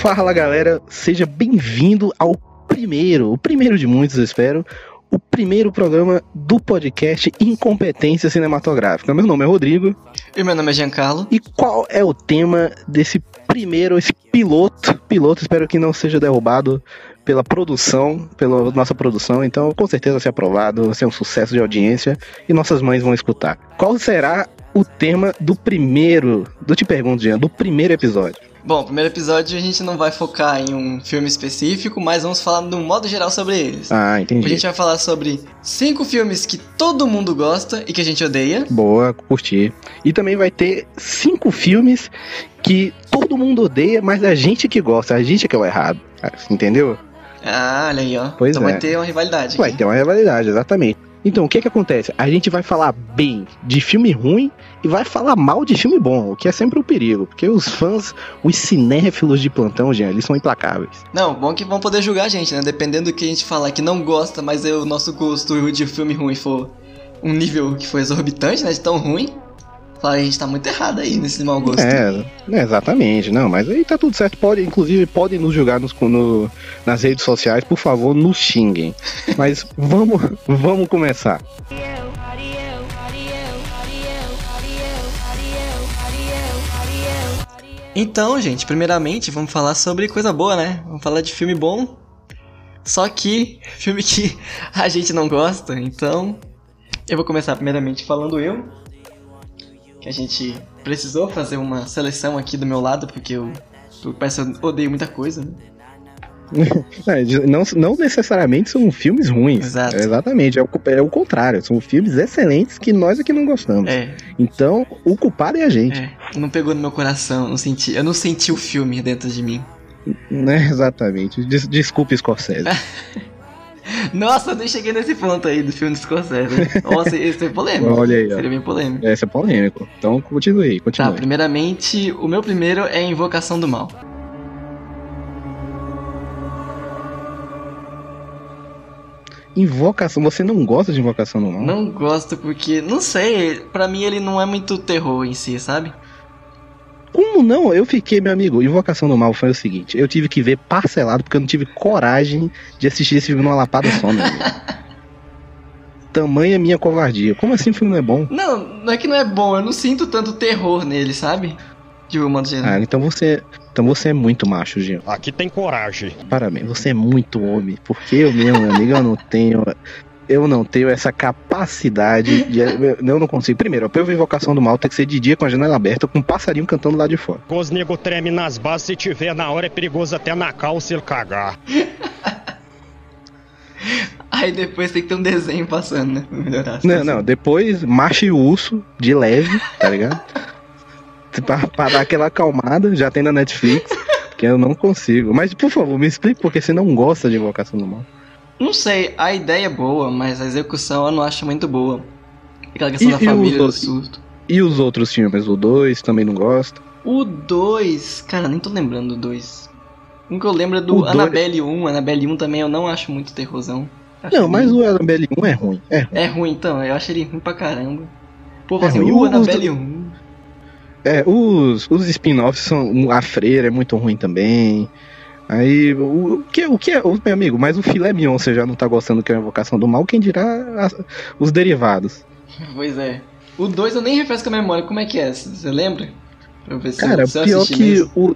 Fala galera, seja bem-vindo ao primeiro, o primeiro de muitos, eu espero, o primeiro programa do podcast Incompetência Cinematográfica. Meu nome é Rodrigo. E meu nome é Giancarlo. E qual é o tema desse primeiro, esse piloto? Piloto, espero que não seja derrubado pela produção, pela nossa produção, então com certeza vai ser aprovado, vai ser um sucesso de audiência e nossas mães vão escutar. Qual será o tema do primeiro, do Te Pergunto, Jean, do primeiro episódio? Bom, primeiro episódio a gente não vai focar em um filme específico, mas vamos falar um modo geral sobre eles. Ah, entendi. A gente vai falar sobre cinco filmes que todo mundo gosta e que a gente odeia. Boa, curti. E também vai ter cinco filmes que todo mundo odeia, mas a gente que gosta, a gente que é o errado. Entendeu? Ah, olha aí, ó. Pois então é. vai ter uma rivalidade. Vai aqui. ter uma rivalidade, exatamente. Então, o que que acontece? A gente vai falar bem de filme ruim e vai falar mal de filme bom, o que é sempre um perigo, porque os fãs, os cinéfilos de plantão, gente, eles são implacáveis. Não, bom que vão poder julgar a gente, né? Dependendo do que a gente falar que não gosta, mas é o nosso gosto de filme ruim for um nível que foi exorbitante, né? De tão ruim. Fala, a gente tá muito errado aí nesse mau gosto. É, é, exatamente, não, mas aí tá tudo certo. Pode, inclusive, podem nos julgar nos, no- nas redes sociais, por favor, nos xinguem. Mas vamos, vamos começar. Então, gente, primeiramente vamos falar sobre coisa boa, né? Vamos falar de filme bom. Só que filme que a gente não gosta, então eu vou começar primeiramente falando eu. Que a gente precisou fazer uma seleção aqui do meu lado, porque eu, eu eu odeio muita coisa, né? Não, não necessariamente são filmes ruins. Exato. É, exatamente, é o, é o contrário. São filmes excelentes que nós aqui não gostamos. É, Então, o culpado é a gente. é. Não pegou no meu coração, não senti, eu não senti o filme dentro de mim. Né? Exatamente. Des- desculpe, Scorsese. Nossa, eu nem cheguei nesse ponto aí do filme do Scorsese. Nossa, esse é polêmico. Olha aí, ó. Seria bem polêmico. Esse é polêmico. Então, continue, Tá, continue. primeiramente, o meu primeiro é Invocação do Mal. Invocação, você não gosta de Invocação do Mal? Não gosto porque, não sei, pra mim ele não é muito terror em si, sabe? Como não? Eu fiquei, meu amigo, Invocação do Mal foi o seguinte, eu tive que ver parcelado porque eu não tive coragem de assistir esse filme numa lapada só, meu amigo. Tamanha minha covardia. Como assim o filme não é bom? Não, não é que não é bom, eu não sinto tanto terror nele, sabe? De modo geral. Ah, então você, então você é muito macho, Gil. Aqui tem coragem. Parabéns, você é muito homem, porque eu mesmo, meu amigo, eu não tenho, eu não tenho essa capacidade de, eu não consigo. Primeiro, pra eu ver Invocação do Mal tem que ser de dia com a janela aberta, com um passarinho cantando lá de fora. Os nego treme nas bases, se tiver na hora é perigoso até na calça ele cagar. Aí depois tem que ter um desenho passando, né? Pra melhorar. Não, situação. não, depois macho e urso, de leve, tá ligado? pra, pra dar aquela acalmada, já tem na Netflix, que eu não consigo. Mas, por favor, me explique porque você não gosta de Invocação do Mal. Não sei, a ideia é boa, mas a execução eu não acho muito boa. Aquela questão E- da e família, os susto. E os outros filmes? O 2 também não gosta? O 2, cara, nem tô lembrando do 2. Um que eu lembro é O do dois- Annabelle 1. Annabelle 1 também eu não acho muito terrorzão. Acho Não, mas meio- o Annabelle 1 é ruim. É É ruim então, eu acho ele ruim pra caramba. Pô, É assim, ruim. o Annabelle 1. É, os, os spin-offs são. A freira é muito ruim também. Aí, o, o que, o que é. o- meu amigo, mas o filé mignon você já não tá gostando que é a invocação do mal, quem dirá as- os derivados. Pois é. O 2 eu nem refresco a memória, como é que é? Você lembra? Pra eu ver se Cara, pior que mesmo. o.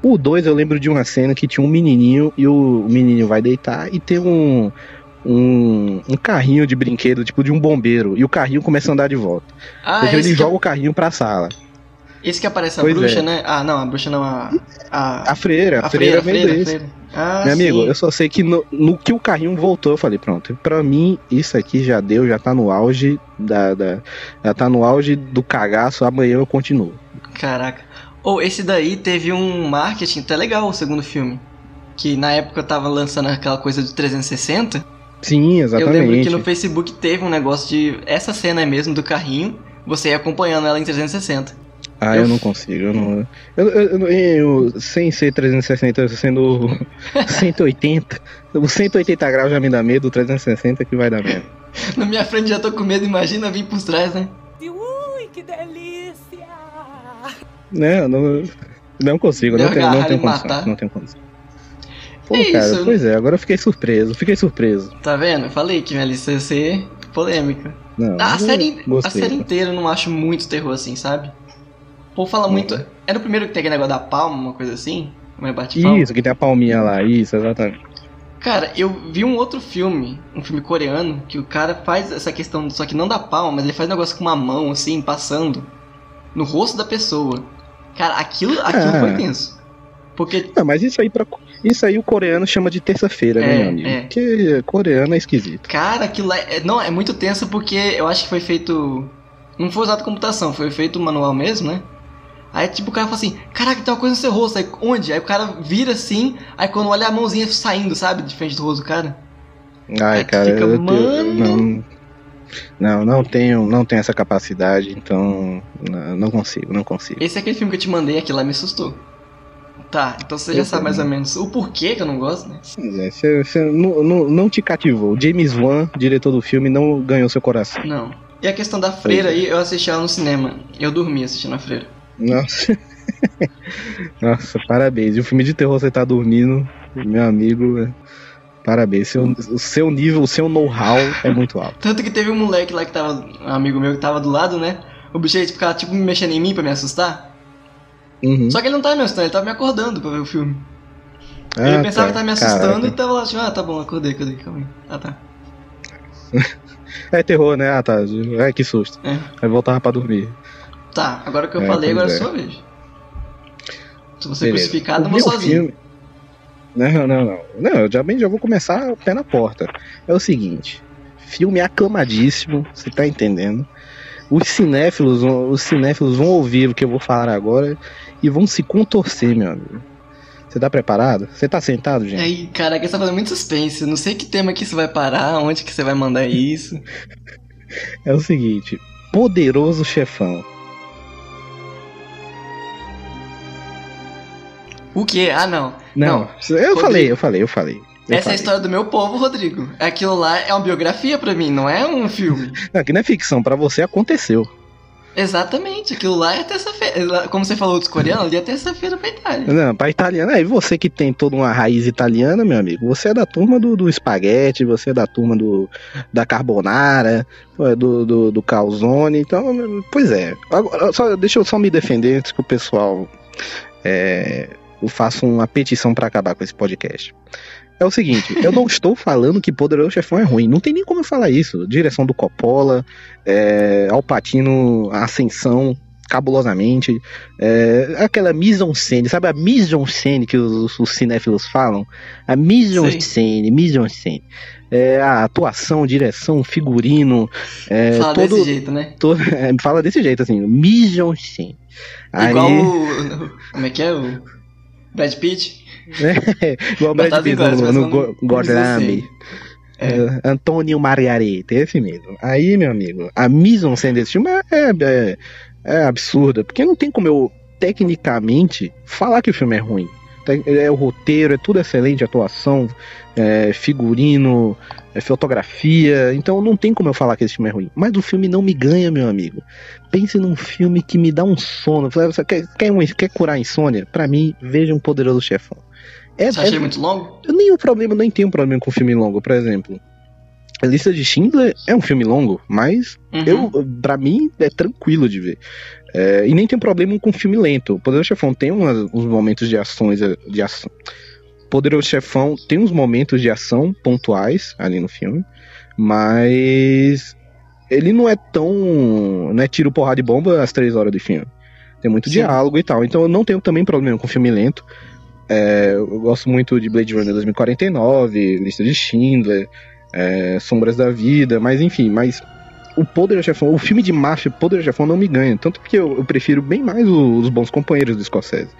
O 2 eu lembro de uma cena que tinha um menininho e o menino vai deitar e tem um, um, um carrinho de brinquedo, tipo de um bombeiro, e o carrinho começa a andar de volta. Ah, esse, ele que, joga o carrinho pra sala. Esse que aparece a Pois bruxa, é. né? Ah, não, a bruxa não, a. A, A freira, a, freira, freira, a desse. freira. Ah, Meu amigo, sim. eu só sei que no, no que o carrinho voltou, eu falei, pronto, pra mim isso aqui já deu, já tá no auge da, da- já tá no auge do cagaço, amanhã eu continuo. Caraca. Ou esse daí teve um marketing até legal, o segundo filme. Que na época eu tava lançando aquela coisa do 360. Sim, Eu lembro exatamente. que no Facebook teve um negócio de. Essa cena é mesmo do carrinho, você ia acompanhando ela em 360. Ah, eu não consigo, eu não. Eu, eu- eu- eu- sem ser 360, sendo 180, o 180 graus já me dá medo, o 360 que vai dar medo. Na minha frente já tô com medo, imagina vir por trás, né? Ui, que delícia! Né? eu Não, Não consigo, não tenho, não tenho condição. matar. Não tenho condição. Pô, É cara, isso. pois é, agora eu fiquei surpreso, fiquei surpreso. Tá vendo? Eu falei que minha lista ia ser polêmica. Não, a, eu série, a série inteira eu não acho muito terror assim, sabe? Povo fala muito. Uhum. Era o primeiro que tem aquele negócio da palma, uma coisa assim? Como é bate palma? Isso, que tem a palminha lá, isso, exatamente. Cara, eu vi um outro filme, um filme coreano, que o cara faz essa questão, só que não da palma, mas ele faz um negócio com uma mão, assim, passando no rosto da pessoa. Cara, aquilo, aquilo Ah. foi tenso. Porque Não, mas isso aí, pra, isso aí o coreano chama de terça-feira, É, né, meu amigo? é. Porque coreano é esquisito. Cara, aquilo lá é, não, é muito tenso porque eu acho que foi feito. Não foi usado computação, foi feito manual mesmo, né? Aí tipo o cara fala assim, caraca, tem uma coisa no seu rosto, aí onde? Aí o cara vira assim, aí quando olha a mãozinha saindo, sabe, de frente do rosto do cara. Ai, Aí cara, fica, eu, eu- "Mano." não, não, não tenho, não tenho essa capacidade, então não, consigo, não consigo. Esse é aquele filme que eu te mandei, aquilo lá me assustou. Tá, então você já Eu sabe mais ou também. menos o porquê que eu não gosto, né? É, você, você não, não, não te cativou. James Wan, diretor do filme, não ganhou seu coração. Não. E a questão da freira é. aí, eu assisti ela no cinema. Eu dormi assistindo a freira. Nossa. Nossa, parabéns. E o filme de terror você tá dormindo, meu amigo. é, Parabéns. Seu, o seu nível, o seu know-how é muito alto. Tanto que teve um moleque lá que tava. Um amigo meu que tava do lado, né? O bicho aí ficava tipo me mexendo em mim pra me assustar. Uhum. Só que ele não tava me assustando, ele tava me acordando pra ver o filme. Ah, ele pensava tá. que tava me assustando Caraca. e tava lá, tipo, ah, tá bom, acordei, acordei, calma aí. Ah, tá. É terror, né? Ah, tá. É, que susto. É. Aí voltava pra dormir. Tá, agora que eu É, falei, agora é é. sua vez. Se você Beleza. crucificado, eu vou sozinho. filme- Não, não, não. Não, eu já, bem, já vou começar o pé na porta. É o seguinte: filme aclamadíssimo, você tá entendendo? Os cinéfilos, os cinéfilos vão ouvir o que eu vou falar agora e vão se contorcer, meu amigo. Você tá preparado? Você tá sentado, gente? Aí, caraca, você tá fazendo muito suspense. Não sei que tema que isso vai parar, onde que você vai mandar isso. É o seguinte: Poderoso Chefão. O quê? Ah, não. Não, eu Rodrigo. falei, eu falei, eu falei. Eu Essa é a falei. história do meu povo, Rodrigo. Aquilo lá é uma biografia pra mim, não é um filme. Não, aqui não é ficção, pra você aconteceu. Exatamente, aquilo lá é terça-feira. Como você falou dos coreanos, ali é terça-feira pra Itália. Não, pra italiano. É, e você que tem toda uma raiz italiana, meu amigo, você é da turma do, do espaguete, você é da turma do, da carbonara, é do, do, do calzone. Então, pois é. Agora, só, deixa eu só me defender antes que o pessoal é, eu faça uma petição pra acabar com esse podcast. É o seguinte, eu não estou falando que Poderoso Chefão é ruim. Não tem nem como eu falar isso. Direção do Coppola, é, Alpatino, Ascensão, cabulosamente. É, aquela mise en scène, sabe a mise en scène que os, os cinéfilos falam? A mise en Sei. scène, mise en scène. É, a atuação, direção, figurino, é, Fala todo, desse jeito, né? todo- é, fala desse jeito assim, mise en scène. Aí, Igual o. Como é que é? O. Brad Pitt? igual o Brad Pitt no, no Go- Gordrambi. assim. É. É, Antônio Margarete, esse mesmo. Aí, meu amigo, a mise en scène desse filme é, é, é- é absurda, porque não tem como eu, tecnicamente, falar que o filme é ruim. Te- É o roteiro, é tudo excelente, atuação, é, figurino, é fotografia, então não tem como eu falar que esse filme é ruim. Mas o filme não me ganha, meu amigo. Pense num filme que me dá um sono. Você quer, quer, um- quer curar a insônia? Pra mim, veja um poderoso chefão. É, Você é- achei muito longo? eu nem o problema, nem tenho problema com filme longo, por exemplo. A lista de Schindler é um filme longo, mas Uhum. eu, pra mim, é tranquilo de ver. É, e nem tem problema com filme lento. O Poderoso Chefão tem umas- uns momentos de ações de ação. Poderoso Chefão tem uns momentos de ação pontuais ali no filme, mas ele não é tão. não é tiro, porrada e bomba às três horas do filme. Tem muito Sim. diálogo e tal. Então eu não tenho também problema com filme lento. É, eu gosto muito de Blade Runner 2049, Lista de Schindler, é, Sombras da Vida, mas enfim, mas o Poderoso Chefão, o filme de máfia Poderoso Chefão não me ganha, tanto porque eu, eu prefiro bem mais os bons companheiros do Scorsese.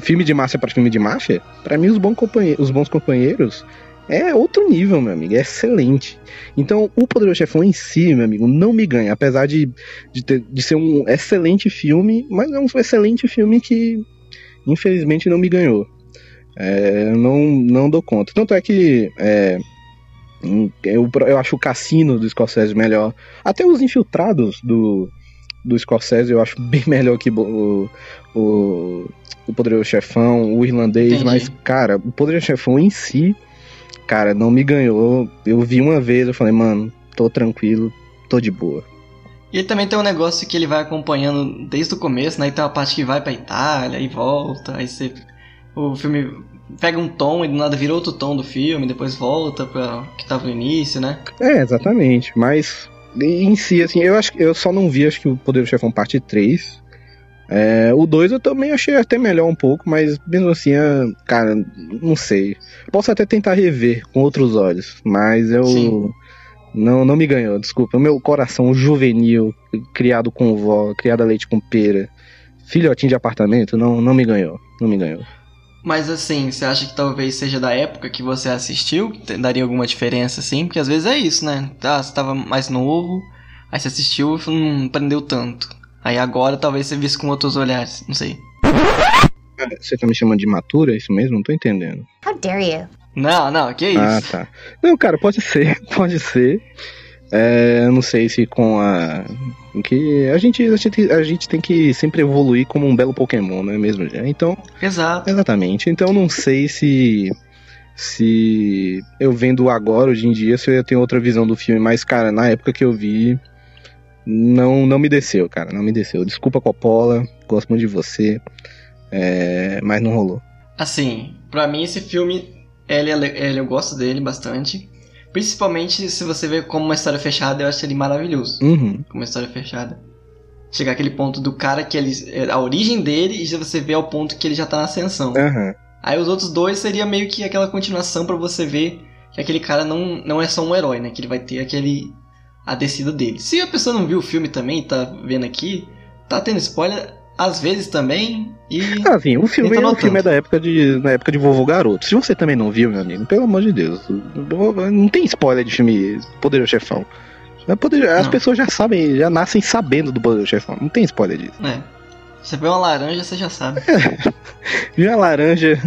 Filme de máfia para filme de máfia, pra mim os bons, companheiros, os bons companheiros é outro nível, meu amigo, é excelente. Então, o Poderoso Chefão em si, meu amigo, não me ganha, apesar de, de, ter- de ser um excelente filme, mas é um excelente filme que infelizmente não me ganhou. É, não, não dou conta. Tanto é que é, eu, eu acho o Cassino do Scorsese melhor. Até os infiltrados do, do Scorsese eu acho bem melhor que o, o, o Poderoso Chefão, o Irlandês, Entendi. mas, cara, o Poderoso Chefão em si, cara, não me ganhou. Eu vi uma vez, eu falei, mano, tô tranquilo, tô de boa. E ele também tem um negócio que ele vai acompanhando desde o começo, né? E tem uma parte que vai pra Itália e volta, aí você. O filme pega um tom e do nada vira outro tom do filme, depois volta pra o que tava no início, né? É, exatamente, mas em si, assim, eu acho eu só não vi, acho que o Poderoso Chefão parte 3. É, o 2 eu também achei até melhor um pouco, mas mesmo assim, é, cara, não sei. Posso até tentar rever com outros olhos, mas eu Sim. não não me ganhou, desculpa. O meu coração juvenil, criado com vó, criado a leite com pera, filhotinho de apartamento, não, não me ganhou, não me ganhou. Mas assim, você acha que talvez seja da época que você assistiu? Daria alguma diferença, assim? Porque às vezes é isso, né? Ah, você tava mais novo, aí você assistiu e não prendeu tanto. Aí agora talvez você visse com outros olhares, não sei. Você tá me chamando de matura, é isso mesmo? Não tô entendendo. How dare you? Não, não, que isso? Ah, tá. Não, cara, pode ser, pode ser. É, eu não sei se com a. Que a gente, a, gente, a gente tem que sempre evoluir como um belo Pokémon, não é mesmo? Então, Exato. exatamente. Então, não sei se. Se eu vendo agora, hoje em dia, se eu ter outra visão do filme, mas, cara, na época que eu vi, não, não me desceu, cara, não me desceu. Desculpa, Coppola, gosto muito de você, é, mas não rolou. Assim, pra mim esse filme, ele, é le- ele, eu gosto dele bastante. Principalmente se você vê como uma história fechada, eu acho ele maravilhoso. Uhum. Como uma história fechada. Chegar aquele ponto do cara que ele. é A origem dele e você vê ao ponto que ele já tá na ascensão. Aham. Aí os outros dois seria meio que aquela continuação pra você ver que aquele cara não, não é só um herói, né? Que ele vai ter aquele. a descida dele. Se a pessoa não viu o filme também, tá vendo aqui, tá tendo spoiler às vezes também. E. Ah, sim, o filme, o filme é da época de, na época de Vovô Garoto. Se você também não viu, meu amigo, pelo amor de Deus, não tem spoiler de filme Poderoso Chefão. Poder- As Não. pessoas já sabem, já nascem sabendo do Poderoso Chefão. Não tem spoiler disso. É. Você vê uma laranja, você já sabe. Viu a laranja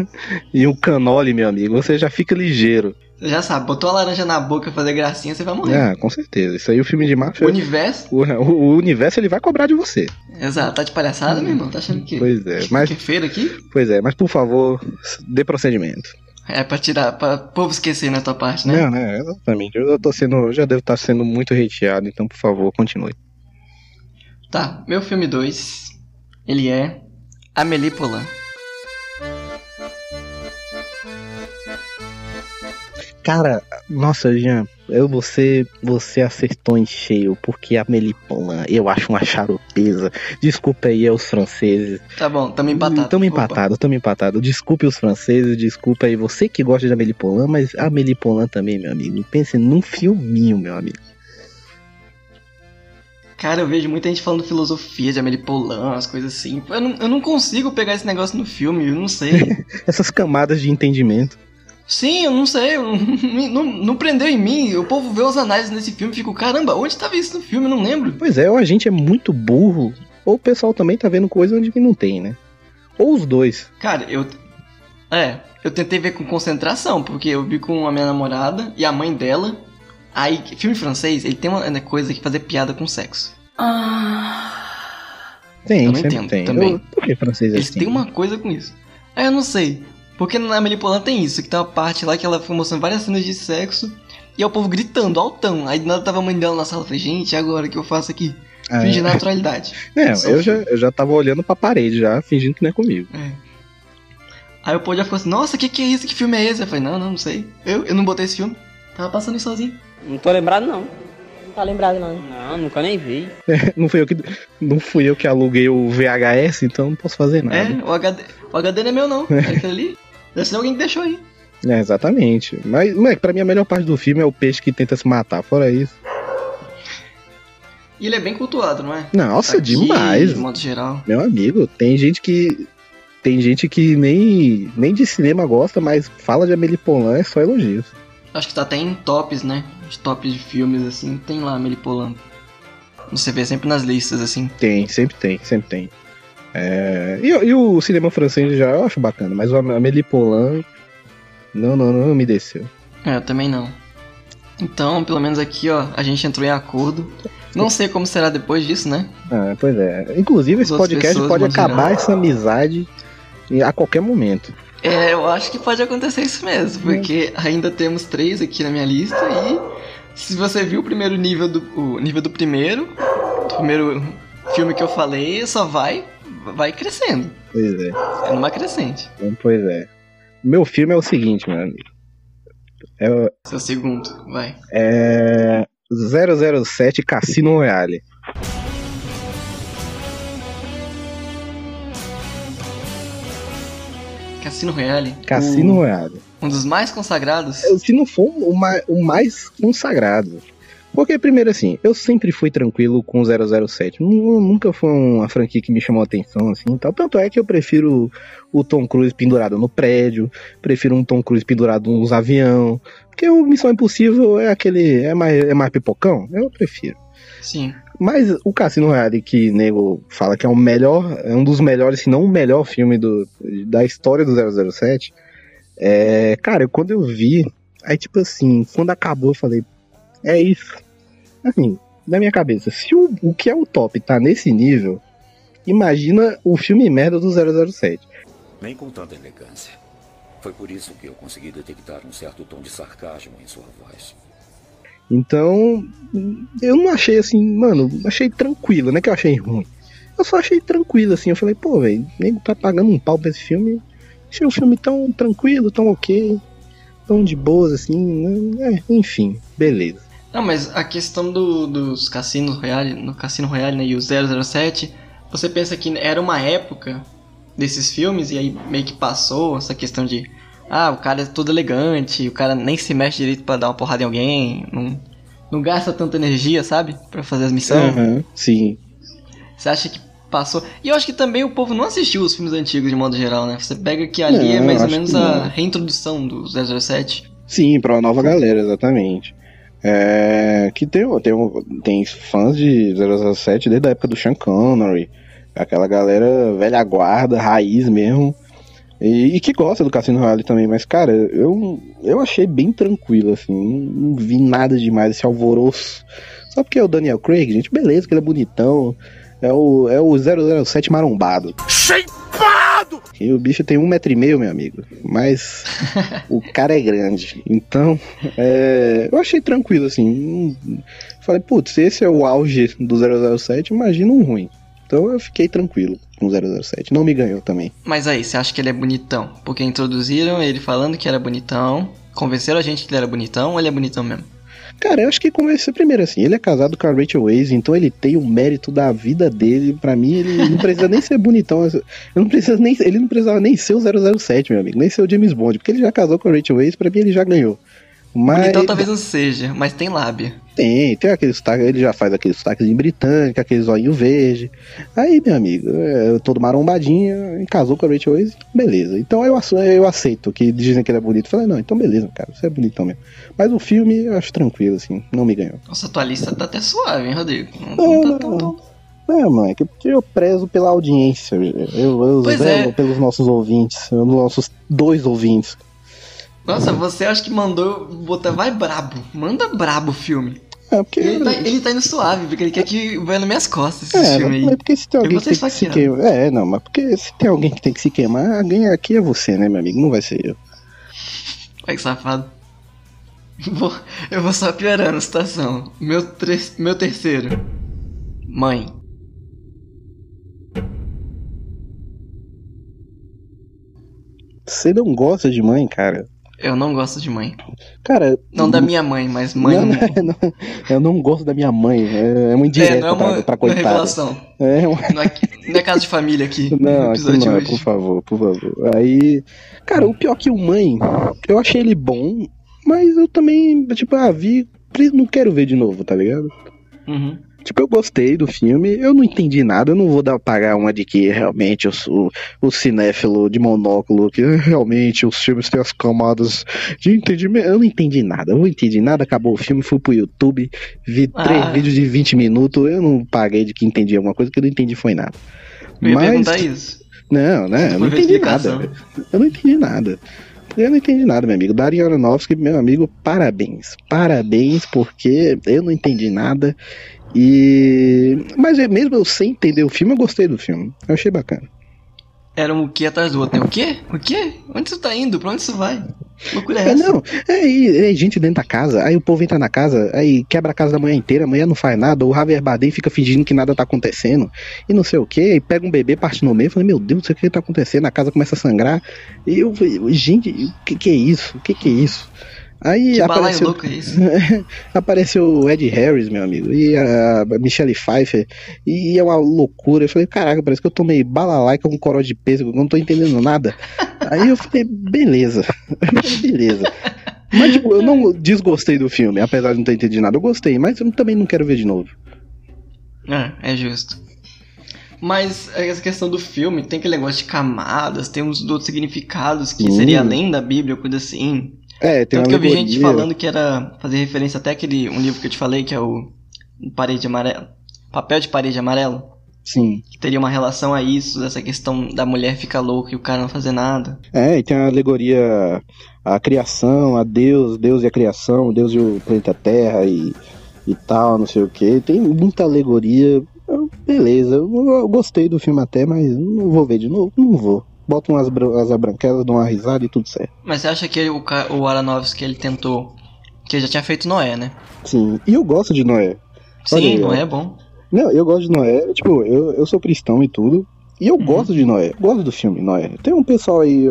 e um canole, meu amigo, você já fica ligeiro. Você já sabe, botou a laranja na boca fazer gracinha, você vai morrer. Ah, com certeza. Isso aí o filme de O máfia. universo. O, o- o universo ele vai cobrar de você. Exato, tá de palhaçada, meu irmão? Tá achando que. Pois é, mas Que feira aqui? pois é, mas por favor, dê procedimento. É pra tirar, pra o povo esquecer na tua parte, né? Não, né? Exatamente. Eu tô sendo, eu já devo estar sendo muito hateado, então por favor, continue. Tá, meu filme 2, ele é Amélie Poulain. Cara, nossa, Jean, eu, você, você acertou em cheio, porque a Melipona eu acho uma charopesa. Desculpa aí aos franceses. Tá bom, tamo empatado. Tamo empatado, tamo empatado. Desculpe os franceses, desculpa aí você que gosta de Amélie Poulain, mas a Poulain também, meu amigo. Pense num filminho, meu amigo. Cara, eu vejo muita gente falando filosofia de Amélie Poulain, as coisas assim. Eu não, eu não consigo pegar esse negócio no filme, eu não sei. Essas camadas de entendimento. Sim, eu não sei, eu não, não, não prendeu em mim. O povo vê os análises nesse filme e fica, caramba, onde tava isso no filme? Eu não lembro. Pois é, ou a gente é muito burro, ou o pessoal também tá vendo coisa onde que não tem, né? Ou os dois. Cara, eu. É, eu tentei ver com concentração, porque eu vi com a minha namorada e a mãe dela. Aí, filme francês, ele tem uma né, coisa que fazer piada com sexo. Tem, Eu não entendo tem. também. Eu- por que francês é Eles assim? têm uma coisa com isso. É, eu não sei. Porque na Amélie Poulain tem isso, que tem uma parte lá que ela foi mostrando várias cenas de sexo e é o povo gritando, altão. Aí do nada tava a mãe dela na sala, falei, gente, e agora o que eu faço aqui? Ah, Fingir naturalidade. É, Só eu já, eu já tava olhando pra parede já, fingindo que não é comigo. É. Aí o povo já ficou assim, nossa, que que é isso? Que filme é esse? Eu falei, não, não, não sei. Eu, eu não botei esse filme. Tava passando isso sozinho. Não tô lembrado não. Não tá lembrado, não. Não, nunca nem vi. Não fui eu que, não fui eu que aluguei o VHS, então não posso fazer nada. É, o HD, o HD não é meu não. É aquele ali. Deve ser alguém que deixou aí. É, exatamente. Mas, mas pra mim a melhor parte do filme é o peixe que tenta se matar. Fora isso. E ele é bem cultuado, não é? Nossa, Aqui, demais. De modo geral. Meu amigo, tem gente que. Tem gente que nem, nem de cinema gosta, mas fala de Amélie Poulain é só elogios. Acho que tá até em tops, né? Os tops de filmes, assim, tem lá Amélie Poulain. Você vê sempre nas listas, assim. Tem, sempre tem, sempre tem. É, e, e o cinema francês já eu acho bacana, mas o Amélie Poulain. Não, não, não me desceu. É, eu também não. Então, pelo menos aqui, ó, a gente entrou em acordo. Não sei como será depois disso, né? Ah, pois é. Inclusive, esse As outras podcast pode acabar essa amizade a qualquer momento. É, eu acho que pode acontecer isso mesmo, porque ainda temos três aqui na minha lista e se você viu o primeiro nível do o nível do primeiro, do primeiro filme que eu falei, só vai vai crescendo, Pois é. é numa crescente. Pois é. Meu filme é o seguinte, meu amigo. É, Seu segundo, vai. é 007 Cassino Royale. Cassino Royale. Cassino o- Royale. um dos mais consagrados. Se não for o mais, o mais consagrado. Porque, primeiro assim, eu sempre fui tranquilo com o 007. Nu- Nunca foi uma franquia que me chamou atenção, assim, e tal. Tanto é que eu prefiro o Tom Cruise pendurado no prédio, prefiro um Tom Cruise pendurado nos avião. Porque o Missão Impossível é aquele, é mais, é mais pipocão, eu prefiro. Sim. Mas o Cassino Royale, que nego fala que é o melhor, é um dos melhores, se não o melhor filme do, da história do 007, é, cara, quando eu vi, aí tipo assim, quando acabou eu falei, é isso. Assim, na minha cabeça, se o, o que é o top tá nesse nível, imagina o filme merda do 007. Nem com tanta elegância. Foi por isso que eu consegui detectar um certo tom de sarcasmo em sua voz. Então, eu não achei assim, mano, achei tranquilo, não é que eu achei ruim. Eu só achei tranquilo, assim, eu falei, pô, velho, nego tá pagando um pau pra esse filme. Achei um filme tão tranquilo, tão ok, tão de boas, assim, né? É, enfim, beleza. Não, mas a questão do- dos cassinos Royale, no Cassino Royale né, e o 007, você pensa que era uma época desses filmes e aí meio que passou essa questão de ah, o cara é todo elegante, o cara nem se mexe direito pra dar uma porrada em alguém, não, não gasta tanta energia, sabe? Pra fazer as missões. Aham, sim. Você acha que passou? E eu acho que também o povo não assistiu os filmes antigos de modo geral, né? Você pega que ali é Não, mais ou menos a não. reintrodução do 007. Sim, pra uma nova galera, exatamente. É, que tem, tem, tem fãs de 007 desde a época do Sean Connery, aquela galera velha guarda, raiz mesmo, e, e que gosta do Cassino Royale também, mas cara, eu, eu achei bem tranquilo, assim, não, não vi nada demais, esse alvoroço. Só porque é o Daniel Craig, gente, beleza, que ele é bonitão, é o, é o 007 marombado. E o bicho tem um metro e meio, meu amigo. Mas o cara é grande. Então, é, eu achei tranquilo, assim. Falei, putz, esse é o auge do 007, imagina um ruim. Então eu fiquei tranquilo com o 007. Não me ganhou também. Mas aí, você acha que ele é bonitão? Porque introduziram ele falando que era bonitão, convenceram a gente que ele era bonitão ou ele é bonitão mesmo? Cara, eu acho que começou primeiro assim. Ele é casado com a Rachel Weisz, então ele tem o mérito da vida dele. Pra mim, ele não precisa nem ser bonitão. Eu não precisa nem, ele não precisava nem ser o 007, meu amigo. Nem ser o James Bond, porque ele já casou com a Rachel Weisz. Pra mim, ele já ganhou. Mas Bonitão talvez não seja, mas tem lábia. Tem, tem aquele sotaque, ele já faz aquele sotaque em britânico, aquele zoinho verde. Aí, meu amigo, é, todo marombadinho, e casou com a Rachel Weisz, beleza. Então eu, eu aceito que dizem que ele é bonito. Falei, não, então beleza, cara, você é bonitão mesmo. Mas o filme eu acho tranquilo, assim, não me ganhou. Nossa, tua lista tá até suave, hein, Rodrigo? Não, não tá tão, tão... É, mano, é que porque eu prezo pela audiência, eu, eu zelo é. pelos nossos ouvintes, pelos nossos dois ouvintes. Nossa, você acha que mandou botar. Vai brabo, manda brabo o filme. É, porque. Ele tá, ele tá indo suave, porque ele quer que vai nas minhas costas esse É, filme aí. porque se tem alguém que tem que se queimar. É, não, mas porque se tem alguém que tem que se queimar, alguém aqui é você, né, meu amigo? Não vai ser eu. Olha que safado. Vou- eu vou só piorando a situação. Meu, tre- meu terceiro. Mãe. Você não gosta de mãe, cara? Eu não gosto de mãe. Cara. Não da minha mãe, mas mãe não, não. não, eu não gosto da minha mãe. É, é uma indireta É, não é uma, pra, pra não é coitada. revelação. É uma... Não é, não é caso de família aqui. Não, aqui não, é, por favor, por favor. Aí. Cara, o pior que o mãe, eu achei ele bom, mas eu também, tipo, ah, vi. Não quero ver de novo, tá ligado? Uhum. Tipo, eu gostei do filme, eu não entendi nada, eu não vou dar pagar uma de que realmente eu sou o cinéfilo de monóculo, que realmente os filmes têm as camadas de entendimento. Eu não entendi nada, eu não entendi nada, acabou o filme, fui pro YouTube, vi Ah. três vídeos de 20 minutos, eu não paguei de que entendi alguma coisa, que eu não entendi foi nada. Eu ia Mas- perguntar isso. Não, né? Eu não entendi nada. Eu não entendi nada. Eu não entendi nada, meu amigo. Darren Aronofsky, meu amigo, parabéns. Parabéns, porque eu não entendi nada. E. Mas é mesmo eu sem entender o filme, eu gostei do filme. Eu achei bacana. Era um que atrás do outro, né? O quê? O quê? Onde você tá indo? Pra onde você vai? Que loucura é É, essa? não, é, é gente dentro da casa, aí o povo entra na casa, aí quebra a casa da manhã inteira, a mulher não faz nada, o Javier Bardem fica fingindo que nada tá acontecendo, e não sei o que, e pega um bebê, parte no meio, falei, meu Deus, não sei o que tá acontecendo, a casa começa a sangrar, e eu falei, gente, o que que é isso? O que que é isso? Aí Que apareceu, louco é isso? apareceu o Ed Harris, meu amigo, e a Michelle Pfeiffer, e é uma loucura. Eu falei, caraca, parece que eu tomei balalaica com coró de pêssego, eu não tô entendendo nada. Aí eu falei, beleza, beleza. Mas, tipo, eu não desgostei do filme, apesar de não ter entendido nada. Eu gostei, mas eu também não quero ver de novo. É, é justo. Mas essa questão do filme tem aquele negócio de camadas, tem uns outros significados que Hum. seria além da Bíblia, coisa assim. É, tem Tanto que eu vi gente falando que era fazer referência até aquele um livro que eu te falei, que é o Parede Amarela. Papel de Parede Amarelo. Sim. Que teria uma relação a isso, essa questão da mulher ficar louca e o cara não fazer nada. É, e tem a alegoria à criação, a Deus, Deus e a criação, Deus e o planeta Terra e, e tal, não sei o que. Tem muita alegoria. Beleza, eu, eu gostei do filme até, mas não vou ver de novo? Não vou. Bota umas bran- as branquelas, dou uma risada e tudo certo. Mas você acha que ele- o, o Aronofsky ele tentou. Que ele já tinha feito Noé, né? Sim, e eu gosto de Noé. Olha Sim, ó. Noé é bom. Não, eu gosto de Noé, tipo, eu, eu sou cristão e tudo, e eu Uhum. gosto de Noé, gosto do filme Noé. Tem um pessoal aí,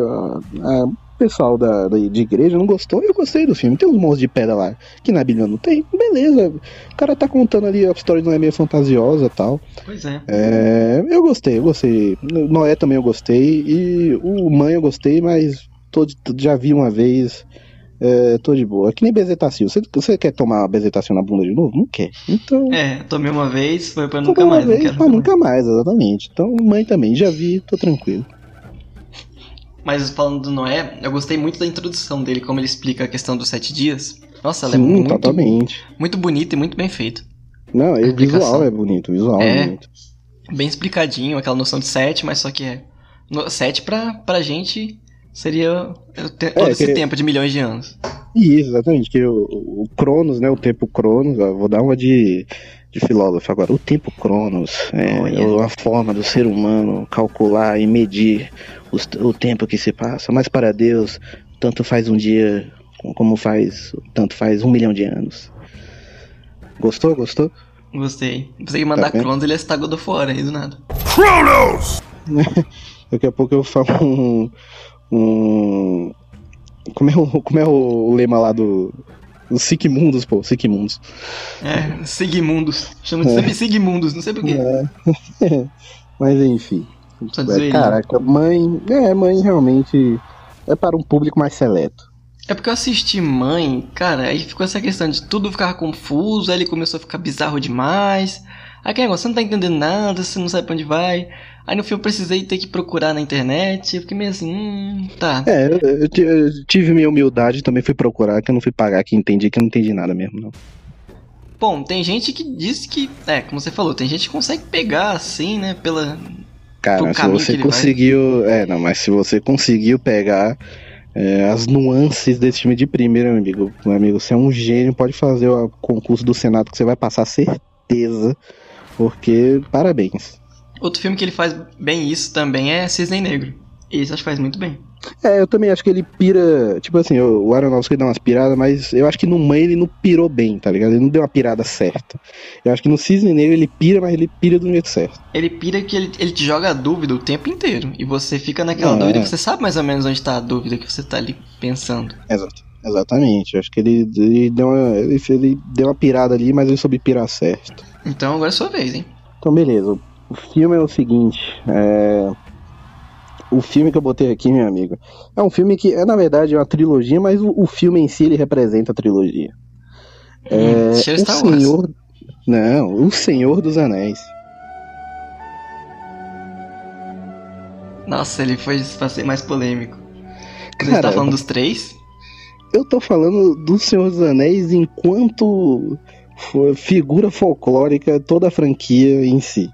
pessoal da, da- de igreja não gostou, eu gostei do filme. Tem uns monstros de pedra lá, que na Bíblia não tem, beleza. O cara tá contando ali, a história de Noé meio fantasiosa e tal. Pois é. É, eu gostei, eu gostei. Noé também eu gostei, e o Mãe eu gostei, mas tô de- já vi uma vez, é, tô de boa. É que nem bezetacil. Você, você quer tomar bezetacil na bunda de novo? Não quer. Então... É, tomei uma vez, foi pra nunca mais, vez, pra nunca mais, exatamente. Então, mãe também, já vi, tô tranquilo. Mas falando do Noé, eu gostei muito da introdução dele, como ele explica a questão dos sete dias. Nossa, ela é Sim, muito, totalmente. muito bonita e muito bem feita. Não, o visual é bonito, o visual é, É. bonito. Bem explicadinho, aquela noção de sete, mas só que é. no- Sete pra, pra gente seria te- todo esse que- tempo de milhões de anos. Isso, exatamente, que o, o Cronos, né, o tempo Cronos, ó, vou dar uma de, de filósofo agora. O tempo Cronos é Olha. a forma do ser humano calcular e medir os- o tempo que se passa, mas para Deus, tanto faz um dia como faz, tanto faz um milhão de anos. Gostou, gostou? Gostei. Pensei que mandar Tá? Cronos ele ia God of War aí do nada. Daqui a pouco eu falo um. um como, é o, como é o lema lá do. Os Sigmundos, pô, Sigmundos. É, Sigmundos. Chama de É. sempre Sigmundos, não sei porquê. É. Mas enfim. Só de zoeirinha. Caraca, mãe. É, mãe realmente é para um público mais seleto. É porque eu assisti Mãe, cara, aí ficou essa questão de tudo ficar confuso, aí ele começou a ficar bizarro demais. Aí aquele negócio, você não tá entendendo nada, você não sabe pra onde vai. Aí no fim eu precisei ter que procurar na internet, eu fiquei meio assim, hum, tá. É, eu, eu tive minha humildade, também fui procurar, que eu não fui pagar que entendi, que eu não entendi nada mesmo, não. Bom, tem gente que diz que, é, como você falou, tem gente que consegue pegar assim, né, pela... Cara, se você ele vai. conseguiu. É, não, mas se você conseguiu pegar é, as nuances desse filme de primeiro, meu amigo, meu amigo, você é um gênio, pode fazer o concurso do Senado que você vai passar certeza. Porque, parabéns. Outro filme que ele faz bem isso também é Cisne Negro. Esse acho que faz muito bem. É, eu também acho que ele pira. Tipo assim, o Aronofsky dá umas piradas, mas eu acho que no Mãe ele não pirou bem, tá ligado? Ele não deu uma pirada certa. Eu acho que no Cisne Negro ele pira, mas ele pira do jeito certo. Ele pira que ele, ele te joga a dúvida o tempo inteiro. E você fica naquela É. dúvida, você sabe mais ou menos onde tá a dúvida que você tá ali pensando. Exato. Exatamente. Eu acho que ele, ele, deu uma, ele, ele deu uma pirada ali, mas ele soube pirar certo. Então agora é sua vez, hein? Então, beleza. O filme é o seguinte. É... O filme que eu botei aqui, meu amigo, é um filme que é, na verdade, uma trilogia, mas o, o filme em si ele representa a trilogia. É, Hum, cheiro o Star Wars. Senhor. Não, o Senhor dos Anéis. Nossa, ele foi mais polêmico. Cara, tá falando dos três, Eu tô falando do Senhor dos Anéis enquanto figura folclórica toda a franquia em si.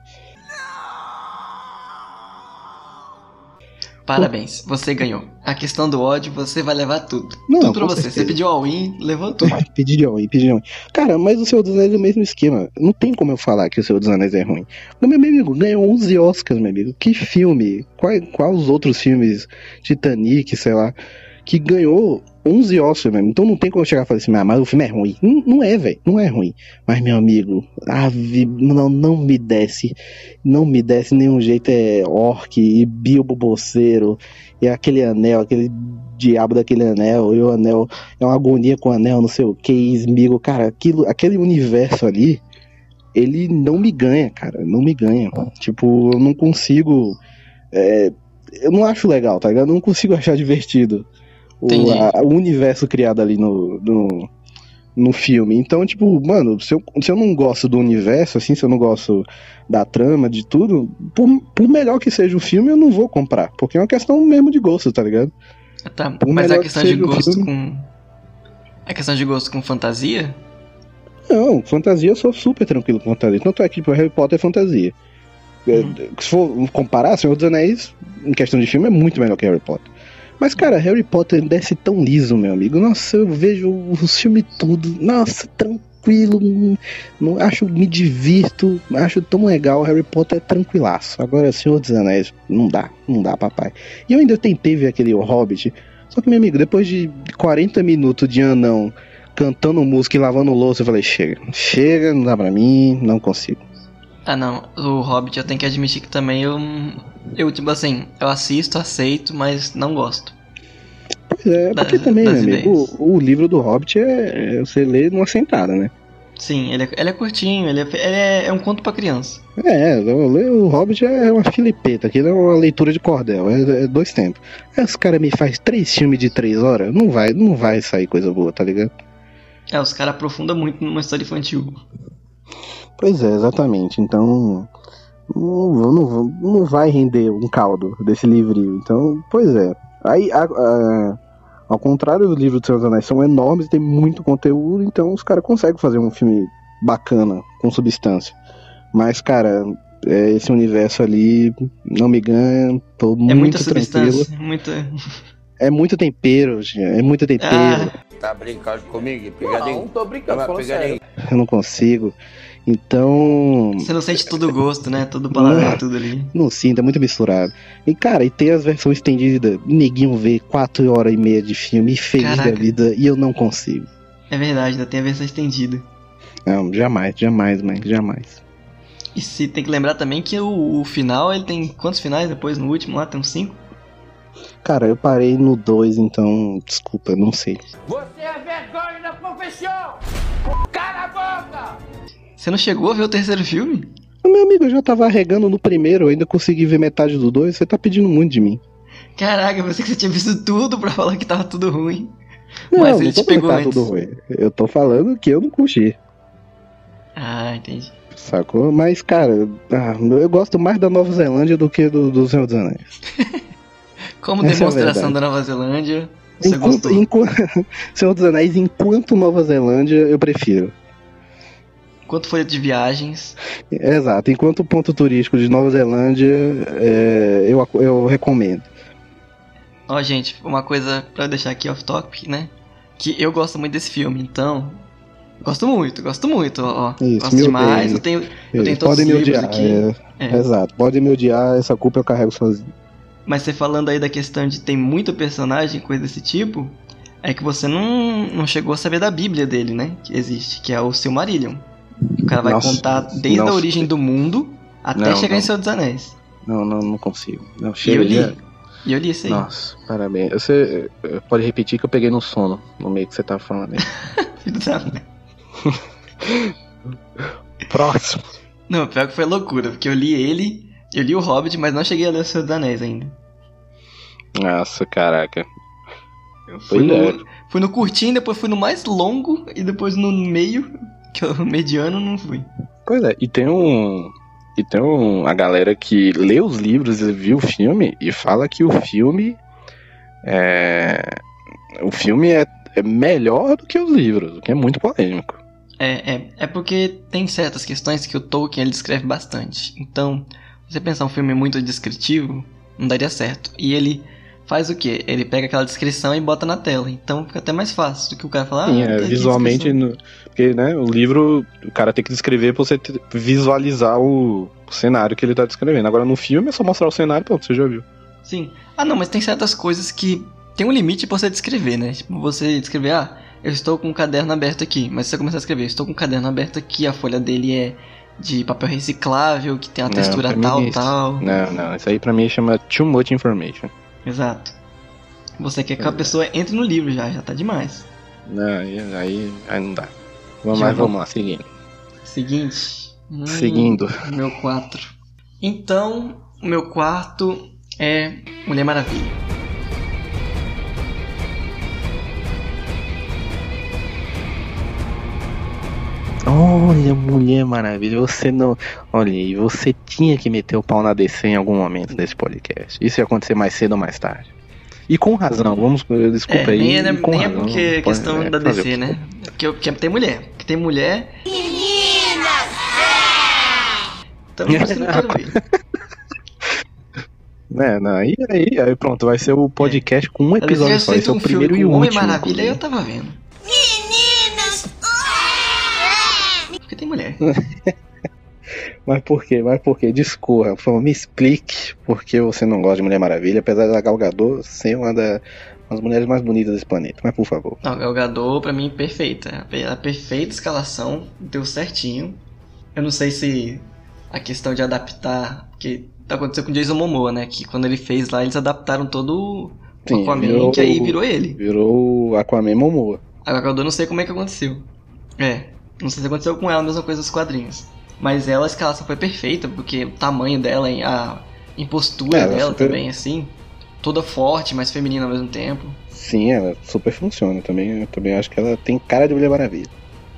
Parabéns, você ganhou. A questão do ódio, você vai levar tudo. Não, tudo pra você. certeza. Você pediu all-in, levou tudo. Pedi de ruim, pedi de ruim. Cara, mas o Senhor dos Anéis é o mesmo esquema. Não tem como eu falar que o Senhor dos Anéis é ruim. Mas, meu amigo, ganhou 11 Oscars, meu amigo. Que filme? Qual, qual os outros filmes? Titanic, sei lá. Que ganhou 11 Oscars mesmo. Então não tem como chegar e falar assim, ah, mas o filme é ruim. Não, não é, velho. Não é ruim. Mas, meu amigo, não, não me desce. Não me desce nenhum jeito. É orc e Bilbo Bolseiro. E aquele anel, aquele diabo daquele anel. E o anel é uma agonia com o anel, não sei o que, esmigo. Cara, aquilo, aquele universo ali, ele não me ganha, cara. Não me ganha. Tipo, eu não consigo. é, eu não acho legal, tá ligado? Eu não consigo achar divertido o, a- o universo criado ali no, no, no filme. Então, tipo, mano, se eu, se eu não gosto do universo, assim, se eu não gosto da trama, de tudo, por, por melhor que seja o filme, eu não vou comprar. Porque é uma questão mesmo de gosto, tá ligado? Tá, Por mas a que questão de seja o gosto filme. com. A questão de gosto com fantasia? Não, fantasia eu sou super tranquilo com fantasia. Tanto é que, tipo, Harry Potter é fantasia. É, Hum. Se for comparar, Senhor dos Anéis, em questão de filme, é muito melhor que Harry Potter. Mas, cara, Harry Potter desce tão liso, meu amigo. Nossa, eu vejo os filmes tudo. Nossa, tranquilo. não- acho, me divirto. Acho tão legal. Harry Potter é tranquilaço. Agora, Senhor dos Anéis, não dá. Não dá, papai. E eu ainda tentei ver aquele Hobbit. Só que, meu amigo, depois de 40 minutos de anão cantando música e lavando louça, eu falei, chega. Chega, não dá pra mim, não consigo. Ah não, o Hobbit eu tenho que admitir que também eu. Eu, tipo assim, eu assisto, aceito, mas não gosto. Pois é, porque Das- também, meu amigo, o, o livro do Hobbit é, é você lê numa sentada, né? Sim, ele é, ele é curtinho, ele, é, ele é, é um conto pra criança. É, eu leio o Hobbit é uma filipeta, aquilo é uma leitura de cordel, é, é dois tempos. Aí os caras me faz três filmes de três horas, não vai, não vai sair coisa boa, tá ligado? É, os caras aprofundam muito numa história infantil. Pois é, exatamente. Então, não, não, não vai render um caldo desse livrinho. Então, pois é. Aí, a- a- ao contrário do livro dos Senhor dos Anéis, são enormes e tem muito conteúdo, então os caras conseguem fazer um filme bacana, com substância. Mas, cara, é, esse universo ali não me ganha, tô é muito muita tranquilo. substância, muita. É muito tempero, gente, é muito tempero. Ah, Tá brincando comigo, Não, pegadinho? tô brincando, Vai, falando pegadinho. sério. Eu não consigo. Então, você não sente todo o gosto, né? Todo o paladar, Não. tudo ali. Não sinto, é muito misturado. E, cara, e tem as versões estendidas. Neguinho vê 4 horas e meia de filme feliz Caraca. da vida e eu não consigo. É verdade, ainda tem a versão estendida. Não, jamais, jamais, mãe, jamais. E se tem que lembrar também que o, o final, ele tem quantos finais depois no último lá? Tem uns cinco? Cara, eu parei no 2, então, desculpa, eu não sei. Você é vergonha da profissão! Cala a boca! Você não chegou a ver o terceiro filme? Meu amigo, eu já tava regando no primeiro, eu ainda consegui ver metade do 2, você tá pedindo muito de mim. Caraca, eu pensei que você tinha visto tudo pra falar que tava tudo ruim. Não, Mas não ele tô te pegou antes. tudo ruim. Eu tô falando que eu não curti, Ah, entendi. sacou? Mas, cara, ah, eu gosto mais da Nova Zelândia do que do, do Senhor dos Anéis. Como Essa é demonstração verdade. da Nova Zelândia, você Enquanto, gostou. enquanto, Senhor dos Anéis, enquanto Nova Zelândia, eu prefiro. Quanto foi de viagens? Exato, enquanto ponto turístico de Nova Zelândia, é, eu, eu recomendo. Ó, gente, uma coisa pra eu deixar aqui off topic, né? Que eu gosto muito desse filme, então. Gosto muito, gosto muito, ó. Isso, gosto demais, odeiem. eu tenho. Eu tenho todos Podem os me livros odiar, aqui. é, É. exato, podem me odiar, essa culpa eu carrego sozinho. Mas você falando aí da questão de tem muito personagem, coisa desse tipo, é que você não, não chegou a saber da Bíblia dele, né? Que existe, que é o Silmarillion. O cara vai Nossa, contar desde não a origem do mundo até Não, chegar em não. Senhor dos Anéis. Não, não, não consigo. Não, E eu chega li. já. E eu li isso aí. Nossa, parabéns. Você eh, pode repetir que eu peguei no sono no meio que você tá falando aí. Próximo. Não, pior que foi loucura, porque eu li ele, eu li o Hobbit, mas não cheguei a ler o Senhor dos Anéis ainda. Nossa, caraca. Eu fui, Pois no, é. fui no curtinho, depois fui no mais longo e depois no meio, que o mediano, não fui. Pois é, e tem um. E tem um, a galera que lê os livros e viu o filme e fala que o filme é. O filme é, é melhor do que os livros, o que é muito polêmico. É, é, é porque tem certas questões que o Tolkien ele descreve bastante. Então, se você pensar um filme muito descritivo, Não daria certo. E ele faz o quê? Ele pega aquela descrição e bota na tela. Então fica até mais fácil do que o cara falar. Sim, ah, é, visualmente, no- porque né, o livro, o cara tem que descrever pra você visualizar o, o cenário que ele tá descrevendo. Agora no filme é só mostrar o cenário, pronto, você já viu. Sim. Ah, não, mas tem certas coisas que tem um limite pra você descrever, né? Tipo, você descrever, ah, eu estou com um caderno aberto aqui. Mas se você começar a escrever, estou com um caderno aberto aqui, a folha dele é de papel reciclável, que tem uma Não, textura mim tal, é tal. Não, não, isso aí pra mim chama too much information. Exato. Você quer que a pessoa entre no livro já, já tá demais. Não, aí, aí não dá. Vamos Já lá, vamos. vamos lá, seguindo. Seguinte. Hum, Seguindo. Meu 4. Então, o meu quarto é Mulher Maravilha. Olha, Mulher Maravilha, você não. Olha aí, você tinha que meter o pau na DC em algum momento desse podcast. Isso ia acontecer mais cedo ou mais tarde. E com razão, vamos. Desculpa é, aí. nem, é, com nem é razão, porque é questão é, da DC, né? Porque, porque tem mulher. Porque tem mulher. Então, por isso que eu não quero ver. É, não, aí, aí, aí pronto, vai ser o podcast com um episódio só. Esse é feito o um primeiro e o Homem último. Maravilha e eu tava vendo. Porque tem mulher. Mas por quê? Mas por quê? Discorra, por favor, me explique por que você não gosta de Mulher Maravilha, apesar da Gal Gadot ser uma das das mulheres mais bonitas desse planeta. Mas por favor. Não, Gal Gadot, pra mim, perfeita. A perfeita escalação, deu certinho. Eu não sei se a questão de adaptar, porque aconteceu com o Jason Momoa, né? Que quando ele fez lá, eles adaptaram todo o Sim, Aquaman, virou- que aí virou ele. Virou Aquaman Momoa. A Gal Gadot, não sei como é que aconteceu. É, não sei se aconteceu com ela a mesma coisa dos quadrinhos. Mas ela, a escalação foi perfeita, porque o tamanho dela, a impostura É, ela dela super- também, assim. Toda forte, mas feminina ao mesmo tempo. Sim, ela super funciona. Também, eu também acho que ela tem cara de Mulher Maravilha.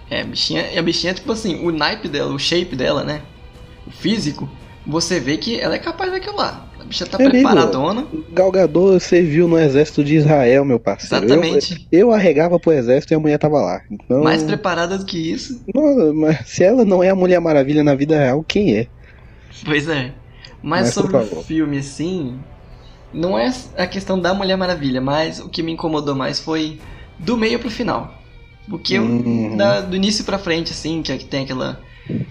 É, a bichinha, e a bichinha, tipo assim, o naipe dela, o shape dela, né? O físico, você vê que ela é capaz daquilo lá. A bicha tá Meu amigo, preparadona. Gal Gadot serviu no exército de Israel, meu parceiro. Exatamente. Eu, eu arregava pro exército e a mulher tava lá. Então, Mais preparada do que isso. Não, mas se ela não é a Mulher Maravilha na vida real, quem é? Pois é. Mas, Mas, sobre o filme, assim, não é a questão da Mulher Maravilha, mas o que me incomodou mais foi do meio pro final. Porque Uhum. da- do início pra frente, assim, que, é que tem aquela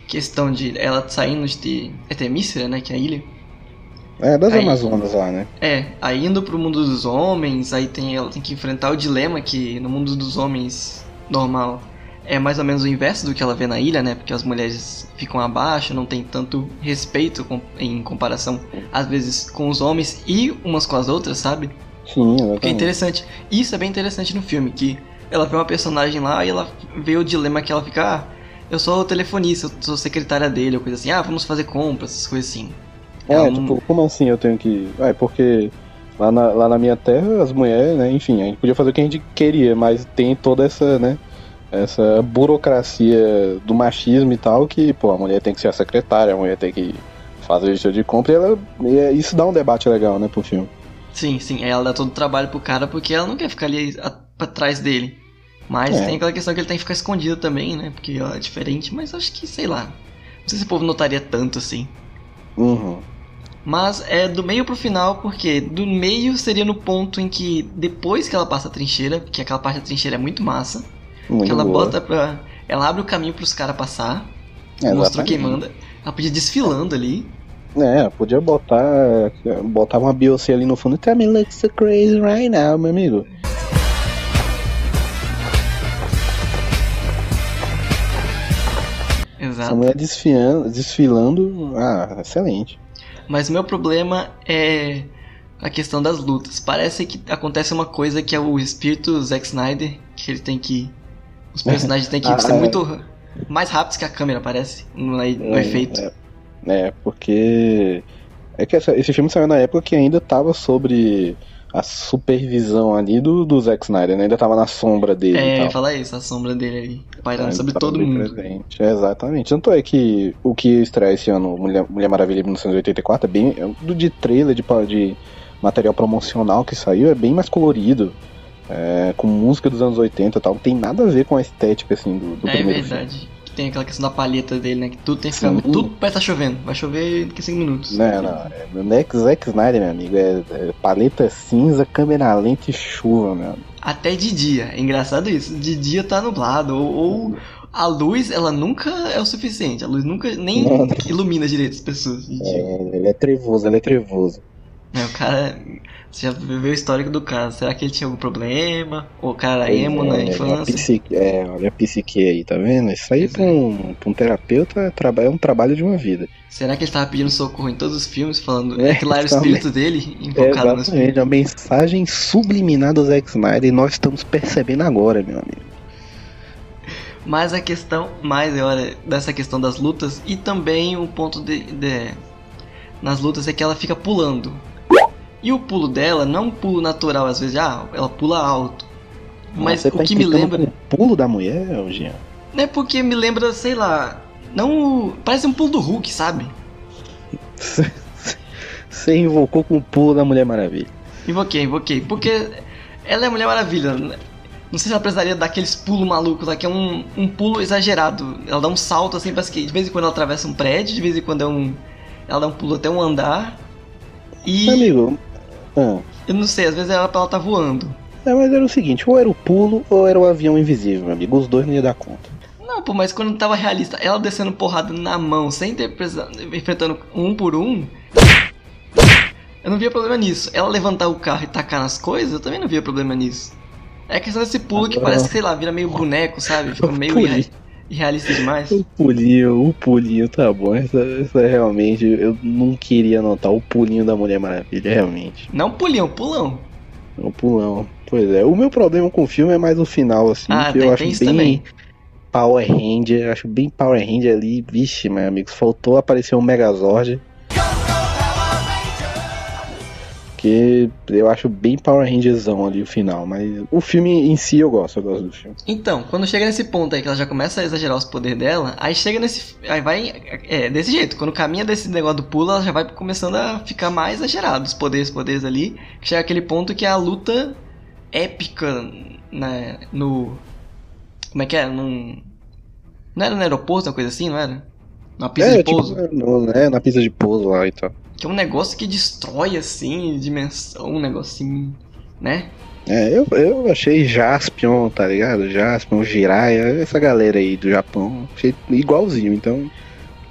questão de ela saindo de Etemícera, né, que é a ilha. É, das Aí- Amazonas lá, né? É, aí indo pro mundo dos homens, aí tem ela tem que enfrentar o dilema que no mundo dos homens normal é mais ou menos o inverso do que ela vê na ilha, né? Porque as mulheres ficam abaixo, não tem tanto respeito com- em comparação às vezes com os homens e umas com as outras, sabe? Sim, Que é exatamente. interessante. Isso é bem interessante no filme, que ela vê uma personagem lá e ela vê o dilema que ela fica, ah, eu sou telefonista, eu sou secretária dele, ou coisa assim, ah, vamos fazer compras, essas coisas assim. É, Ela não- tipo, como assim eu tenho que. É, porque lá na, lá na minha terra, as mulheres, né, enfim, a gente podia fazer o que a gente queria, mas tem toda essa, né, essa burocracia do machismo e tal, que, pô, a mulher tem que ser a secretária, a mulher tem que fazer lista de compra, e, ela, e é- isso dá um debate legal, né, pro filme. Sim, sim, ela dá todo o trabalho pro cara porque ela não quer ficar ali a- pra trás dele. Mas É. tem aquela questão que ele tem que ficar escondido também, né? Porque ela é diferente, mas acho que, sei lá. Não sei se o povo notaria tanto assim. Uhum. Mas é do meio pro final, porque do meio seria no ponto em que depois que ela passa a trincheira, que aquela parte da trincheira é muito massa, Muito que ela boa. bota pra. Ela abre o caminho pros caras passar, É, mostrou quem manda. Ela podia ir desfilando ali. É, podia botar. Botar uma Beyoncé ali no fundo. Tell me look so crazy right now, meu amigo. Essa Exato. mulher desfiando, desfilando. Ah, excelente. Mas o meu problema é a questão das lutas. Parece que acontece uma coisa que é o espírito Zack Snyder, que ele tem que. Os personagens têm que Ah, ser é. muito mais rápidos que a câmera, parece, no, no É, efeito. É, é, porque. É que essa- esse filme saiu na época que ainda tava sobre a supervisão ali do, do Zack Snyder, né? Ainda tava na sombra dele. É, tal. fala isso, a sombra dele ali, pairando sobre todo mundo. presente. É, exatamente. Tanto é que o que estreia esse ano, Mulher, Mulher Maravilha 1984, é bem. É, do de trailer, de, de material promocional que saiu, é bem mais colorido. É, com música dos anos 80 e tal. Tem nada a ver com a estética, assim, do, do É primeiro filme. verdade. tem aquela questão da palheta dele, né? Que tudo tem que ficar. Tudo parece estar chovendo. Vai chover daqui a 5 minutos. Não, não. É, no Zack, Zack Snyder, meu amigo, é, é paleta cinza, câmera lenta e chuva, meu amigo. Até de dia. É engraçado isso. De dia tá nublado. Ou, ou a luz, ela nunca é o suficiente. A luz nunca nem Não. ilumina direito as pessoas. É, ele é trevoso, ele é trevoso. É, o cara. Você já viu o histórico do cara. Será que ele tinha algum problema? Ou o cara emo é, na infância? psique, é, olha a psique aí, tá vendo? Isso aí pra um, pra um terapeuta é, é um trabalho de uma vida. Será que ele tava pedindo socorro em todos os filmes, falando É, que lá era o espírito dele É, invocado nos filmes? exatamente, a mensagem subliminar do Zack Snyder e nós estamos percebendo agora, meu amigo. Mas a questão mais é hora dessa questão das lutas e também o ponto de, de- nas lutas é que ela fica pulando. E o pulo dela não é um pulo natural, às vezes, ah, ela pula alto. Mas Você o tá que me lembra. o pulo da mulher, Jean? Não é porque me lembra, sei lá. Não. Parece um pulo do Hulk, sabe? Você invocou com o pulo da Mulher Maravilha. Invoquei, invoquei. Porque ela é Mulher Maravilha. Não sei se ela precisaria daqueles pulos malucos lá, que é um, um pulo exagerado. Ela dá um salto assim, parece que de vez em quando ela atravessa um prédio, de vez em quando é um. Ela dá um pulo até um andar. E. Amigo, ah, Eu não sei, às vezes ela, ela tá voando. é, mas era o seguinte, ou era o pulo ou era o avião invisível, meu amigo. Os dois não ia dar conta. Não, pô, mas quando tava realista, ela descendo porrada na mão, sem ter enfrentando um por um. Eu não via problema nisso. Ela levantar o carro e tacar nas coisas, eu também não via problema nisso. É questão desse pulo que Agora- parece, sei lá, vira meio boneco, sabe? Fica meio. Irrealista demais. O pulinho, o pulinho, tá bom. Essa, essa é realmente, eu não queria anotar o pulinho da Mulher Maravilha, realmente. Não pulinho, pulão. O pulão. Pois é, o meu problema com o filme é mais o final, assim, Ah, que tem- eu acho bem também. Power Ranger, acho bem Power Ranger ali. Vixe, meu amigo, faltou aparecer um Megazord. Que eu acho bem Power Rangerzão ali o final, mas o filme em si eu gosto, eu gosto do filme. Então, quando chega nesse ponto aí que ela já começa a exagerar os poderes dela, aí chega nesse. Aí vai. É, desse jeito. Quando caminha desse negócio do pulo, ela já vai começando a ficar mais exagerado, os poderes, poderes ali. Chega aquele ponto que é a luta épica né, no. Como é que é? Num. Não era no aeroporto, uma coisa assim, não era? Numa pista é, de pouso. tipo, no, né, na pista de pouso lá e tal. Que é um negócio que destrói assim, dimensão, um negocinho. Né? É, eu, eu achei Jaspion, tá ligado? Jaspion, Jiraiya, essa galera aí do Japão, achei igualzinho, então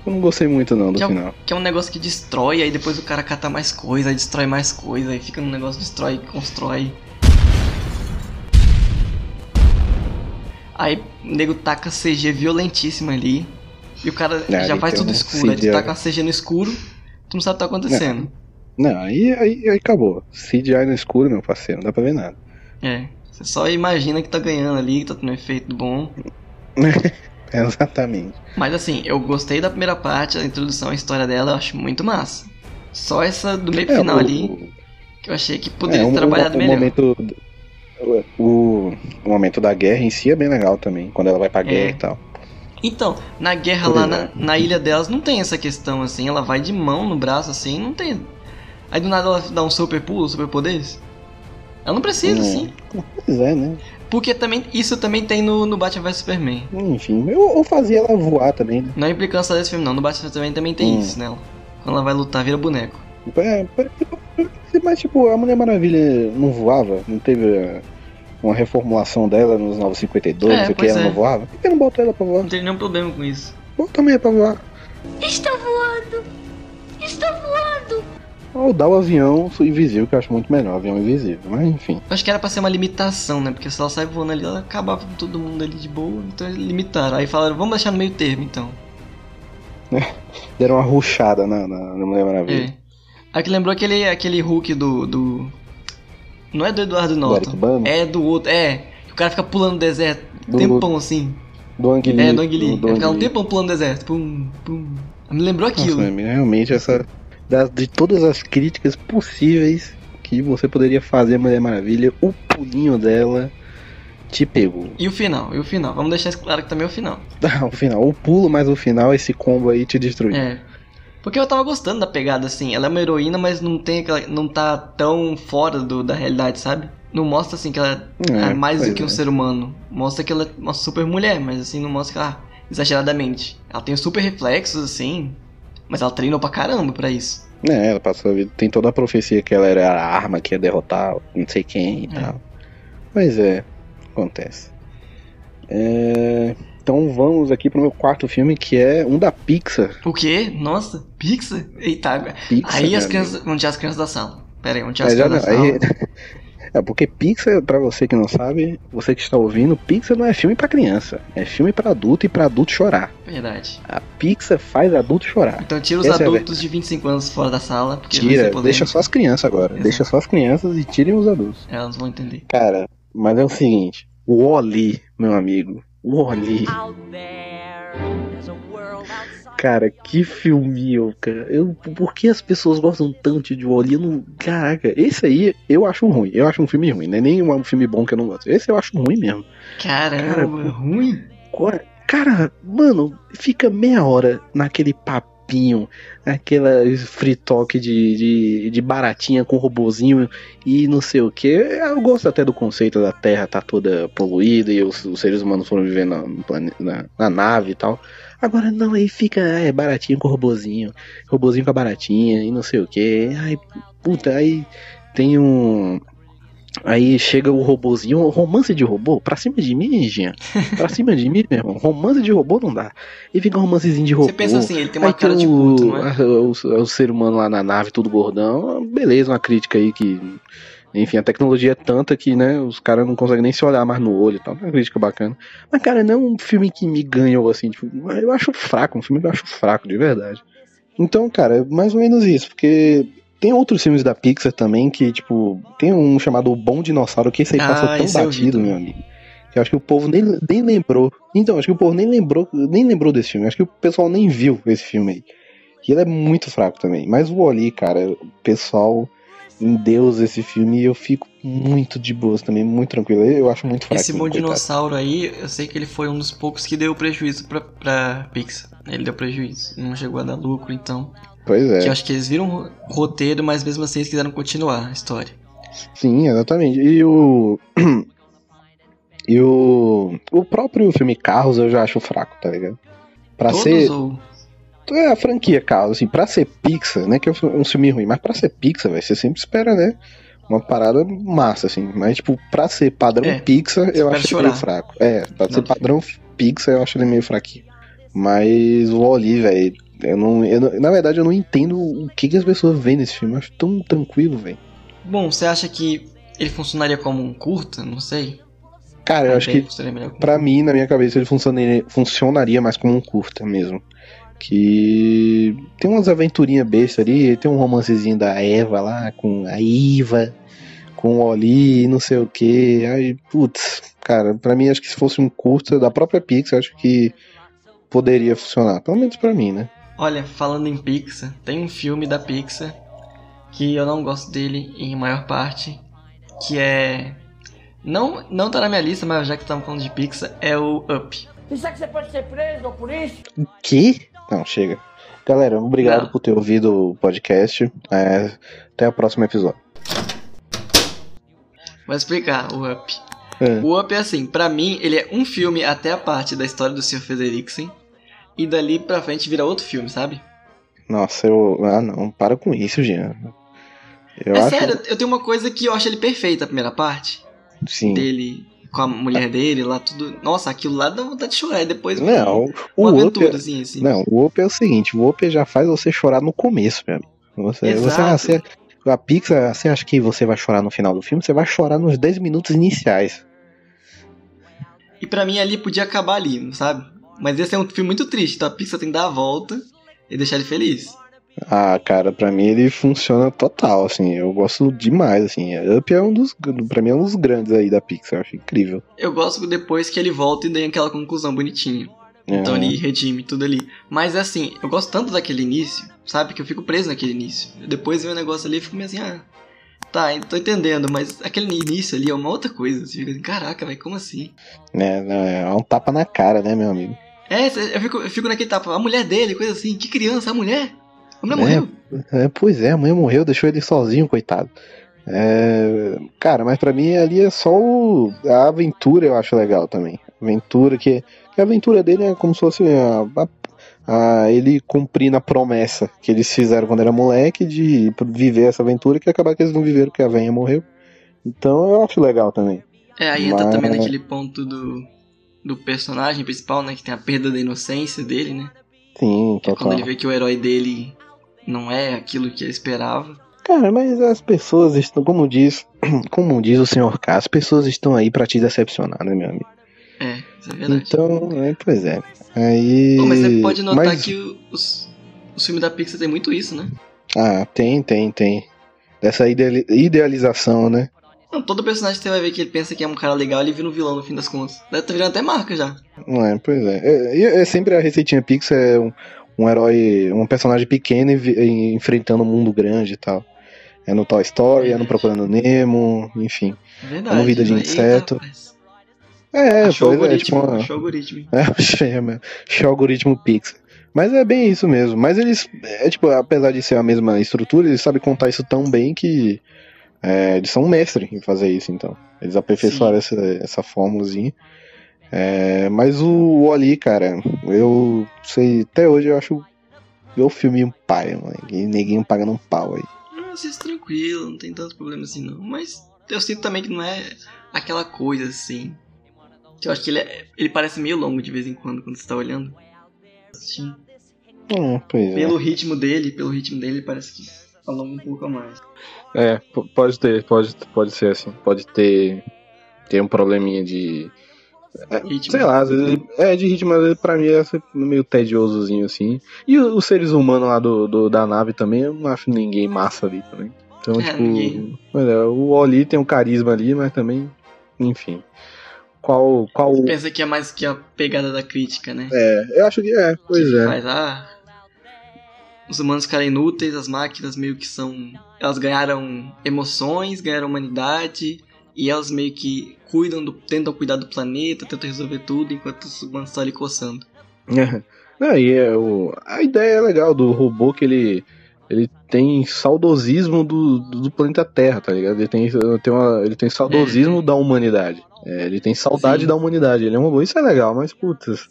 eu não gostei muito não do Que é, final. que é um negócio que destrói, aí depois o cara cata mais coisa, aí destrói mais coisa, aí fica num negócio destrói, constrói. Aí o nego taca CG violentíssima ali. E o cara É, já faz tudo escuro, aí tu taca uma CG no escuro, tu não sabe o que tá acontecendo. Não, aí, aí, aí acabou. CGI no escuro, meu parceiro, não dá pra ver nada. É. Você só imagina que tá ganhando ali, que tá tendo um efeito bom. Exatamente. Mas assim, eu gostei da primeira parte, a introdução, a história dela, eu acho muito massa. Só essa do meio É, final o- ali, que eu achei que poderia é, trabalhado o, melhor. momento o, o momento da guerra em si é bem legal também, quando ela vai pra guerra É. e tal. Então, na guerra lá na, na ilha delas não tem essa questão assim, ela vai de mão no braço assim, não tem. Aí do nada ela dá um super pulo, super poderes. Ela não precisa, Hum. assim. Pois é, né? Porque também isso também tem no, no Batman vs Superman. Enfim, eu, eu fazia ela voar também, né? Não é implicância desse filme, não. No Batman Superman também tem Hum. isso nela. Quando ela vai lutar, vira boneco. É, mas tipo, a Mulher Maravilha não voava? Não teve é, uma reformulação dela nos 952, É, não sei o que, ela é. não voava? Por que não bota ela pra voar? Não tem nenhum problema com isso. Bota também pra voar. Estou voando! Estou voando! Ou dá o avião invisível, que eu acho muito melhor, avião invisível. Mas enfim. Acho que era pra ser uma limitação, né? Porque se ela sai voando ali, ela acabava com todo mundo ali de boa. Então eles limitaram. Aí falaram, vamos deixar no meio termo então. Deram uma ruchada na, na, na Mulher Maravilha. É. Aí que lembrou aquele, aquele Hulk do, do. Não é do Eduardo Do Norton. É do outro. É. que O cara fica pulando no deserto. Do- tempão assim. Do Ang Lee. É, do Ang Lee. do Ele fica um tempão pulando no deserto. Pum, pum. Me lembrou aquilo. Nossa, realmente essa. das- de todas as críticas possíveis que você poderia fazer a Mulher Maravilha, o pulinho dela te pegou. E o final, e o final. Vamos deixar isso claro que também é o final. Ah, o final, o pulo mais o final, esse combo aí te destruiu. É. Porque eu tava gostando da pegada, assim. Ela é uma heroína, mas não tem aquela. não tá tão fora do, da realidade, sabe? Não mostra assim que ela É, é mais do que um é. ser humano. Mostra que ela é uma super mulher, mas assim, não mostra que ela, exageradamente. Ela tem super reflexos, assim, mas ela treinou pra caramba pra isso. É, ela passou a vida. Tem toda a profecia que ela era a arma que ia derrotar não sei quem e É. tal. Mas é, acontece. É, então vamos aqui pro meu quarto filme, que é um da Pixar. O quê? Nossa, Pixar? Eita. Pixar aí as crianças. Onde tinha as crianças da sala? Pera aí, onde tinha É, as já crianças não, da aí- sala? É porque Pixar, pra você que não sabe, você que está ouvindo, Pixar não é filme pra criança, é filme pra adulto e pra adulto chorar. Verdade. A Pixar faz adulto chorar. Então tira os Essa é adultos de 25 anos fora da sala, porque Tira, deixa só as crianças agora. Exato. Deixa só as crianças e tirem os adultos. Elas vão entender. Cara, mas é o seguinte, o Oli, meu amigo, o Oli. Cara, que filminho, cara. Eu, por que as pessoas gostam tanto de Wall-E? Eu não- Caraca, esse aí eu acho ruim. Eu acho um filme ruim. Não é nem um filme bom que eu não gosto. Esse eu acho ruim mesmo. Caramba, ruim? Cara, Cara, mano, fica meia hora naquele papinho, aquela free de, de, de baratinha com robozinho e não sei o que. Eu gosto até do conceito da Terra tá toda poluída e os, os seres humanos foram viver na, na, na nave e tal. Agora não, aí fica é, baratinho com robozinho, robozinho com a baratinha e não sei o que. Ai, puta, aí tem um. Aí chega o robozinho, romance de robô, pra cima de mim, Jean. Pra cima de mim, meu irmão. Romance de robô não dá. E fica um romancezinho de robô. Você pensa assim, ele tem uma Aí cara de o, puto, não é? a- o, o ser humano lá na nave, tudo gordão. Beleza, uma crítica aí que. Enfim, a tecnologia é tanta que, né, os caras não conseguem nem se olhar mais no olho e tal. Uma crítica bacana. Mas, cara, não é um filme que me ganhou, assim, tipo, eu acho fraco, um filme que eu acho fraco, de verdade. Então, cara, é mais ou menos isso, porque tem outros filmes da Pixar também que, tipo, tem um chamado O Bom Dinossauro que esse aí Ah, passa tão batido, meu amigo. Que eu acho que o povo nem, nem lembrou. Então, acho que o povo nem lembrou, nem lembrou desse filme. Acho que o pessoal nem viu esse filme aí. E ele é muito fraco também. Mas o Oli, cara, o pessoal em Deus esse filme e eu fico muito de boas também, muito tranquilo. Eu acho muito fraco. Esse bom dinossauro aí, eu sei que ele foi um dos poucos que deu prejuízo pra, pra Pixar. Ele deu prejuízo, não chegou a dar lucro, então. Pois é. Que eu acho que eles viram o roteiro, mas mesmo assim eles quiseram continuar a história. Sim, exatamente. E o. E o. O próprio filme Carros eu já acho fraco, tá ligado? Pra Todos ser. ou. É a franquia Carros, assim, pra ser Pixar, né? Que é um filme ruim, mas pra ser Pixar, velho, você sempre espera, né? Uma parada massa, assim. Mas, tipo, pra ser padrão É, Pixar, eu acho ele chorar. meio fraco. É, pra ser Não. padrão Pixar, eu acho ele meio fraquinho. Mas o Oli, velho, eu não, eu não- Na verdade, eu não entendo o que, que as pessoas veem nesse filme. Eu acho tão tranquilo, velho. Bom, você acha que ele funcionaria como um curta? Não sei. Cara, eu acho que Pra mim, na minha cabeça, ele funcionaria, funcionaria mais como um curta mesmo. Que tem umas aventurinhas bestas ali, tem um romancezinho da Eva lá, com a Iva, com o Oli, não sei o que. Aí, putz, cara, pra mim, acho que se fosse um curta da própria Pixar, acho que poderia funcionar. Pelo menos pra mim, né? Olha, falando em Pixar, tem um filme da Pixar que eu não gosto dele em maior parte, que é não não tá na minha lista, mas já que estamos falando de Pixar, é o Up. Sabe que você pode ser preso por isso? Que? Não, chega. Galera, obrigado Não. por ter ouvido o podcast. É, até o próximo episódio. Vou explicar o Up. É. O Up é assim, pra mim, ele é um filme até a parte da história do Sr. Frederiksen e dali pra frente vira outro filme, sabe? Nossa, eu. Ah, não, para com isso, Jean. Eu é acho. sério, eu tenho uma coisa que eu acho ele perfeito a primeira parte Sim. dele com a mulher dele lá tudo. Nossa, aquilo lá dá vontade de chorar e depois Não, o uma Up. aventurazinha assim. Não, o Up é o seguinte: o Up já faz você chorar no começo, meu amigo. Você, Exato. você, a Pixar, você acha que você vai chorar no final do filme? Você vai chorar nos 10 minutos iniciais. E pra mim ali podia acabar ali, sabe? Mas esse é um filme muito triste, então a Pixar tem que dar a volta e deixar ele feliz. Ah, cara, pra mim ele funciona total, assim. Eu gosto demais, assim. Up é um dos. Pra mim é um dos grandes aí da Pixar, eu acho incrível. Eu gosto depois que ele volta e tem aquela conclusão bonitinha. Então É. ele redime tudo ali. Mas assim, eu gosto tanto daquele início, sabe? Que eu fico preso naquele início. Depois vem um negócio ali e fico meio assim, ah. Tá, tô entendendo, mas aquele início ali é uma outra coisa. Você fica assim, caraca, velho, como assim? É, não, é um tapa na cara, né, meu amigo? É, eu fico, eu fico naquele tapa, a mulher dele, coisa assim, que criança, a mulher? A mulher É. morreu. É, pois é, a mãe morreu, deixou ele sozinho, coitado. É, cara, mas pra mim ali é só o- a aventura eu acho legal também. Aventura que Que a aventura dele é como se fosse a, a- a- ele cumprindo a promessa que eles fizeram quando era moleque de viver essa aventura que acabar que eles não viveram porque a venha morreu. Então eu acho legal também. É, aí entra Mas- também naquele ponto do, do personagem principal, né? Que tem a perda da inocência dele, né? Sim, Que é quando ele vê que o herói dele não é aquilo que ele esperava. Cara, mas as pessoas estão, como diz, como diz o senhor K, as pessoas estão aí pra te decepcionar, né, meu amigo? É, isso é verdade. Então, é, pois é. Aí. Pô, mas você pode notar mas- que os, os filmes da Pixar tem muito isso, né? Ah, tem, tem, tem. Dessa ideali- idealização, né? Não, todo personagem que você vai ver que ele pensa que é um cara legal, ele vira um vilão no fim das contas. Deve tá virando até marca já. Não é, pois é. É, é- é sempre a receitinha Pixar é um, um herói, um personagem pequeno e e enfrentando um mundo grande e tal. É no Toy Story, é no Procurando Nemo, enfim. É verdade. É uma vida de Eita, inseto. rapaz. É, Achou o é, algoritmo, tipo uma, achou o algoritmo. É, achei, meu. Achei o algoritmo Pixar. Mas é bem isso mesmo. Mas eles, é tipo, apesar de ser a mesma estrutura, eles sabem contar isso tão bem que é, eles são um mestre em fazer isso, então. Eles aperfeiçoaram essa, essa fórmulazinha. É, mas o Oli, cara, eu sei, até hoje eu acho o filme um pai, mano. Ninguém paga um pau aí. Eu assisto tranquilo, não tem tanto problema assim não. Mas eu sinto também que não é aquela coisa assim. Eu acho que ele, é- ele parece meio longo de vez em quando, quando você tá olhando. Assistindo. Hum, pois é. Pelo ritmo dele, pelo ritmo dele, parece que alonga um pouco a mais. É, pode ter, pode, pode ser assim. Pode ter, ter um probleminha de. é, Ritmo. Sei lá, às vezes ele- é de ritmo, vezes pra mim é meio tediosozinho assim. E os seres humanos lá do, do- da nave também, eu não acho ninguém massa ali também. Então, É, tipo, ninguém. é, o Oli tem um carisma ali, mas também, enfim. Qual. qual Pensa que é mais que a pegada da crítica, né? é, eu acho que é, pois que é. faz, ah, os humanos ficarem inúteis, as máquinas meio que são. Elas ganharam emoções, ganharam humanidade, e elas meio que cuidam do. tentam cuidar do planeta, tentam resolver tudo, enquanto os humanos estão ali coçando. Não, e é o, a ideia é legal do robô que ele ele tem saudosismo do, do, planeta Terra, tá ligado? Ele tem, tem uma, ele tem saudosismo da humanidade. É, ele tem saudade Sim. da humanidade. Ele é um robô. Isso é legal, mas putz.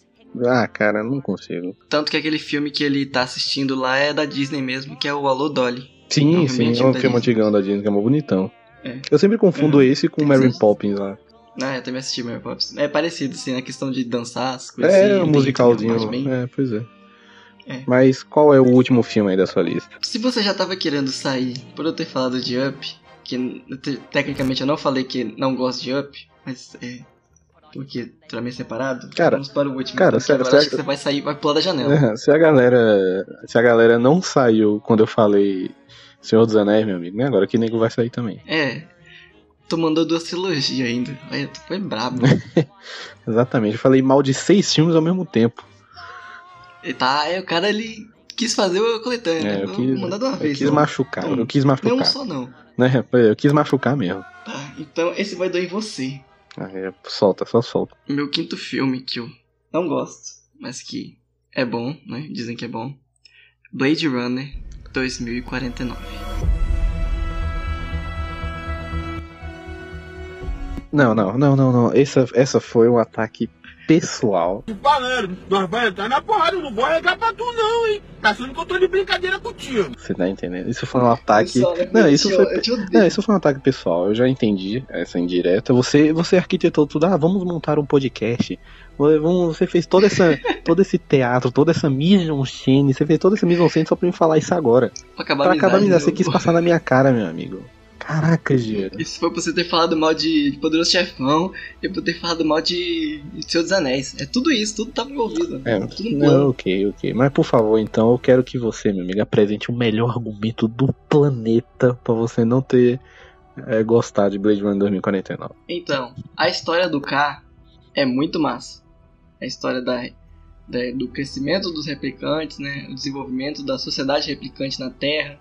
Ah, cara, não consigo. Tanto que aquele filme que ele tá assistindo lá é da Disney mesmo, que é o Alô Dolly. Sim, É sim, é um filme Disney. antigão da Disney, que é mó bonitão. É. Eu sempre confundo Uhum. esse com Mary Poppins lá. Ah, eu também assisti Mary Poppins. É parecido, assim, na questão de dançar as coisas. É, assim, um musicalzinho. uma bem- É, pois é. É. Mas qual é o último filme aí da sua lista? Se você já tava querendo sair por eu ter falado de Up, que te- tecnicamente eu não falei que não gosto de Up, mas é. Porque pra mim é separado. Cara, Vamos para o último. cara, então, sério, agora sério. acho que você vai sair, vai pular da janela. Se a galera. Se a galera não saiu quando eu falei Senhor dos Anéis, meu amigo, né? Agora que nego vai sair também. É. Tu mandou duas trilogias ainda. Tu foi brabo. Exatamente. Eu falei mal de seis filmes ao mesmo tempo. E tá, aí o cara ele quis fazer o coletâneo. É, né? eu quis, mandar de uma eu vez. quis machucar. Então, Eu quis Não machucar. só não. Né? Eu quis machucar mesmo. Tá, então esse vai doer em você. É, solta, só solta. Meu quinto filme que eu não gosto, mas que é bom, né? Dizem que é bom. Blade Runner 2049. Não, não, não, não, não. Essa, essa foi um ataque pessoal. Falando, nós vamos entrar na porrada, eu não vou arregar pra tu não, hein? Tá achando que eu tô de brincadeira contigo. Você tá entendendo? Isso foi um ataque. Pessoal, né? Não, isso foi. Não, isso foi um ataque pessoal. Eu já entendi essa indireta. Você, você arquitetou tudo. Ah, vamos montar um podcast. Vamos- Você fez toda essa, todo esse teatro, toda essa mise-en-scène. Você fez toda essa mise-en-scène só pra me falar isso agora. Pra acabar Pra a acabar amizade. amizade. Você quis passar na minha cara, meu amigo. Caraca, Giro. Isso foi pra você ter falado mal de Poderoso Chefão e por ter falado mal de Senhor dos Anéis. É tudo isso, tudo tava envolvido. É, tudo um plano. não, ok, ok. Mas por favor, então, eu quero que você, meu amigo, apresente o melhor argumento do planeta pra você não ter é, gostado de Blade Runner 2049. Então, a história do K é muito massa. A história da, da- do crescimento dos replicantes, né? O desenvolvimento da sociedade replicante na Terra.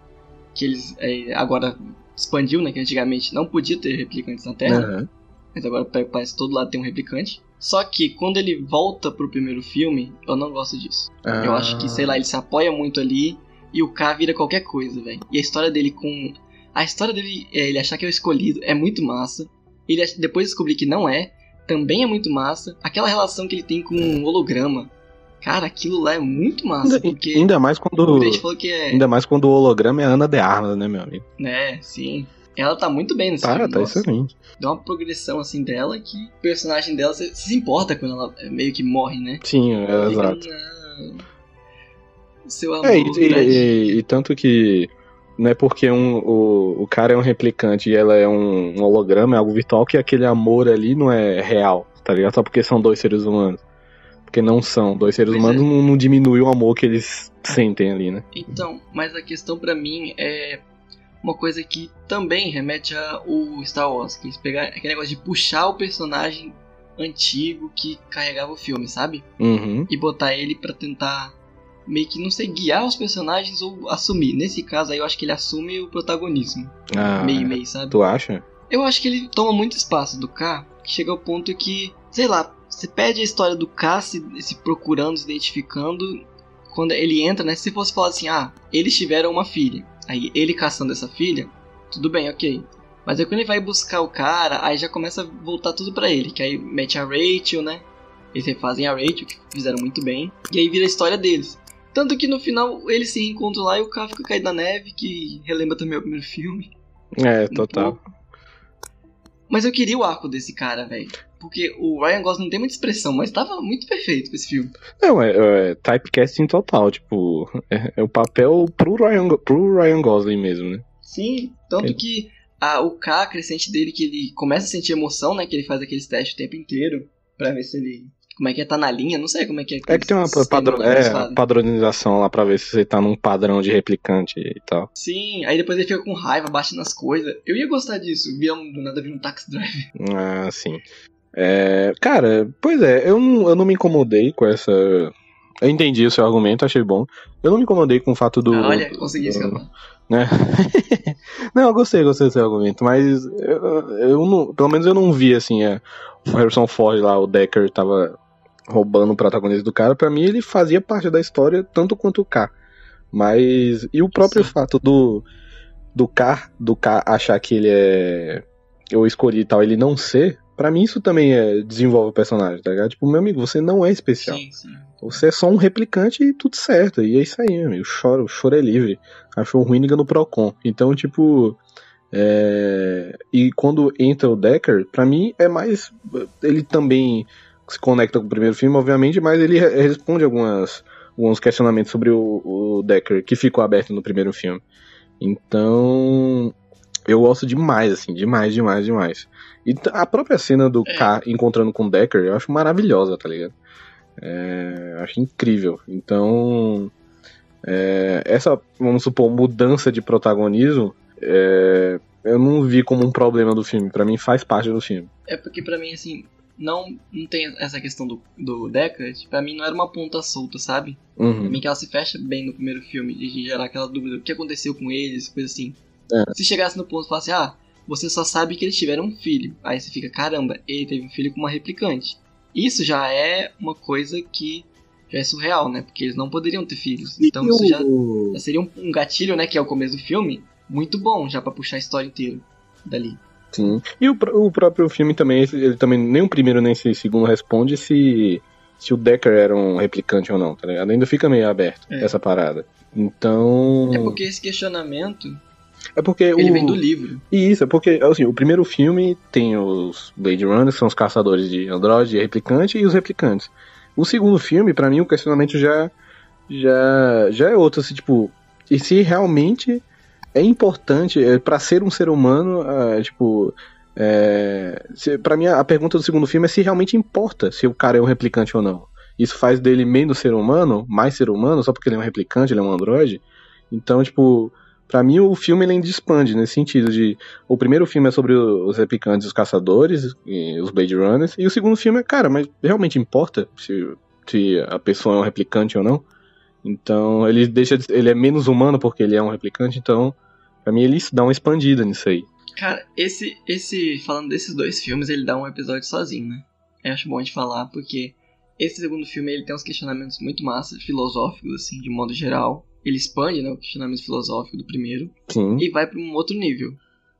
Que eles é, agora expandiu, né? Que antigamente não podia ter replicantes na Terra. Aham. Mas agora pa- parece que todo lado tem um replicante. Só que quando ele volta pro primeiro filme, eu não gosto disso. Eu Ah. acho que, sei lá, ele se apoia muito ali e o K vira qualquer coisa, velho. E a história dele com. A história dele, é, ele achar que é o escolhido, é muito massa. Ele depois descobri que não é, também é muito massa. Aquela relação que ele tem com o holograma. Cara, aquilo lá é muito massa, Ainda, porque ainda mais quando. É. Ainda mais quando o holograma é Ana de Armas, né, meu amigo? Né, sim. Ela tá muito bem nesse Tá, filme. tá nossa. excelente. Dá uma progressão assim dela que o personagem dela você se importa quando ela meio que morre, né? Sim, é, exato. "Não, Seu amor, É, e, e- Grant." e- e tanto que não é porque um, o, o cara é um replicante e ela é um, um holograma, é algo virtual, que aquele amor ali não é real, tá ligado? Só porque são dois seres humanos. Porque não são. Dois seres Pois humanos é. não, não diminui o amor que eles sentem ali, né? Então, mas a questão pra mim é uma coisa que também remete a o Star Wars, que eles pegaram aquele negócio de puxar o personagem antigo que carregava o filme, sabe? Uhum. E botar ele pra tentar meio que não sei guiar os personagens ou assumir. Nesse caso aí eu acho que ele assume o protagonismo, Ah, meio meio, sabe? tu acha? Eu acho que ele toma muito espaço do K, que chega ao ponto que, sei lá, você perde a história do K se, se procurando, se identificando. Quando ele entra, né? Se fosse falar assim, ah, eles tiveram uma filha. Aí ele caçando essa filha, tudo bem, ok. Mas aí quando ele vai buscar o cara, aí já começa a voltar tudo pra ele. Que aí mete a Rachel, né? Eles refazem a Rachel, que fizeram muito bem. E aí vira a história deles. Tanto que no final eles se reencontram lá e o K fica caído na neve, que relembra também o primeiro filme. É, total. Mas eu queria o arco desse cara, velho. Porque o Ryan Gosling não tem muita expressão, mas tava muito perfeito com esse filme. Não, é, é typecasting total, tipo, é, é o papel pro Ryan, pro Ryan Gosling mesmo, né? Sim, tanto Ele- que a, o K crescente dele, que ele começa a sentir emoção, né? Que ele faz aqueles testes o tempo inteiro pra ver se ele. Como é que é, tá na linha? Não sei como é que é. É que tem uma sistema padro- lá que eles é, padronização lá pra ver se você tá num padrão de replicante e tal. Sim, aí depois ele fica com raiva, bate nas coisas. Eu ia gostar disso, via um- do nada vir um taxi drive. Ah, sim. É, cara, pois é, eu não, eu não me incomodei com essa. Eu entendi o seu argumento, achei bom. Eu não me incomodei com o fato do. Ah, olha, consegui escapar. né? não, eu gostei, gostei do seu argumento, mas eu, eu não, pelo menos eu não vi assim, é, o Harrison Ford lá, o Decker tava roubando o protagonista do cara, pra mim ele fazia parte da história tanto quanto o K. Mas e o próprio Sim. fato do do K, do K achar que ele é eu escolhi tal, ele não ser, pra mim isso também é, desenvolve o personagem, tá ligado? Tipo, meu amigo, você não é especial. Sim, sim. Você é só um replicante e tudo certo. E é isso aí, meu amigo. Choro, choro é livre. Achou ruim, liga no Procon. Então, tipo. é, E quando entra o Decker, pra mim é mais. Ele também se conecta com o primeiro filme, obviamente, mas ele re- responde algumas, alguns questionamentos sobre o, o Decker que ficou aberto no primeiro filme. Então. Eu gosto demais, assim, demais, demais, demais. E a própria cena do É. K encontrando com o Decker eu acho maravilhosa, tá ligado? É, acho incrível. Então, é, essa, vamos supor, mudança de protagonismo, é, eu não vi como um problema do filme. Pra mim, faz parte do filme. É porque pra mim, assim, não, não tem essa questão do, do Deckard. Pra mim não era uma ponta solta, sabe? Pra Uhum. mim que ela se fecha bem no primeiro filme, de gerar aquela dúvida, o que aconteceu com eles, coisa assim. É. Se chegasse no ponto e falasse, ah, você só sabe que eles tiveram um filho. Aí você fica, caramba, ele teve um filho com uma replicante. Isso já é uma coisa que já é surreal, né? Porque eles não poderiam ter filhos. Então isso já, já seria um, um gatilho, né? Que é o começo do filme, muito bom já pra puxar a história inteira dali. Sim. E o, o próprio filme também, ele também, nem o primeiro nem o segundo responde se, se o Decker era um replicante ou não, tá ligado? Ainda fica meio aberto É. essa parada. Então. É porque esse questionamento, É porque ele o... vem do livro. E isso, é porque, assim, o primeiro filme tem os Blade Runners, que são os caçadores de androide, replicante, e os replicantes. O segundo filme, pra mim, o questionamento já, já, já é outro, assim, tipo, e se realmente é importante, é, para ser um ser humano, ah, tipo, é, pra mim a pergunta do segundo filme é se realmente importa se o cara é um replicante ou não. Isso faz dele menos ser humano, mais ser humano, só porque ele é um replicante, ele é um androide. Então, tipo, Pra mim, o filme ele ainda expande nesse sentido de. O primeiro filme é sobre os replicantes, os caçadores, os Blade Runners, e o segundo filme é, cara, mas realmente importa se, se a pessoa é um replicante ou não? Então, ele deixa. de- Ele é menos humano porque ele é um replicante, então, pra mim, ele dá uma expandida nisso aí. Cara, esse, esse, falando desses dois filmes, ele dá um episódio sozinho, né? Eu acho bom gente falar, porque esse segundo filme, ele tem uns questionamentos muito massas, filosóficos, assim, de modo geral. Ele expande, né, o questionamento filosófico do primeiro Sim, e vai pra um outro nível.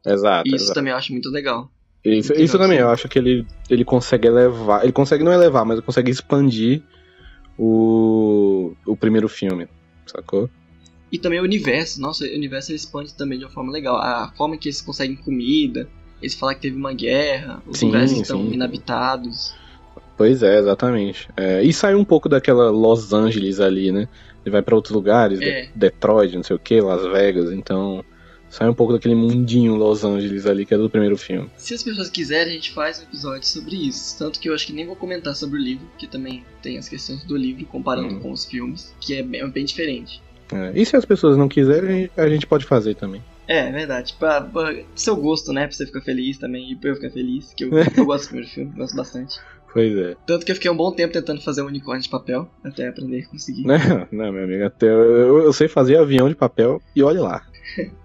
exato. E isso exato. também eu acho muito legal. Isso, isso também, eu acho que ele, ele consegue elevar. Ele consegue não elevar, mas ele consegue expandir o, o primeiro filme, sacou? E também o universo. Nossa, o universo ele expande também de uma forma legal. A forma que eles conseguem comida, eles falam que teve uma guerra, os Sim, lugares estão sim. inabitados. Pois é, exatamente. É, e sai um pouco daquela Los Angeles ali, né? Ele vai pra outros lugares, É. De- Detroit, não sei o que, Las Vegas, então sai um pouco daquele mundinho Los Angeles ali que é do primeiro filme. Se as pessoas quiserem, a gente faz um episódio sobre isso. Tanto que eu acho que nem vou comentar sobre o livro, porque também tem as questões do livro comparando Hum. com os filmes, que é bem, bem diferente. É, e se as pessoas não quiserem, a gente pode fazer também. É, é verdade. Pra, pra seu gosto, né? Pra você ficar feliz também e pra eu ficar feliz, que eu, eu gosto do primeiro filme, gosto bastante. Pois é. Tanto que eu fiquei um bom tempo tentando fazer um unicórnio de papel, até aprender a conseguir. Não, não, meu amigo, até eu, eu sei fazer avião de papel e olha lá.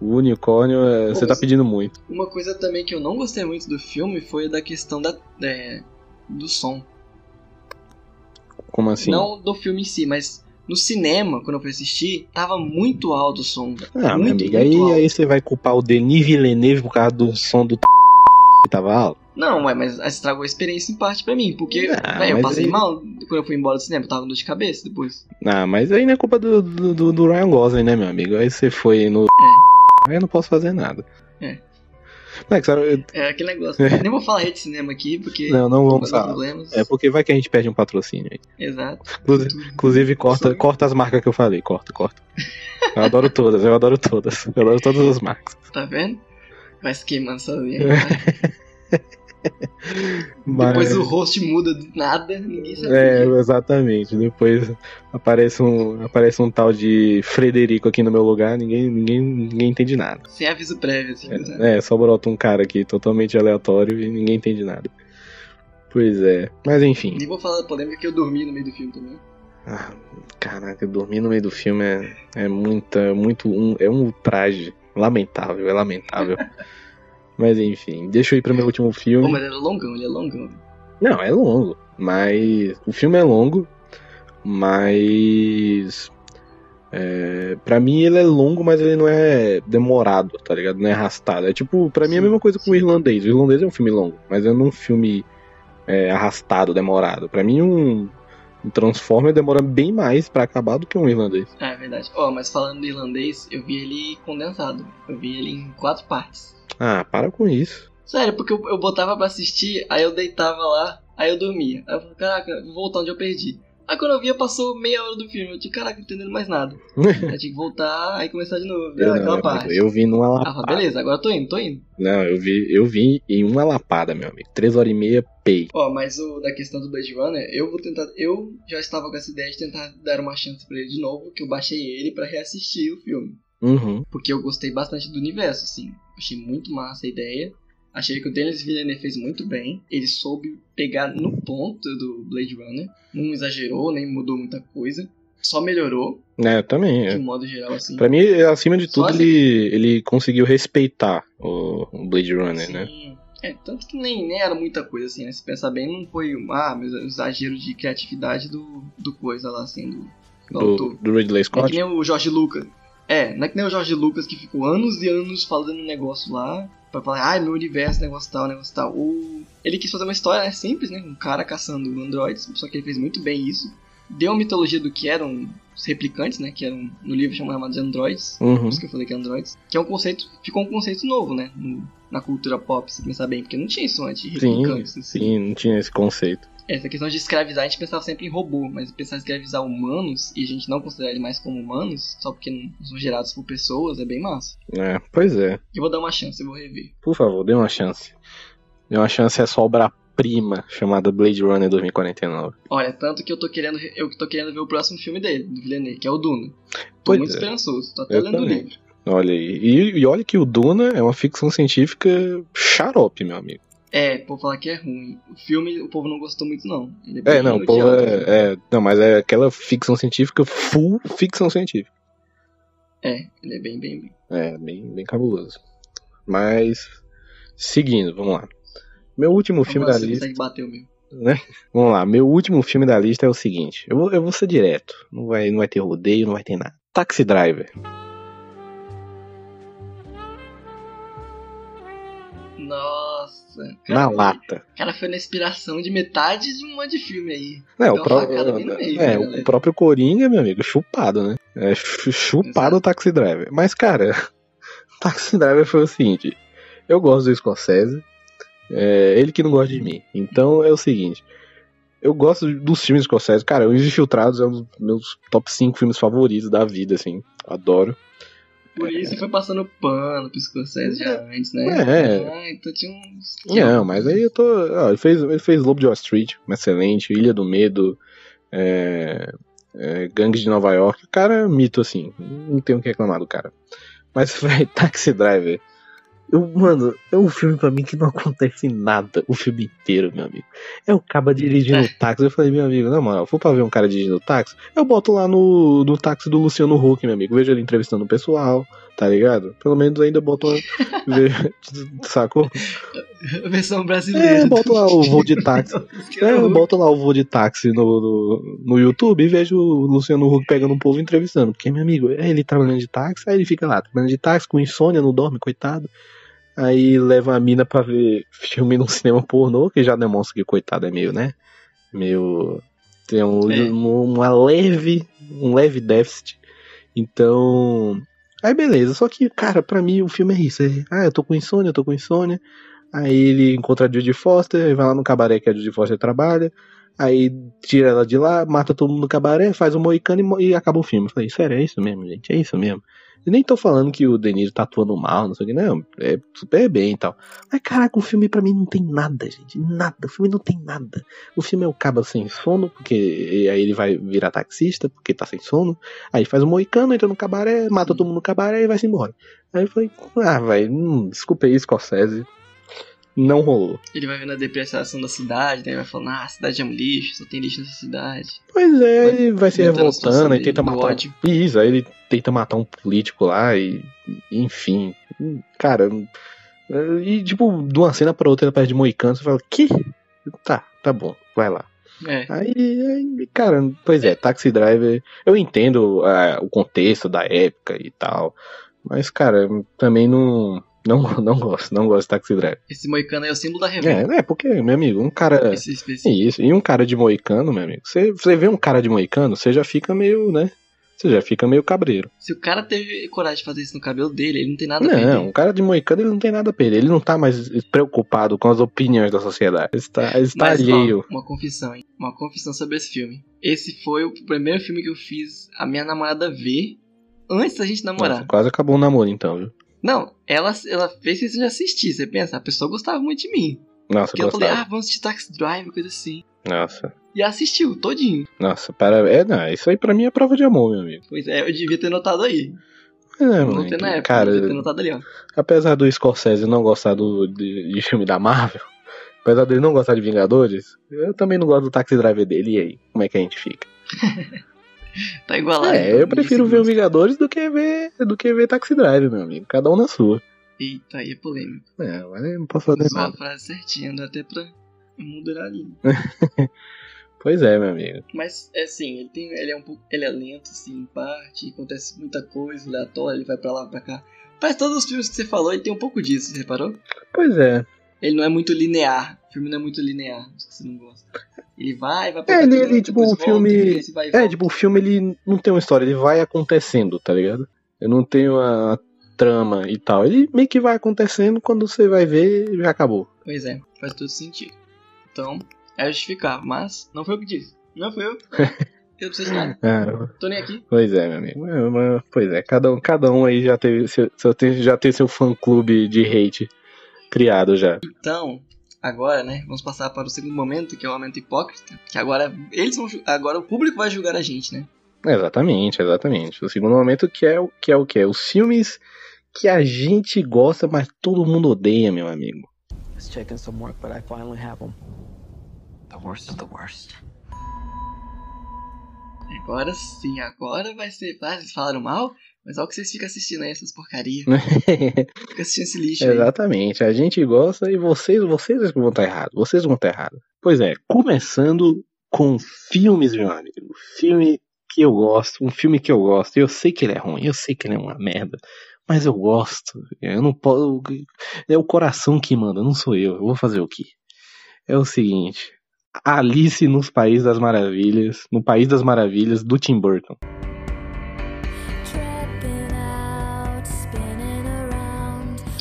O unicórnio, é, você tá pedindo muito. Uma coisa também que eu não gostei muito do filme foi da questão da, é, do som. Como assim? Não do filme em si, mas no cinema, quando eu fui assistir, tava muito alto o som. Ah, meu muito, amigo, muito aí, alto. aí você vai culpar o Denis Villeneuve por causa do som do que tava alto? Não, ué, mas estragou a experiência em parte pra mim, porque Ah, véi, eu passei aí- mal quando eu fui embora do cinema, eu tava com dor de cabeça depois. Ah, mas aí não é culpa do, do, do- Ryan Gosling, né, meu amigo? Aí você foi no. Aí eu não posso fazer nada. É. Max, eu- É aquele negócio. Nem vou falar rede cinema aqui, porque. não, não vamos falar. problemas. É porque vai que a gente perde um patrocínio aí. Exato. Inclusive, inclusive, corta, corta as marcas que eu falei, corta, corta. Eu adoro todas, eu adoro todas. Eu adoro todas as marcas. Tá vendo? Vai se queimando sozinho. Mas- Depois o host muda do nada, ninguém sabe. É, quê. exatamente. Depois aparece um, aparece um tal de Frederico aqui no meu lugar, ninguém, ninguém, ninguém entende nada. Sem aviso prévio, assim. né? É, só brota um cara aqui totalmente aleatório e ninguém entende nada. Pois é. Mas enfim. Nem vou falar da polêmica que eu dormi no meio do filme também. Ah, caraca, dormir no meio do filme é, é muita, muito um, é um traje lamentável, é lamentável. Mas enfim, deixa eu ir pro meu último filme. Pô, mas ele é longão, ele é longão. Não, é longo, mas o filme é longo, mas é, para mim ele é longo, mas ele não é demorado, tá ligado? Não é arrastado. É tipo, pra mim é a mesma coisa com o irlandês. O irlandês é um filme longo, mas é não um filme é, arrastado, demorado. Pra mim um, um Transformer demora bem mais pra acabar do que um irlandês. É verdade. Ó, mas falando do irlandês, eu vi ele condensado. Eu vi ele em quatro partes. Ah, para com isso. Sério, porque eu, eu botava pra assistir, aí eu deitava lá, aí eu dormia. Aí eu falei, caraca, vou voltar onde eu perdi. Aí quando eu via, passou meia hora do filme. Eu tinha, caraca, não entendendo mais nada. aí tinha que voltar, aí começar de novo, Eu, aquela parte. eu vi numa Ah, lapada. falei, beleza, agora eu tô indo, tô indo. Não, eu vi, eu vi em uma lapada, meu amigo. Três horas e meia, pay. Ó, mas o da questão do Blade Runner, eu vou tentar. Eu já estava com essa ideia de tentar dar uma chance pra ele de novo, que eu baixei ele pra reassistir o filme. Uhum. Porque eu gostei bastante do universo, assim. Achei muito massa a ideia. Achei que o Denis Villeneuve fez muito bem. Ele soube pegar no ponto do Blade Runner. Não exagerou, nem mudou muita coisa. Só melhorou, É, eu também. de É. um modo geral, assim. Pra mim, acima de tudo, assim. ele, ele conseguiu respeitar o, Blade Runner, né? Sim. É, tanto que nem, nem era muita coisa, assim, né? Se pensar bem, não foi um ah, mas exagero de criatividade do, do coisa lá, assim, do, do autor. Do, do Ridley Não é Scott. que nem o Jorge Lucas. É, não é que nem o Jorge Lucas que ficou anos e anos falando um negócio lá. Pra falar, ai, meu universo, negócio tal, negócio tal. O... Ele quis fazer uma história né, simples, né? Um cara caçando androides, só que ele fez muito bem isso. Deu a mitologia do que eram os replicantes, né? Que eram no livro chamado de androids. Uhum. Por isso que eu falei que é androids. Que é um conceito. Ficou um conceito novo, né? no- na cultura pop, se pensar bem, porque não tinha isso antes, Sim, replicantes. assim. sim, não tinha esse conceito. Essa questão de escravizar, a gente pensava sempre em robô, mas pensar em escravizar humanos e a gente não considerar ele mais como humanos, só porque não são gerados por pessoas, é bem massa. É, pois é. Eu vou dar uma chance, eu vou rever. Por favor, dê uma chance. Dê uma chance a essa obra-prima chamada Blade Runner 2049. Olha, tanto que eu tô querendo, eu tô querendo ver o próximo filme dele, do Villeneuve, que é o Duna. Tô Pois muito é. esperançoso, tô até Eu lendo o livro. Olha aí. E, e olha que o Duna é uma ficção científica xarope, meu amigo. É, o povo falar que é ruim. O filme, o povo não gostou muito, não. É, É, não, o povo é, é. Não, mas é aquela ficção científica full ficção científica. É, ele é bem, bem, bem. É, bem, bem cabuloso. Mas, seguindo, vamos lá. Meu último filme da lista. o meu. né? Vamos lá, meu último filme da lista é o seguinte. Eu vou, eu vou ser direto. Não vai, não vai ter rodeio, não vai ter nada. Taxi Driver. Nossa. Na lata. Cara foi na inspiração de metade de um monte de filme aí. É, o, pró- no meio, é, né, o próprio Coringa, meu amigo, chupado, né? É, chu- chupado o Taxi Driver. Mas, cara, Taxi Driver foi o seguinte: eu gosto do Scorsese, é, ele que não gosta de mim. Então é o seguinte: eu gosto dos filmes do Scorsese. Cara, Os Infiltrados é um dos meus top 5 filmes favoritos da vida, assim. Adoro. Por isso foi passando pano pro Scorsese já antes, né? É. Ah, então tinha uns. Não, mas aí eu tô. ó, ele, fez, ele fez Lobo de Wall Street, um excelente, Ilha do Medo, é, é, Gangue de Nova York. O cara é mito, assim. Não tenho o que reclamar do cara. Mas, velho, Taxi Driver. Eu, mano, é um filme pra mim que não acontece nada o filme inteiro, meu amigo. É o cara dirigindo É. táxi. Eu falei, meu amigo, na moral, for pra ver um cara dirigindo táxi, eu boto lá no, no táxi do Luciano Huck, meu amigo. Vejo ele entrevistando o pessoal, tá ligado? Pelo menos ainda boto. vejo- sacou? Versão brasileira. É, boto lá o voo de táxi. Que É, eu boto lá o voo de táxi no, no, no YouTube e vejo o Luciano Huck pegando um povo entrevistando. Porque, meu amigo, é ele trabalhando de táxi, aí ele fica lá, trabalhando de táxi, com insônia, não dorme, coitado. Aí leva a mina pra ver filme num cinema pornô, que já demonstra que coitado é meio, né? Meio. Tem um, É. um- uma leve. Um leve déficit. Então. Aí beleza, só que, cara, pra mim o filme é isso. É, ah, eu tô com insônia, eu tô com insônia. Aí ele encontra a Judy Foster, vai lá no cabaré que a Judy Foster trabalha. Aí tira ela de lá, mata todo mundo no cabaré, faz um moicano e, e acaba o filme. Eu falei, sério, é isso mesmo, gente? É isso mesmo. E nem tô falando que o Deniro tá atuando mal, não sei o que, não. É super bem e tal. Mas caraca, o filme pra mim não tem nada, gente. Nada. O filme não tem nada. O filme é o cabo sem sono, porque aí ele vai virar taxista, porque tá sem sono. Aí faz um moicano, entra no cabaré, mata todo mundo no cabaré e vai-se embora. Aí eu falei, ah, velho, hum, desculpa aí, Scorsese. Não rolou. Ele vai vendo a depreciação da cidade, daí vai falando, ah, a cidade é um lixo, só tem lixo nessa cidade. Pois é, ele vai se revoltando e tenta matar. ódio. Um... Isso, aí ele tenta matar um político lá e. Enfim. Cara. E tipo, de uma cena pra outra ele perde moicano, você fala, que? Tá, tá bom, vai lá. É. Aí, aí, cara, pois é, Taxi Driver, eu entendo ah, o contexto da época e tal, mas, cara, também não, não, não gosto, não gosto de Taxi Driver. Esse moicano é o símbolo da revolta. É, é, porque, meu amigo, um cara. Esse específico. Isso, e um cara de moicano, meu amigo, você, você vê um cara de moicano, você já fica meio, né? Você já fica meio cabreiro. Se o cara teve coragem de fazer isso no cabelo dele, ele não tem nada a perder. Não, um cara de moicano ele não tem nada a perder. Ele não tá mais preocupado com as opiniões da sociedade. Ele está, ele está Mas, ó, alheio. uma confissão, hein? Uma confissão sobre esse filme. Esse foi o primeiro filme que eu fiz a minha namorada ver antes da gente namorar. Nossa, quase acabou o namoro então, viu? Não, ela, ela fez isso de assistir. Você pensa, a pessoa gostava muito de mim. Nossa, Porque eu gostava. falei, ah, vamos assistir Taxi Drive, coisa assim. Nossa. E assistiu, todinho. Nossa, para. É, não, isso aí pra mim é prova de amor, meu amigo. Pois é, eu devia ter notado aí. É, Não mano, ter na época, cara, devia ter notado ali, ó. apesar do Scorsese não gostar do, de, de filme da Marvel, apesar dele não gostar de Vingadores, eu também não gosto do Taxi Driver dele. E aí, como é que a gente fica? Tá igualado. É, eu prefiro ver o. Vingadores do que ver do que ver Taxi Driver, meu amigo. Cada um na sua. Eita, aí é polêmico. É, mas não posso fazer Usou a nada. frase certinha, dá até pra moderar ali. Pois é, meu amigo. Mas, é assim, ele, tem, ele é um pouco. Ele é lento, assim, em parte, acontece muita coisa, aleatória, ele vai pra lá, pra cá. Mas todos os filmes que você falou, ele tem um pouco disso, você reparou? Pois é. Ele não é muito linear. O filme não é muito linear, acho que você não gosta. Ele vai, vai É, ele, ele, tipo, o volta, filme. vai e É, volta. tipo, o filme ele não tem uma história, ele vai acontecendo, tá ligado? Eu não tenho a trama e tal. Ele meio que vai acontecendo, quando você vai ver, já acabou. Pois é, faz todo sentido. Então, é justificável, mas não foi eu que disse. Não foi eu. Eu não preciso de nada. Ah, Tô nem aqui. pois é, meu amigo. É, mas- pois é, cada um, cada um aí já teve, seu, já tem seu fã clube de hate criado já. Então, agora, né, vamos passar para o segundo momento, que é o momento hipócrita. Que agora eles vão agora o público vai julgar a gente, né? Exatamente, exatamente. O segundo momento que é o que é o que? Os filmes que a gente gosta, mas todo mundo odeia, meu amigo. It's taken some work, but I finally have them. The worst of the worst. Agora sim, agora vai ser. Ah, vocês falaram mal? Mas olha o que vocês ficam assistindo aí, essas porcarias. Fica assistindo esse lixo aí. Exatamente, a gente gosta e vocês, vocês é vão estar errados, vocês vão estar errados. Pois é, começando com filmes, meu amigo. Filme que eu gosto, um filme que eu gosto, eu sei que ele é ruim, eu sei que ele é uma merda, Mas eu gosto. Eu não posso. É o coração que manda, não sou eu. Eu vou fazer o quê? É o seguinte. Alice nos País das Maravilhas, no País das Maravilhas do Tim Burton.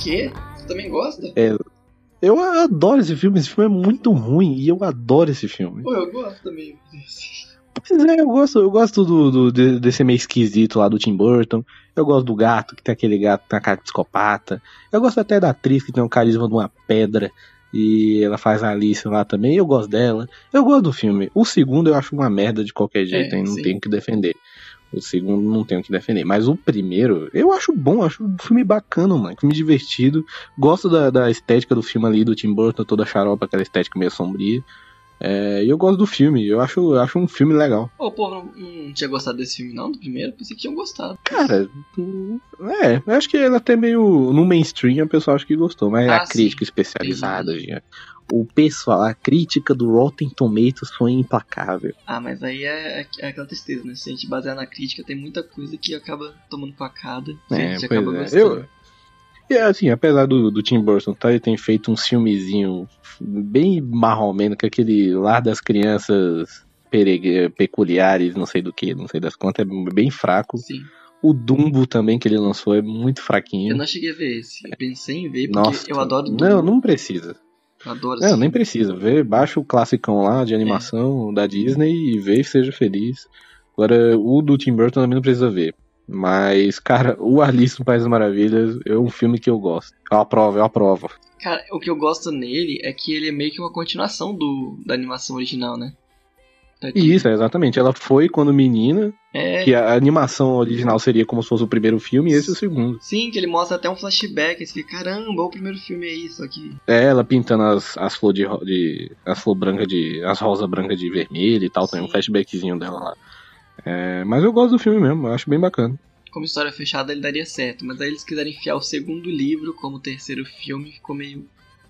Que? Você também gosta? É, eu adoro esse filme, esse filme é muito ruim e eu adoro esse filme. Pô, eu gosto também. Pois é, eu gosto, eu gosto do, do, de- desse meio esquisito lá do Tim Burton. Eu gosto do gato, que tem aquele gato que tem a cara de psicopata. Eu gosto até da atriz que tem um carisma de uma pedra. E ela faz a Alice lá também. Eu gosto dela. Eu gosto do filme. O segundo eu acho uma merda de qualquer jeito, É, hein? Não sim. tenho o que defender. O segundo não tenho o que defender. Mas o primeiro, eu acho bom, acho um filme bacana, mano. Filme divertido. Gosto da, da estética do filme ali, do Tim Burton, toda xaropa, aquela estética meio sombria. É, e eu gosto do filme, eu acho, eu acho um filme legal. Ô, o povo não, não tinha gostado desse filme, não? Do primeiro? Pensei que tinham gostado. Cara, hum, é, eu acho que ele até meio no mainstream, o pessoal acho que gostou, mas Ah, a crítica sim. especializada, já, o pessoal, a crítica do Rotten Tomatoes foi implacável. Ah, mas aí é, é aquela tristeza, né? Se a gente basear na crítica, tem muita coisa que acaba tomando facada. É, gente pois acaba é. gostando. Eu, e assim, apesar do, do Tim Burton tá, ele tem feito um filmezinho bem marromeno, com aquele lar das crianças peculiares, não sei do que, não sei das contas, é bem fraco. Sim. O Dumbo também que ele lançou é muito fraquinho. Eu não cheguei a ver esse. Eu pensei em ver porque Nossa, eu adoro Dumbo. Não, não precisa. Adoro Não, nem precisa. Vê, baixa o classicão lá de animação da Disney e vê e seja feliz. Agora, o do Tim Burton também não precisa ver. Mas, cara, o Alice no País das Maravilhas é um filme que eu gosto. Eu aprovo, eu aprovo. Cara, o que eu gosto nele é que ele é meio que uma continuação do, da animação original, né? Tá aqui. E isso, é, exatamente. Ela foi quando menina, É, que a animação original seria como se fosse o primeiro filme e esse o segundo. sim, que ele mostra até um flashback. Você fica, caramba, o primeiro filme é isso aqui. É, ela pintando as, as flores de, de. as flores brancas de. as rosas brancas de vermelho e tal, tem um Sim. flashbackzinho dela lá. É, mas eu gosto do filme mesmo, eu acho bem bacana. Como história fechada, ele daria certo. Mas aí eles quiseram enfiar o segundo livro como terceiro filme, ficou meio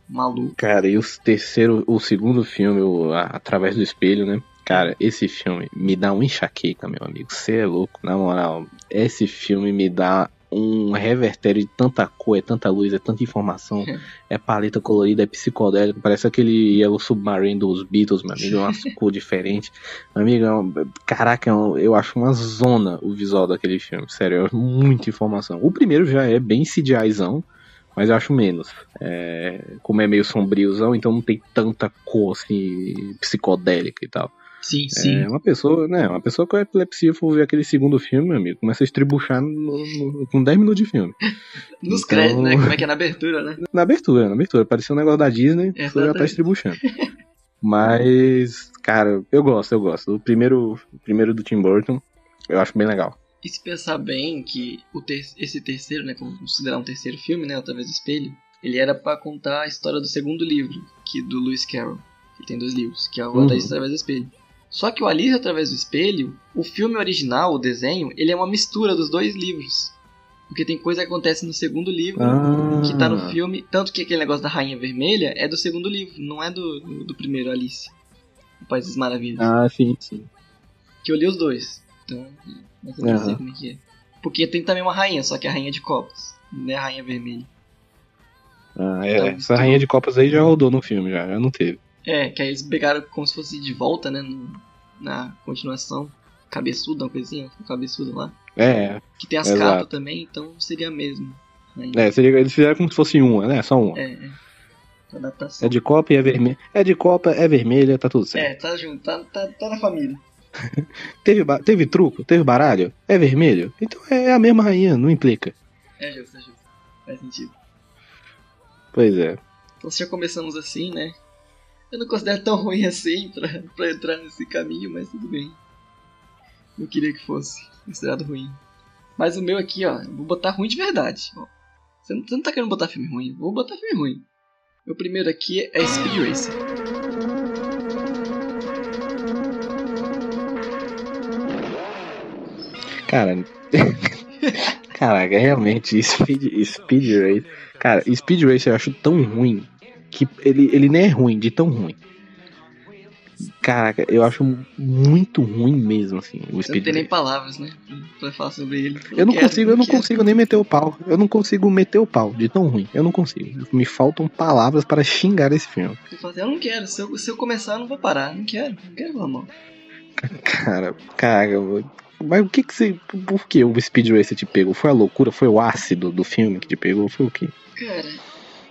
maluco. Cara, e o terceiro, o segundo filme, o A- Através do Espelho, né? Cara, esse filme me dá um enxaqueca, meu amigo. Você é louco, na moral. Esse filme me dá um revertério de tanta cor, é tanta luz, é tanta informação. É paleta colorida, é psicodélico. Parece aquele Yellow Submarine dos Beatles, meu amigo. É uma cor diferente. Meu amigo, é um- caraca, é um- eu acho uma zona o visual daquele filme. Sério, é muita informação. O primeiro já é bem CGIzão. Mas eu acho menos. É, como é meio sombriozão, então não tem tanta cor assim, psicodélica e tal. Sim, sim. É, uma pessoa, né? Uma pessoa com epilepsia for ver aquele segundo filme, meu amigo, começa a estribuchar no- no- com 10 minutos de filme. Nos então- créditos, né? Como é que é na abertura, né? Na abertura, na abertura. Parecia um negócio da Disney, você já tá estribuchando. Mas, cara, eu gosto, eu gosto. O primeiro, o primeiro do Tim Burton, eu acho bem legal. E se pensar bem que o ter- esse terceiro, né, como considerar um terceiro filme, né, através do espelho, ele era pra contar a história do segundo livro, que do Lewis Carroll, que tem dois livros, que é o Uhum. Através do espelho. Só que o Alice através do espelho, o filme original, o desenho, ele é uma mistura dos dois livros. Porque tem coisa que acontece no segundo livro Ah. que tá no filme, tanto que aquele negócio da Rainha Vermelha é do segundo livro, não é do, do, do primeiro Alice. O País das Maravilhas. Ah, sim, sim. Que eu li os dois. Então, mas eu não sei como é que é. Porque tem também uma rainha, só que é a rainha de copas. Não é a rainha vermelha. Ah, é. Então, Essa rainha de copas aí já rodou no filme, já, já não teve. É, que aí eles pegaram como se fosse de volta, né? no- na continuação. Cabeçuda, uma coisinha, cabeçuda lá. É, Que tem as Exato. capas também, então seria a mesma. rainha. é seria, eles fizeram como se fosse uma, né? Só uma. É, é. Adaptação. É de copa e é vermelha. É de copa, é vermelha, tá tudo certo. É, tá junto, tá, tá, tá na família. Teve, teve truco? Teve baralho? É vermelho? Então é a mesma rainha, não implica. É justo, é justo. Faz sentido. Pois é. Então se já começamos assim, né? Eu não considero tão ruim assim pra, pra entrar nesse caminho, mas tudo bem. Eu queria que fosse considerado ruim. Mas o meu aqui, ó, vou botar ruim de verdade. Você não, você não tá querendo botar filme ruim? Vou botar filme ruim. Meu primeiro aqui é Speed Racer. Cara. Caraca, realmente, Speed, Speed Race. Cara, Speed Race eu acho tão ruim que ele, ele nem é ruim, de tão ruim. Caraca, eu acho muito ruim mesmo, assim, o Você não Speed tem nem palavras, né? Pra falar sobre ele. Eu não quero, consigo, eu não quero. consigo nem meter o pau. Eu não consigo meter o pau de tão ruim. Eu não consigo. Me faltam palavras para xingar esse filme. Assim, eu não quero. Se eu, se eu começar, eu não vou parar. Não quero. Não quero falar mal. Cara, cara, mas o que que você. Por que o Speed Racer te pegou? Foi a loucura? Foi o ácido do filme que te pegou? Foi o quê? Cara,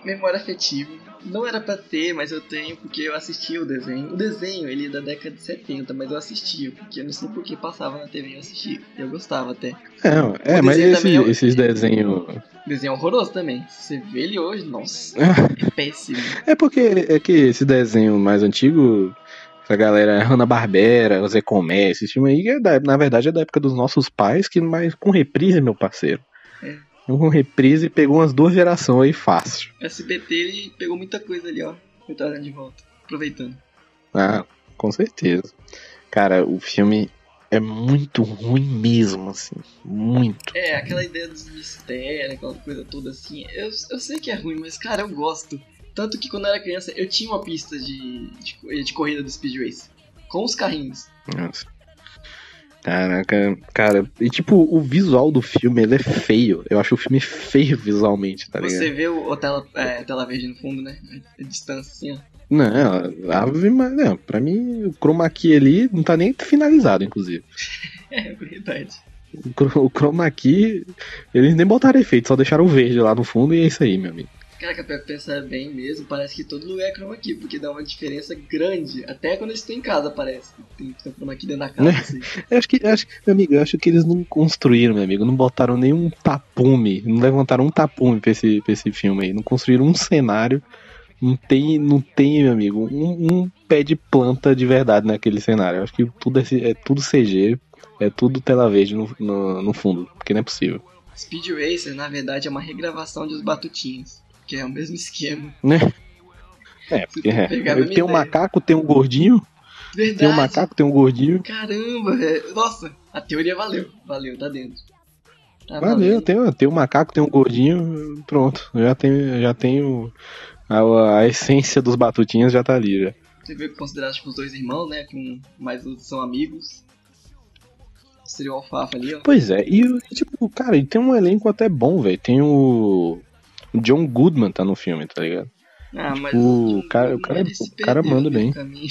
memória afetiva. Não era pra ter, mas eu tenho porque eu assisti o desenho. O desenho, ele é da década de 70, mas eu assistia, porque eu não sei por que passava na TV e eu assistia. Eu gostava até. Não, é, O mas esse- é- esses desenhos. Desenho é horroroso também. Se você vê ele hoje, nossa, é péssimo. É porque é que esse desenho mais antigo, essa galera Hanna-Barbera, Zé Comé, esse filme aí, é da- na verdade é da época dos nossos pais, que mais com reprise, meu parceiro. Com reprise pegou umas duas gerações aí fácil. O SBT, ele pegou muita coisa ali, ó. Trazendo de volta. Aproveitando. Ah, com certeza. Cara, o filme é muito ruim mesmo, assim. Muito. É, aquela ideia dos mistérios, aquela coisa toda assim. Eu, eu sei que é ruim, mas cara, eu gosto. Tanto que quando eu era criança, eu tinha uma pista de, de, de corrida do Speed Race. Com os carrinhos. Nossa. Caraca, cara, e tipo, o visual do filme, ele é feio. Eu acho o filme feio visualmente, tá ligado? Você vê o, o tela, é, tela verde no fundo, né? A distância assim, ó. Não, Ave Maria, não, pra mim o chroma key ali não tá nem finalizado, inclusive. É verdade. O chroma key, eles nem botaram efeito, só deixaram o verde lá no fundo e é isso aí, meu amigo. Cara, que pra pensar bem mesmo, parece que todo lugar é chroma key, porque dá uma diferença grande. Até quando eles estão em casa, parece. Tem, tem chroma key dentro da casa, Né? assim. Eu acho que, eu acho, meu amigo, eu acho que eles não construíram, meu amigo, não botaram nenhum tapume, não levantaram um tapume pra esse, pra esse filme aí, não construíram um cenário, não tem, não tem, meu amigo, um, um pé de planta de verdade naquele cenário. Eu acho que tudo é, é tudo CG, é tudo tela verde no, no, no fundo, porque não é possível. Speed Racer, na verdade, é uma regravação de Os Batutinhos. Que é o mesmo esquema. Né? É, porque for é, tem um macaco, tem um gordinho, Verdade. tem um macaco, tem um gordinho. Caramba, velho. Nossa, a teoria valeu. Valeu, tá dentro. Tá Valeu, tem, tem um macaco, tem um gordinho, pronto. Já tenho, já tenho a, a essência dos batutinhas já tá ali já. Você vê que considerado tipo, os dois irmãos, né? Que um, mais outros são amigos. Seria o Alfafa ali, ó. Pois é, e tipo, cara, tem um elenco até bom, velho. Tem o John Goodman tá no filme, tá ligado? Ah, mas o cara, o cara, o cara perdeu manda bem. caminho.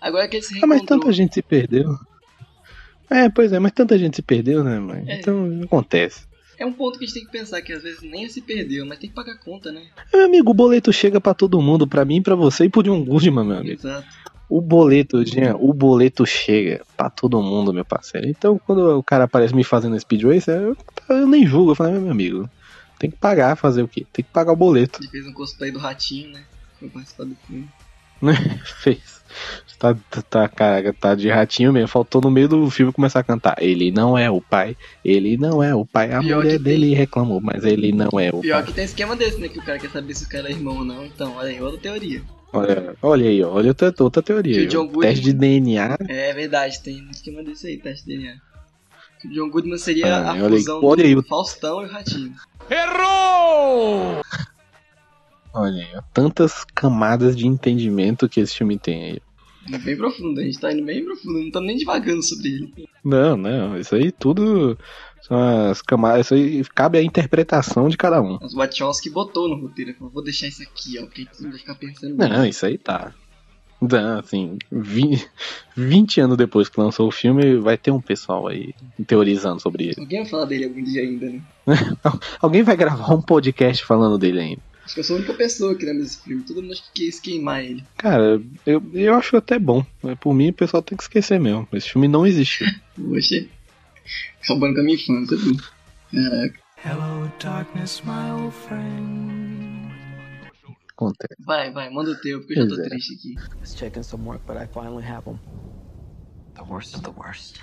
Agora que ele se Ah, mas reencontrou. tanta gente se perdeu. É, pois é, mas tanta gente se perdeu, né, mãe? É. Então acontece. É um ponto que a gente tem que pensar que às vezes nem se perdeu, mas tem que pagar conta, né? Meu amigo, o boleto chega pra todo mundo, pra mim, pra você e pro John Goodman, meu amigo. Exato. O boleto, Jean, o boleto chega pra todo mundo, meu parceiro. Então, quando o cara aparece me fazendo Speed Racer, eu, eu nem julgo. Eu falo, meu amigo, tem que pagar, fazer o quê? Tem que pagar o boleto. Ele fez um cosplay do ratinho, né? Foi participar do filme. Fez. Tá, tá, caraca, tá de ratinho mesmo. Faltou no meio do filme começar a cantar. Ele não é o pai, ele não é o pai. A Pior mulher dele reclamou, mas ele não é o Pior pai. que tem esquema desse, né? Que o cara quer saber se o cara é irmão ou não. Então, olha aí, outra teoria. Olha, olha aí, olha outra, outra teoria. Teste de DNA. É verdade, tem um esquema desse aí, teste de DNA. John Goodman seria Ah, a fusão olha do Faustão e o Ratinho. Olha aí, tantas camadas de entendimento que esse filme tem aí. É bem profundo, a gente tá indo bem profundo, não estamos nem devagando sobre ele. Não, não, isso aí tudo são as camadas, isso aí cabe à interpretação de cada um. Mas o Wachowski botou no roteiro, falou, vou deixar isso aqui, ó, porque vai ficar pensando Não, nisso. isso aí tá. Não, assim, 20, 20 anos depois que lançou o filme, vai ter um pessoal aí teorizando sobre ele. Alguém vai falar dele algum dia ainda, né? Alguém vai gravar um podcast falando dele ainda. Acho que eu sou a única pessoa que lembra desse filme, todo mundo acha que quis queimar ele. Cara, eu, eu acho até bom. mas Por mim, o pessoal tem que esquecer mesmo. Esse filme não existiu. Poxa, acabando com a minha infância, tudo. Caraca. Hello, darkness, my old friend. Acontece. Vai, vai, manda o teu, porque eu já tô é. triste aqui. I was checking some work, but I finally have them. The worst of the worst.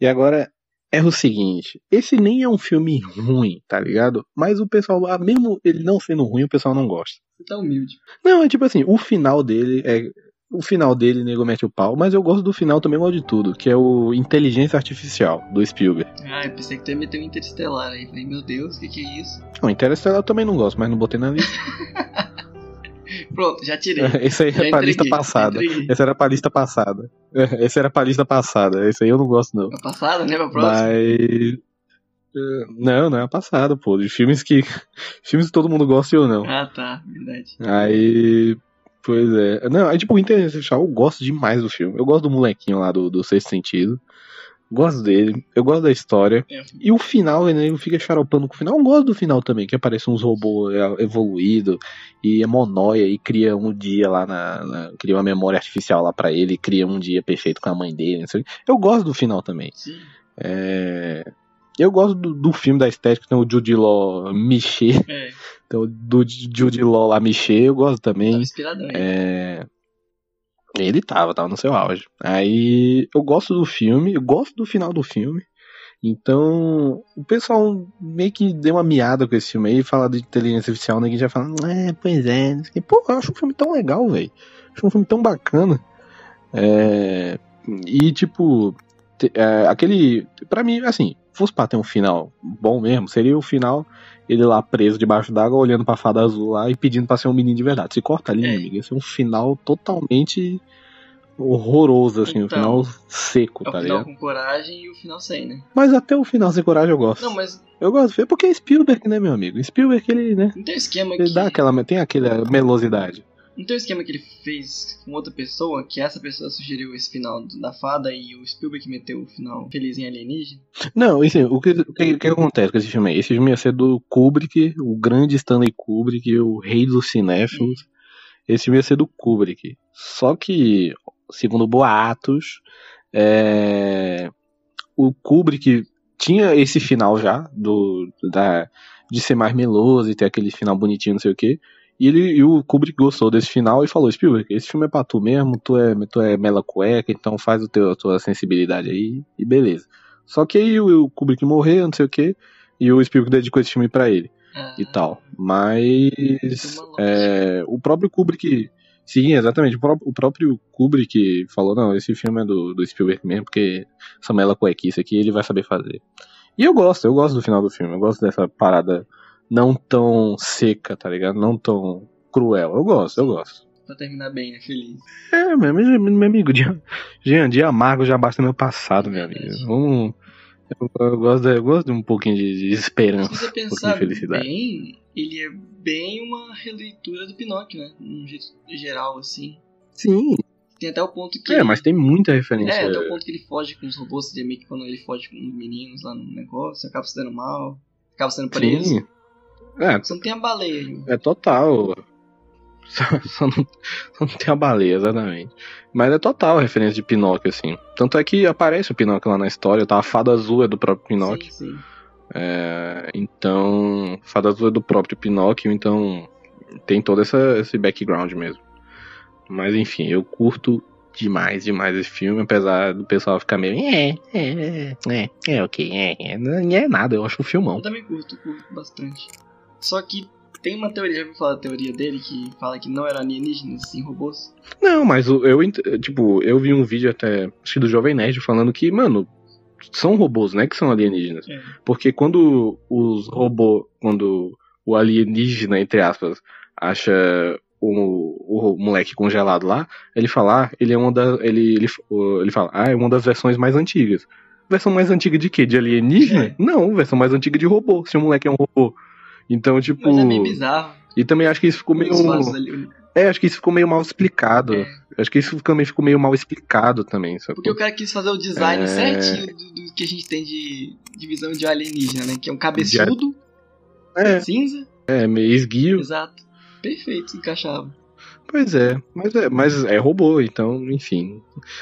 E agora é o seguinte: esse nem é um filme ruim, tá ligado? Mas o pessoal, ah, mesmo ele não sendo ruim, o pessoal não gosta. Você tá humilde. Não, é tipo assim, o final dele é. O final dele, nego mete o pau, mas eu gosto do final também igual de tudo, que é o Inteligência Artificial, do Spielberg. Ah, eu pensei que tu ia meter um interestelar aí. Falei, meu Deus, o que, que é isso? O Interestelar eu também não gosto, mas não botei na lista. Pronto, já tirei. Esse aí Já é pra lista passada. Esse era pra lista passada. É, Esse era pra lista passada. Esse aí eu não gosto, não. Pra passada, né? Pra próxima. Mas. eh, Não, não é a passada, pô. De filmes que. Filmes que todo mundo gosta e eu não. Ah, tá. Verdade. Aí. Pois é. Não, aí tipo, o Interestelar eu gosto demais do filme. Eu gosto do molequinho lá do, do Sexto Sentido. Gosto dele. Eu gosto da história. É, E o final, ele fica xaropando com o final. Eu gosto do final também, que aparece uns robôs é, evoluídos e é monóia e cria um dia lá na, na- Cria uma memória artificial lá pra ele, cria um dia perfeito com a mãe dele. não. Eu gosto do final também. sim. É, Eu gosto do, do filme, da estética, tem o Jude Law mexer. É, Então, do Jude Law lá mexer, eu gosto tava também. inspiradão. hein? É... Ele tava, tava no seu auge. Aí eu gosto do filme, eu gosto do final do filme. Então, o pessoal meio que deu uma miada com esse filme aí, fala de inteligência artificial, ninguém já fala, é, pois é, quê. pô, eu acho um filme tão legal, velho. Acho um filme tão bacana. É... E, tipo, é, aquele. Pra mim, assim, fosse pra ter um final bom mesmo, seria o final ele lá preso debaixo d'água, olhando pra fada azul lá e pedindo pra ser um menino de verdade. Se corta ali, É. meu amigo, esse é um final totalmente horroroso, assim, um Então, final seco, É o tá final ligado? com coragem e o final sem, né? Mas até o final sem coragem eu gosto. Não, mas Eu gosto de ver, porque é Spielberg, né, meu amigo? Spielberg, ele, né? não tem um esquema Ele que. dá aquela, tem aquela melosidade. Não tem um esquema que ele fez com outra pessoa, que essa pessoa sugeriu esse final da fada e o Spielberg meteu o final feliz em alienígena? Não, assim, o que, o que, o que acontece com esse filme? Esse filme ia ser do Kubrick, o grande Stanley Kubrick, o rei dos cinéfilos. Esse filme ia ser do Kubrick. Só que, segundo boatos, é, o Kubrick tinha esse final já, do, da, de ser mais meloso e ter aquele final bonitinho, não sei o quê. E, ele, e o Kubrick gostou desse final e falou: Spielberg, esse filme é pra tu mesmo, tu é, tu é mela cueca, então faz o teu, a tua sensibilidade aí e beleza. Só que aí o, o Kubrick morreu, não sei o que, e o Spielberg dedicou esse filme pra ele Ah, e tal. Mas é, o próprio Kubrick, sim, exatamente, o, pró- o próprio Kubrick falou, não, esse filme é do, do Spielberg mesmo, porque essa mela cuequice aqui ele vai saber fazer. E eu gosto, eu gosto do final do filme, eu gosto dessa parada não tão seca, tá ligado? Não tão cruel. Eu gosto, eu gosto. Pra terminar bem, né? Feliz. É, meu, meu, meu amigo, dia, Jean, dia amargo já basta meu passado, meu amigo. Vamos. Eu, eu gosto, de, eu gosto de um pouquinho de, de Se esperança, você um pouquinho pensar de felicidade. bem, ele é bem uma releitura do Pinóquio, né? Num jeito geral, assim. Sim. Tem até o ponto que. É, mas tem muita referência. É, até o ponto que ele foge com os robôs, meio que quando ele foge com os meninos lá no negócio, acaba se dando mal, acaba sendo preso. Sim. É, Só não tem a baleia é total. Só, só não, só não tem a baleia, exatamente. Mas é total a referência de Pinóquio, assim. Tanto é que aparece o Pinóquio lá na história, tá? A fada azul é do próprio Pinóquio. Sim, sim. É, então, Fada Azul é do próprio Pinóquio, então tem todo essa, esse background mesmo. Mas enfim, eu curto demais, demais esse filme, apesar do pessoal ficar meio. É, é, é, é, ok, é, é, não é nada, eu acho um Eu filmão. também curto, curto bastante. Só que tem uma teoria, ouviu falar da teoria dele, que fala que não eram alienígenas, sim robôs? Não, mas eu, tipo, eu vi um vídeo até, acho que do Jovem Nerd, falando que, mano, são robôs, né, que são alienígenas. É. Porque quando os robôs, quando o alienígena, entre aspas, acha o, o moleque congelado lá, ele fala, ah, ele é uma da, ele, ele, ele fala, ah, é uma das versões mais antigas. Versão mais antiga de quê? De alienígena? É. Não, versão mais antiga de robô, se o moleque é um robô. Então, tipo. Mas é meio bizarro. E também acho que isso ficou meio. Ali. É, acho que isso ficou meio mal explicado. É. Acho que isso também ficou meio mal explicado também, sabe? Porque o cara quis fazer o design É. certinho do, do que a gente tem de, de visão de alienígena, né? Que é um cabeçudo, É, cinza, é meio esguio. exato. Perfeito, encaixava. Pois é, mas é, mas é robô, então, enfim.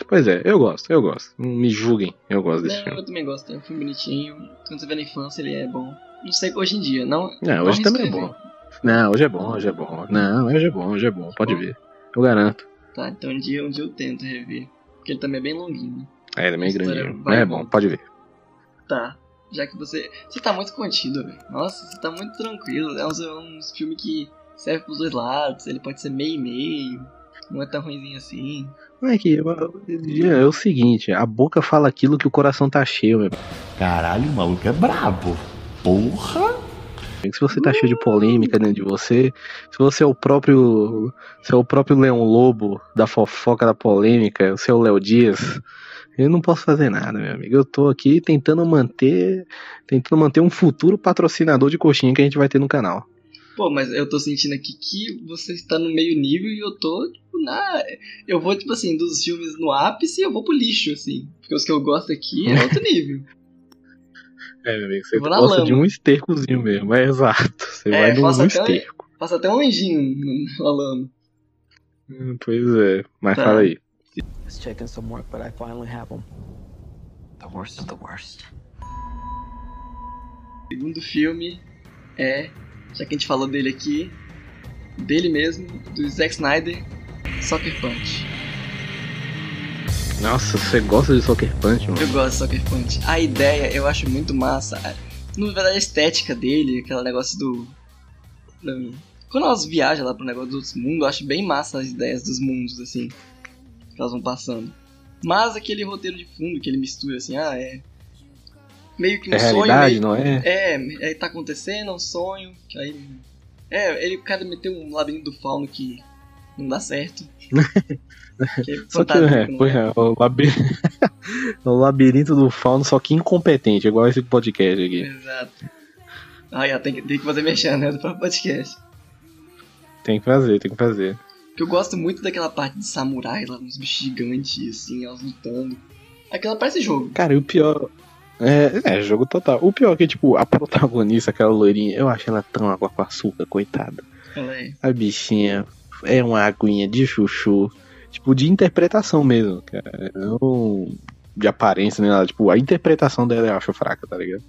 Pois é, eu gosto, eu gosto. Não me julguem, eu gosto desse Não, filme. eu também gosto, é um filme bonitinho. Quando você vê na infância, ele é bom. Não sei hoje em dia, não. Não, hoje também é bom. Não, hoje é bom, hoje é bom. Não, hoje é bom, hoje é bom, pode ver. Eu garanto. Tá, então um dia, um dia eu tento rever. Porque ele também é bem longuinho, né? É, ele é meio História grandinho. Mas é bom, pode ver. Tá. Já que você. Você tá muito contido, velho. Nossa, você tá muito tranquilo. É uns, uns filmes que serve pros dois lados. Ele pode ser meio e meio. Não é tão ruimzinho assim. Não é que eu- eu- é o seguinte, a boca fala aquilo que o coração tá cheio, meu. Caralho, o maluco é brabo. Porra! Se você tá cheio de polêmica dentro de você, se você é o próprio. Se é o próprio Leão Lobo da fofoca da polêmica, o seu Léo Dias, eu não posso fazer nada, meu amigo. Eu tô aqui tentando manter. Tentando manter um futuro patrocinador de coxinha que a gente vai ter no canal. Pô, mas eu tô sentindo aqui que você está no meio nível e eu tô, tipo, na. Eu vou, tipo assim, dos filmes no ápice eu vou pro lixo, assim. Porque os que eu gosto aqui é outro nível. É, meu amigo, você gosta lama. de um estercozinho mesmo, é exato. Você É, vai no até- esterco. Passa até um anjinho na lama. Hum, Pois é, mas Tá. fala aí. Some work, but I finally have them. The worst is the worst. O segundo filme é, já que a gente falou dele aqui, dele mesmo, do Zack Snyder, Soccer Punch. Nossa, você gosta de Soccer Punch, mano? Eu gosto de Soccer Punch. A ideia eu acho muito massa. Na verdade, a estética dele, aquele negócio do. do- Quando elas viajam lá pro negócio dos mundos, eu acho bem massa as ideias dos mundos, assim. Que elas vão passando. Mas aquele roteiro de fundo que ele mistura, assim, ah, é. Meio que um É sonho. realidade, meio- não é? É, é, tá acontecendo, é um sonho. Que aí. É, ele, o cara meteu um labirinto do fauno que não dá certo. que é Só que, é, pois é, o, labi- o labirinto do fauno, só que incompetente, igual esse podcast aqui. Exato. Ah, é, tem, que, tem que fazer mexendo, né? Do próprio podcast. Tem que fazer, tem que fazer. Eu gosto muito daquela parte de samurai lá, uns bichos gigantes, assim, elas lutando. Aquela parece jogo. Cara, e o pior. É, é, jogo total. O pior é que, tipo, a protagonista, aquela loirinha, eu acho ela tão água com açúcar, coitada. Ela é. A bichinha é uma aguinha de chuchu. Tipo, de interpretação mesmo, cara. Não de aparência nem nada. Tipo, a interpretação dela eu acho fraca, tá ligado?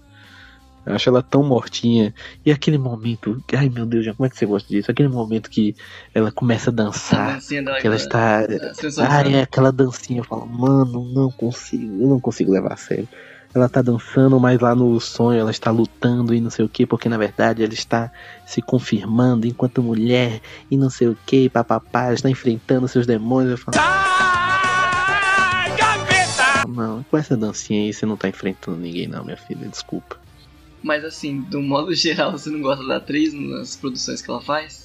Eu acho ela tão mortinha. E aquele momento. Ai meu Deus, já como é que você gosta disso? Aquele momento que ela começa a A dançar. dela. Que ela está. a. Ah, é aquela dancinha. Eu falo, mano, não consigo, eu não consigo levar a sério. Ela tá dançando, mas lá no sonho ela está lutando e não sei o que, porque na verdade ela está se confirmando enquanto mulher e não sei o que, papapá, está enfrentando seus demônios. Eu falo, não, com essa dancinha aí você não tá enfrentando ninguém, não, minha filha, desculpa. Mas assim, do modo geral, você não gosta da atriz nas produções que ela faz?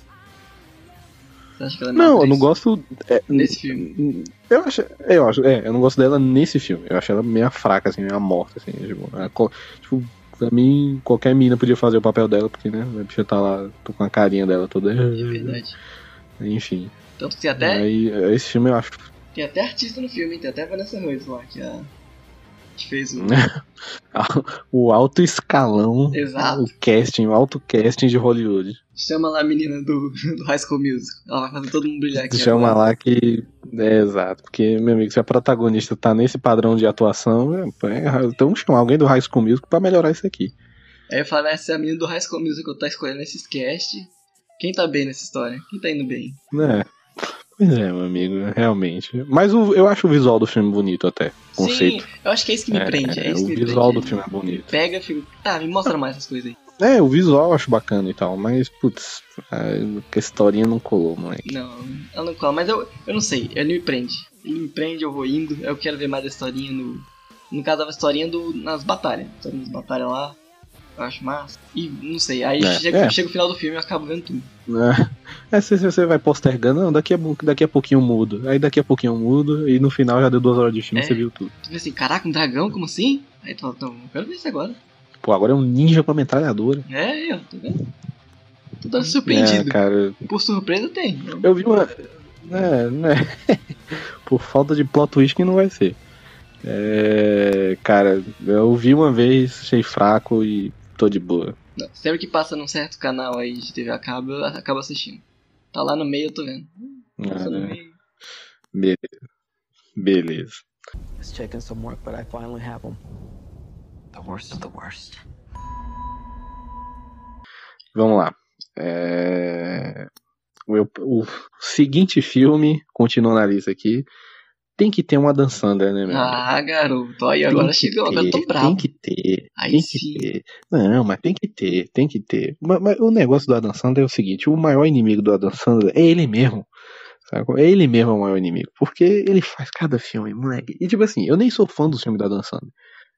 Você acha que ela é Não, eu não gosto. é, Nesse filme. Eu acho, eu acho, é, eu não gosto dela nesse filme. Eu acho ela meio fraca, assim, meio morta, assim. Tipo, ela co- tipo, pra mim, qualquer menina podia fazer o papel dela, porque, né, a bicha tá lá, tô com a carinha dela toda. É verdade. Enfim. Tanto que tem até, Aí, esse filme eu acho. tem até artista no filme, tem até Vanessa Hudgens lá, que, é a, que fez o. o alto escalão. Exato. O casting, o alto casting de Hollywood. Chama lá a menina do, do High School Music. Ela vai fazer todo mundo brilhar aqui. Chama agora. lá que. É exato. Porque, meu amigo, se a protagonista tá nesse padrão de atuação, é, é, então chamar alguém do High School Music pra melhorar isso aqui. Aí eu falo, essa é a menina do High School Music que eu tá escolhendo esses cast. Quem tá bem nessa história? Quem tá indo bem? É. Pois é, meu amigo, realmente. Mas o, eu acho o visual do filme bonito até. Conceito. Sim, eu acho que é isso que me É, prende. É é, isso o que me visual prende. do filme é bonito. Pega, fica. Ah, me mostra mais essas coisas aí. É, o visual eu acho bacana e tal, mas, putz, a, a historinha não colou, moleque. Não, ela não cola, mas eu, eu não sei, ele me prende. Ele me prende, eu vou indo, eu quero ver mais a historinha no. No caso, a historinha do, nas batalhas. Então, nas batalhas lá, eu acho massa. E não sei, aí É, chega, é. chega o final do filme e eu acabo vendo tudo. É, se se você vai postergando, não, daqui a, daqui a pouquinho eu mudo. Aí daqui a pouquinho eu mudo, e no final já deu duas horas de filme É. e você viu tudo. Tu vê assim, caraca, um dragão, como assim? Aí tu fala, não, eu quero ver isso agora. Pô, agora é um ninja com a metralhadora. É, aí, ó, tá vendo? Tô dando surpreendido. É, cara, Por surpresa tem. eu vi uma. É, né? Por falta de plot twist que não vai ser. É, cara, eu vi uma vez, achei fraco e tô de boa. Não, sempre que passa num certo canal aí de TV a cabo, eu acabo assistindo. Tá lá no meio, eu tô vendo. Passa no É, meio. beleza. Beleza. It's taking some work, but I finally have them. The worst is the worst. Vamos lá. É, O, o seguinte filme, continuando na lista aqui, tem que ter uma Dan Sandler, né, meu? Ah, garoto, aí Tem agora chegou, agora eu tô bravo. Tem que ter, Aí tem sim. que ter. Não, mas tem que ter, tem que ter. Mas, mas o negócio do Adam Sandler é o seguinte: o maior inimigo do Adam Sandler é ele mesmo. Sabe? É ele mesmo o maior inimigo. Porque ele faz cada filme, moleque. E tipo assim, eu nem sou fã dos filmes do Adam Sandler.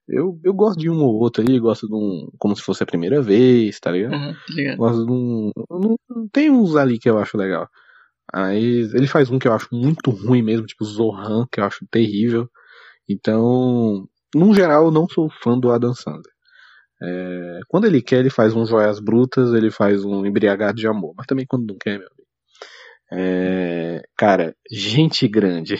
Eu, eu gosto de um ou outro ali, gosto de um. Como se fosse a primeira vez, tá ligado? Tá ligado? Gosto de um. não- Tem uns ali que eu acho legal. Aí ele faz um que eu acho muito ruim mesmo, tipo Zohan, que eu acho terrível. Então, no geral, eu não sou fã do Adam Sandler. É, quando ele quer, ele faz um Joias Brutas, ele faz um Embriagado de Amor. Mas também quando não quer, meu amigo. É, cara, gente grande.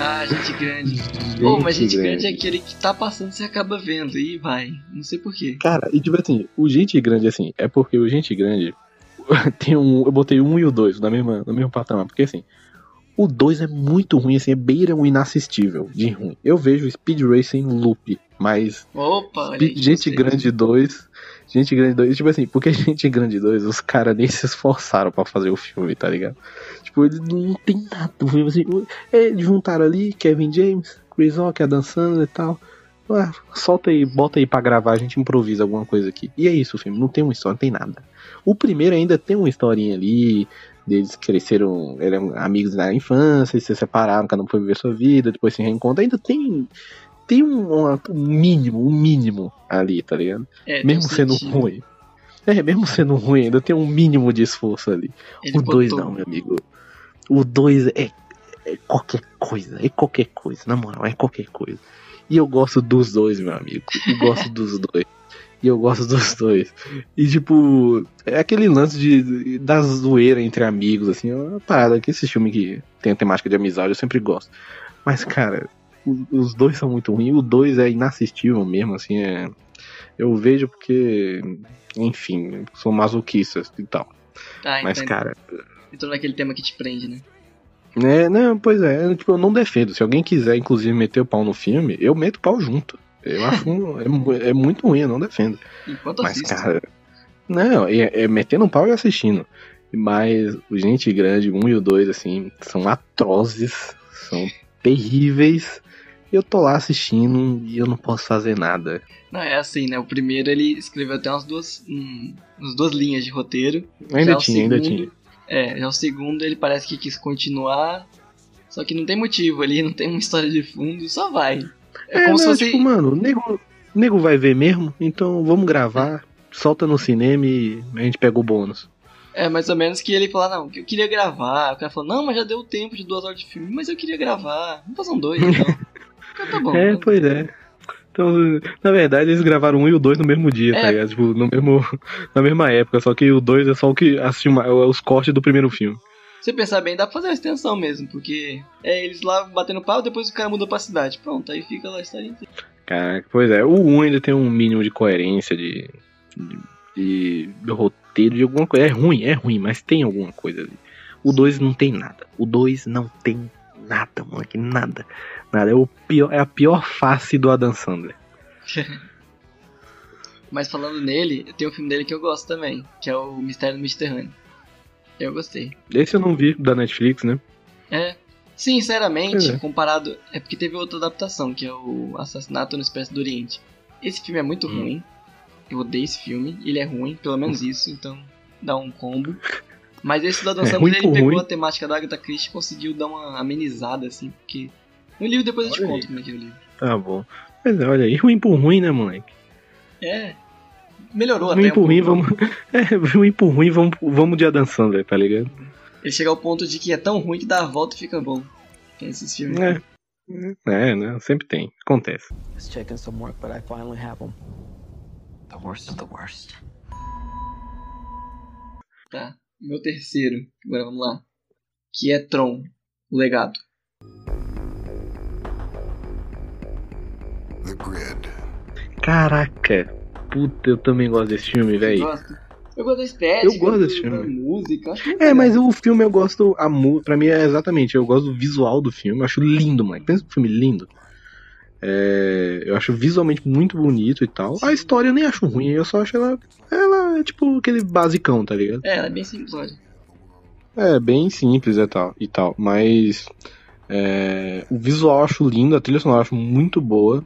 Ah, gente grande. Pô, mas gente grande. grande. é aquele que tá passando, você acaba vendo e vai. Não sei porquê. Cara, e tipo assim, o Gente Grande, assim, é porque o Gente Grande tem um. Eu botei um e o dois na mesma, no mesmo patamar. Porque assim, o dois é muito ruim, assim, é beira um inassistível de ruim. Eu vejo Speed Racing loop, mas Opa, Speed- Gente. Grande 2. Gente Grande 2, tipo assim, porque Gente Grande 2, os caras nem se esforçaram pra fazer o filme, tá ligado? Tipo, não tem nada. O filme, assim, é, juntaram ali Kevin James, Chris Rock, Adam Sandler e tal. Ué, solta aí, bota aí pra gravar, a gente improvisa alguma coisa aqui. E é isso o filme, não tem uma história, não tem nada. O primeiro ainda tem uma historinha ali, deles cresceram, eram amigos na infância, se separaram, cada um foi viver sua vida, depois se reencontra. Ainda tem, tem um, um mínimo, um mínimo ali, tá ligado? É, mesmo sendo sentido. ruim. É, mesmo sendo ruim, ainda tem um mínimo de esforço ali. Ele o 2 botou- não, meu amigo. O 2 é, é qualquer coisa, é qualquer coisa, na moral, é qualquer coisa. E eu gosto dos dois, meu amigo. Eu gosto dos dois. E eu gosto dos dois. E tipo, é aquele lance de, da zoeira entre amigos, assim, é uma parada que esse filme que tem a temática de amizade eu sempre gosto. Mas, cara, os dois são muito ruins. O dois é inassistível mesmo, assim, é. Eu vejo porque, enfim, sou masoquista e tal. Ah, Mas, então, cara, Entrou naquele tema que te prende, né? é, não, pois é, tipo, eu não defendo. Se alguém quiser, inclusive, meter o pau no filme, eu meto o pau junto. Eu acho um- é, é muito ruim, eu não defendo. Enquanto Mas, assisto. cara, não, é, é metendo um pau e assistindo. Mas o Gente Grande 1 e o 2, assim, são atrozes, são terríveis. Eu tô lá assistindo e eu não posso fazer nada. Não, é assim, né? O primeiro ele escreveu até umas duas, hum, umas duas linhas de roteiro. Ainda Já tinha, ainda segundo- tinha. É, já o segundo ele parece que quis continuar, só que não tem motivo ali, não tem uma história de fundo, só vai. É, É, como não, se fosse. tipo, mano, o nego, nego vai ver mesmo, então vamos gravar, solta no cinema e a gente pega o bônus. É, mais ou menos que ele fala, não, que eu queria gravar. O cara falou, não, mas já deu tempo de duas horas de filme, mas eu queria gravar. Vamos fazer um dois, então. então tá bom. É, pois é. Então, na verdade, eles gravaram um e o dois no mesmo dia, É. tá ligado? Tipo, no mesmo, na mesma época, só que o dois é só o que assim, os cortes do primeiro filme. Se você pensar bem, dá pra fazer uma extensão mesmo, porque é eles lá batendo pau, depois o cara muda pra cidade. Pronto, aí fica lá a história inteira. Caraca, pois é. O 1 ainda tem um mínimo de coerência, de, de, de roteiro, de alguma coisa. É ruim, é ruim, mas tem alguma coisa ali. O 2 não tem nada. O 2 não tem nada, moleque, nada. Nada. É, o pior, é a pior face do Adam Sandler. Mas falando nele, tem um filme dele que eu gosto também, que é o Mistério do Mediterrâneo. Eu gostei. Esse eu não vi, da Netflix, né? É. Sinceramente, é. comparado. É porque teve outra adaptação, que é o Assassinato no Expresso do Oriente. Esse filme é muito Hum. ruim. Eu odeio esse filme. Ele é ruim, pelo menos isso, então dá um combo. Mas esse da É Dança ruim ele pegou ruim. a temática da Agatha Christie e conseguiu dar uma amenizada, assim, porque. No livro depois eu te Olha aí. conto como é que é o livro. Tá bom. Mas olha aí, ruim por ruim, né, moleque? É. Melhorou Ruim até. por um ruim, vamos. É, ruim por ruim, vamos, vamos de Adam Sandler, tá ligado? Ele chega ao ponto de que é tão ruim que dá a volta e fica bom. Tem esses filmes. É. É, né? Sempre tem. Acontece. some work, but I finally have them. The worst of the worst. Tá. Meu terceiro. Agora vamos lá. Que é Tron. O legado. Caraca. Puta, eu também gosto desse filme, velho. Eu gosto da estética. Eu gosto desse da filme. música. Acho muito É, mas o filme eu gosto. A mu... Pra mim é exatamente. Eu gosto do visual do filme. Eu acho lindo, mano. Pensa no filme lindo. É, eu acho visualmente muito bonito e tal. A história eu nem acho ruim. Eu só acho ela. Ela é tipo aquele basicão, tá ligado? É, ela é bem simples, olha. É, bem simples e tal. E tal mas. é, o visual eu acho lindo. A trilha sonora eu acho muito boa.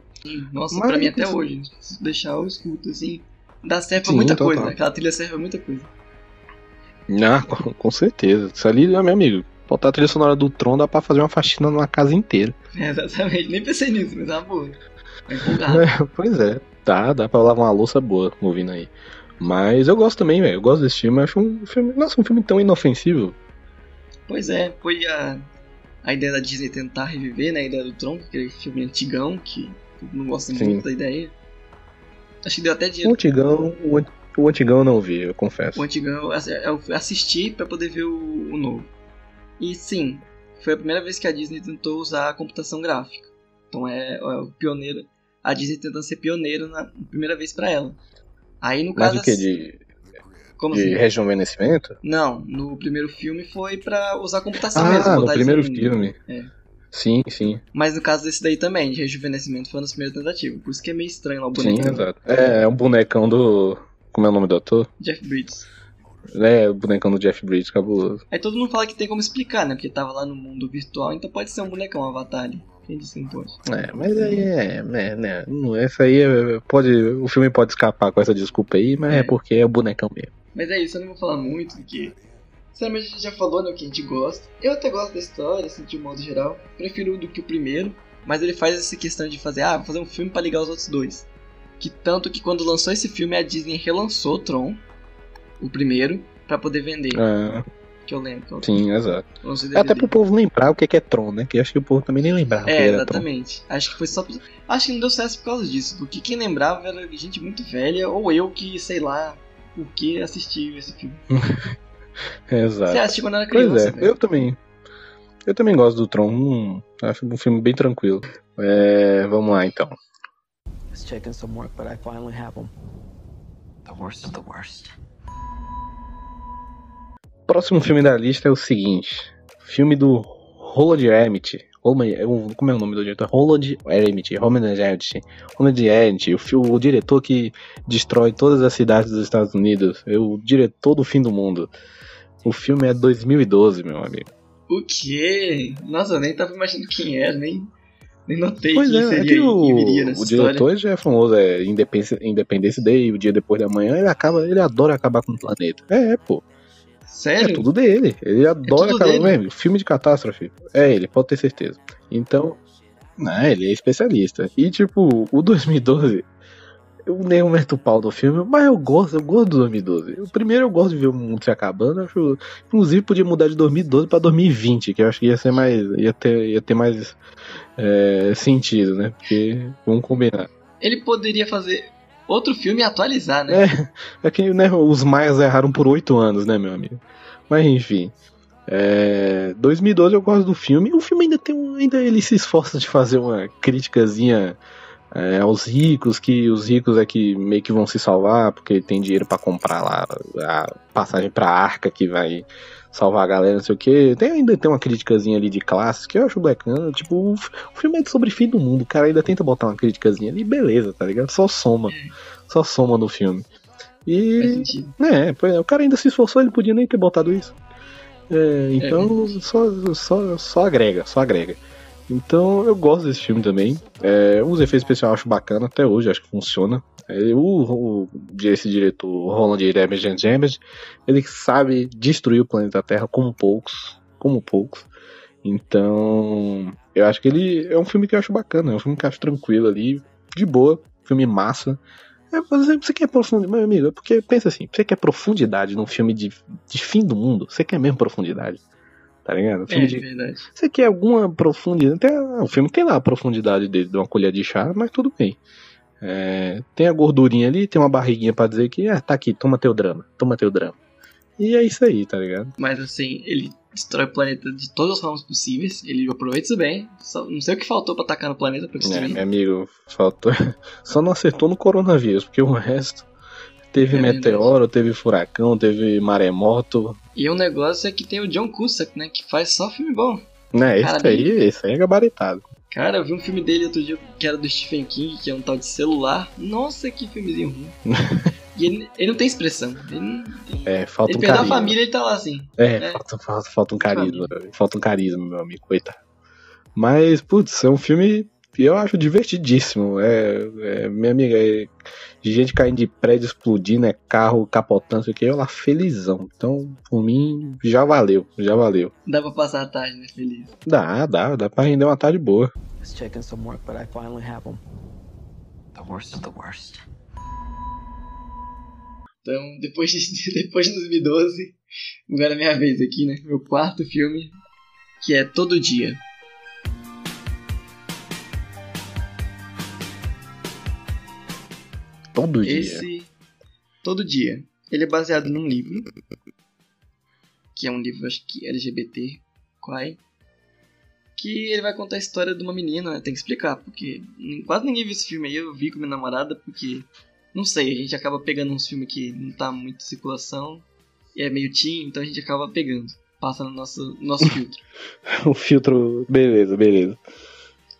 Nossa, Mas- pra mim até hoje. Se deixar, eu escuto, assim. Dá serve pra Sim, muita total. coisa, né? Aquela trilha serve pra muita coisa. Ah, com, com certeza. Isso ali, meu amigo. Botar a trilha sonora do Tron dá pra fazer uma faxina numa casa inteira. É, exatamente, nem pensei nisso, mas é uma boa. Tá empolgado. É, pois é, dá, dá pra lavar uma louça boa ouvindo aí. Mas eu gosto também, velho. Eu gosto desse filme. Acho um filme. Nossa, um filme tão inofensivo. Pois é, foi a, a ideia da Disney tentar reviver, né? A ideia do Tron, aquele filme antigão que mundo gosta Sim. muito da ideia. Acho que deu até O dinheiro. antigão, o, o antigão eu não vi, eu confesso. O antigão eu assi- eu assisti pra poder ver o, o novo. E sim, foi a primeira vez que a Disney tentou usar a computação gráfica. Então é, é o pioneiro. A Disney tentando ser pioneiro na primeira vez pra ela. Aí no Mas caso. o que? De, Como de assim? rejuvenescimento? Não, no primeiro filme foi pra usar a computação mesmo. Ah, no primeiro filme. É. Sim, sim. Mas no caso desse daí também, de rejuvenescimento, foi nas primeiras tentativas. Por isso que é meio estranho lá o Sim, boneco. exato. É, é um bonecão do. Como é o nome do ator? Jeff Bridges. É, o bonecão do Jeff Bridges, cabuloso. Aí todo mundo fala que tem como explicar, né? Porque tava lá no mundo virtual, então pode ser um bonecão, um avatar. Quem disse que não pode? É, mas aí é. é né, não, essa aí é- pode. O filme pode escapar com essa desculpa aí, mas é, É. porque é o bonecão mesmo. Mas é isso, eu não vou falar muito, porque. Sinceramente, a gente já falou, né, o que a gente gosta. Eu até gosto da história, assim, de um modo geral. Prefiro do que o primeiro. Mas ele faz essa questão de fazer, ah, vou fazer um filme pra ligar os outros dois. Que tanto que quando lançou esse filme, a Disney relançou o Tron, o primeiro, pra poder vender. Ah, Que eu lembro. que eu- sim, exato. em Até pro povo lembrar o que é é Tron, né? Que acho que o povo também nem lembrava É, era Tron. exatamente. Acho que foi só. Acho que não deu certo por causa disso. Porque quem lembrava era gente muito velha, ou eu que, sei lá, por que assistiu esse filme. Exato. Você assistiu quando era Pois criança, é, velho. eu também. Eu também gosto do Tron. Hum, acho um filme bem tranquilo. É, vamos lá então. some work, but I finally have them. The worst of the worst. Próximo filme da lista é o seguinte: filme do Roland o- Como é o nome do diretor? Roland Emmet. Roland Emmet. Roland Emmet, o, o diretor que destrói todas as cidades dos Estados Unidos. É o diretor do fim do mundo. O filme é 2012, meu amigo. O quê? Nossa, eu nem tava imaginando quem era, nem, nem notei Pois quem é, é seria que o, que o história. diretor já é famoso, é Independência, Independência Day, o dia depois da manhã, ele acaba, ele adora acabar com o planeta. É, pô. Sério? É tudo dele. Ele adora tudo acabar. Mesmo, filme de catástrofe. É ele, pode ter certeza. Então, né, ele é especialista. E tipo, o 2012, eu nem meto o pau no filme, mas eu gosto, eu gosto do 2012. O primeiro eu gosto de ver o mundo se acabando, acho, inclusive podia mudar de 2012 pra 2020, que eu acho que ia ser mais, ia ter, ia ter mais é, sentido, né? Porque vamos combinar. Ele poderia fazer outro filme e atualizar, né? É, é que né, os maias erraram por oito anos, né, meu amigo? Mas enfim. É, 2012 eu gosto do filme. O filme ainda tem um, ainda ele se esforça de fazer uma criticazinha é, aos ricos, que os ricos é que meio que vão se salvar porque tem dinheiro pra comprar lá a passagem pra arca que vai salvar a galera, não sei o que. Tem, ainda tem uma criticazinha ali de classes que eu acho bacana. Tipo, o, filme é sobre fim do mundo. O cara ainda tenta botar uma criticazinha ali, beleza, tá ligado? Só soma. Só soma no filme. E. É, é, o cara ainda se esforçou, ele podia nem ter botado isso. É, então, só, só, só agrega, só agrega. Então, eu gosto desse filme também. É, os efeitos especiais eu acho bacana até hoje, acho que funciona. É, o, o, esse diretor, Roland Emmerich James, ele sabe destruir o planeta Terra como poucos, como poucos. Então, eu acho que ele é um filme que eu acho bacana, é um filme que eu acho tranquilo ali, de boa, filme massa. É, você quer profundidade, meu amigo, é porque pensa assim, você quer profundidade num filme de, de fim do mundo, você quer mesmo profundidade. Tá ligado? Filme É, de, verdade. você quer alguma profundidade? Tem, o filme tem lá a profundidade dele, de uma colher de chá, mas tudo bem. É, tem a gordurinha ali, tem uma barriguinha pra dizer que, ah, tá aqui, toma teu drama, toma teu drama. E é isso aí, tá ligado? Mas assim, ele destrói o planeta de todas as formas possíveis. Ele aproveita isso bem. Só, não sei o que faltou pra atacar no planeta pra É, destruir. meu amigo, faltou. Só não acertou no coronavírus, porque o resto. Teve É verdade. meteoro, teve furacão, teve maremoto. E o negócio é que tem o John Cusack, né? Que faz só filme bom. Né, esse aí, esse aí é gabaritado. Cara, eu vi um filme dele outro dia que era do Stephen King, que é um tal de celular. Nossa, que filmezinho ruim. e ele, ele não tem expressão. Ele, não tem... É, falta ele um perdeu a carisma. família e ele tá lá assim. É, É. Falta, falta, falta um carisma, falta um carisma, meu amigo, coitado. Mas, putz, é um filme E eu acho divertidíssimo. É, é minha amiga, é, gente caindo de prédio explodindo, é carro capotando, isso aqui, eu lá felizão. Então, por mim, já valeu, já valeu. Dá pra passar a tarde, né? Feliz. Dá, dá, dá pra render uma tarde boa. was checking some work, but I finally have them. The worst of the worst. Então, depois de, depois de 2012, agora é minha vez aqui, né? Meu quarto filme, que é Todo Dia. Todo dia. Esse. Todo Dia. Ele é baseado num livro. Que é um livro, acho que LGBT. Quai. Que ele vai contar a história de uma menina, né? Tem que explicar, porque quase ninguém viu esse filme aí. Eu vi com minha namorada, porque. Não sei, a gente acaba pegando uns filmes que não tá muito em circulação. E é meio teen, então a gente acaba pegando. Passa no nosso, no nosso filtro. o filtro. Beleza, beleza.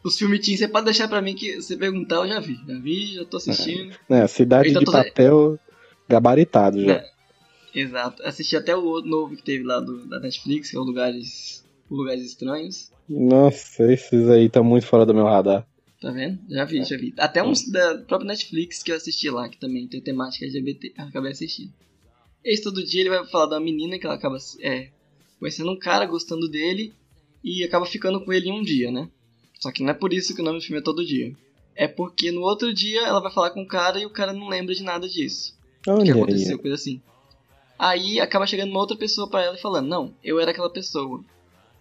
Os filmes teen, você pode deixar pra mim que você perguntar, eu já vi. Já vi, já tô assistindo. É, Cidade Então, de tô- Papel gabaritado já. É. Exato. Assisti até o outro novo que teve lá do, da Netflix, que é o Lugares, Lugares Estranhos. Nossa, esses aí tá muito fora do meu radar. Tá vendo? Já vi, já vi. Até uns da própria Netflix que eu assisti lá, que também tem temática LGBT, acabei assistindo. Esse todo dia ele vai falar de uma menina que ela acaba é, conhecendo um cara, gostando dele, e acaba ficando com ele em um dia, né? Só que não é por isso que o nome do filme é Todo Dia. É porque no outro dia ela vai falar com o cara e o cara não lembra de nada disso. O que Olha aconteceu, aí. coisa assim. Aí acaba chegando uma outra pessoa pra ela e falando, não, eu era aquela pessoa.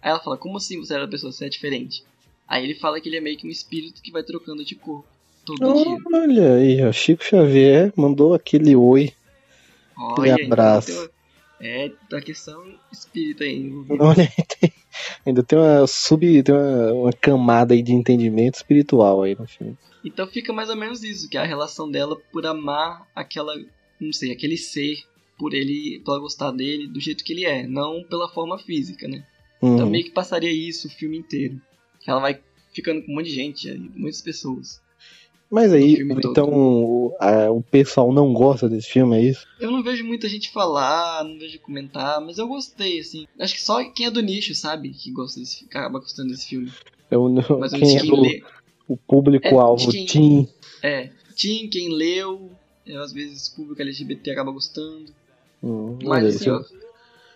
Aí ela fala, como assim você era a pessoa, você é diferente? Aí ele fala que ele é meio que um espírito que vai trocando de corpo todo dia. Olha aí, ó. Chico Xavier mandou aquele oi. Olha, Aquele abraço. então tem uma- É, da questão espírita aí. envolvida. Olha aí, tem- ainda tem uma sub. Tem uma, uma camada aí de entendimento espiritual aí no filme. Então fica mais ou menos isso, que é a relação dela por amar aquela, não sei, aquele ser, por ele, por ela gostar dele do jeito que ele é, não pela forma física, né? Então Uhum. meio que passaria isso o filme inteiro. Ela vai ficando com um monte de gente, aí, muitas pessoas. Mas aí, então o, a- o pessoal não gosta desse filme, é isso? Eu não vejo muita gente falar, não vejo comentar, mas eu gostei, assim. Acho que só quem é do nicho, sabe, que gosta desse, acaba gostando desse filme. Eu, não- Mas eu quem é do, lê. o público-alvo, É, Tim. É, Tim, quem leu, é, às vezes o público LGBT acaba gostando. Hum, Mas assim, eu,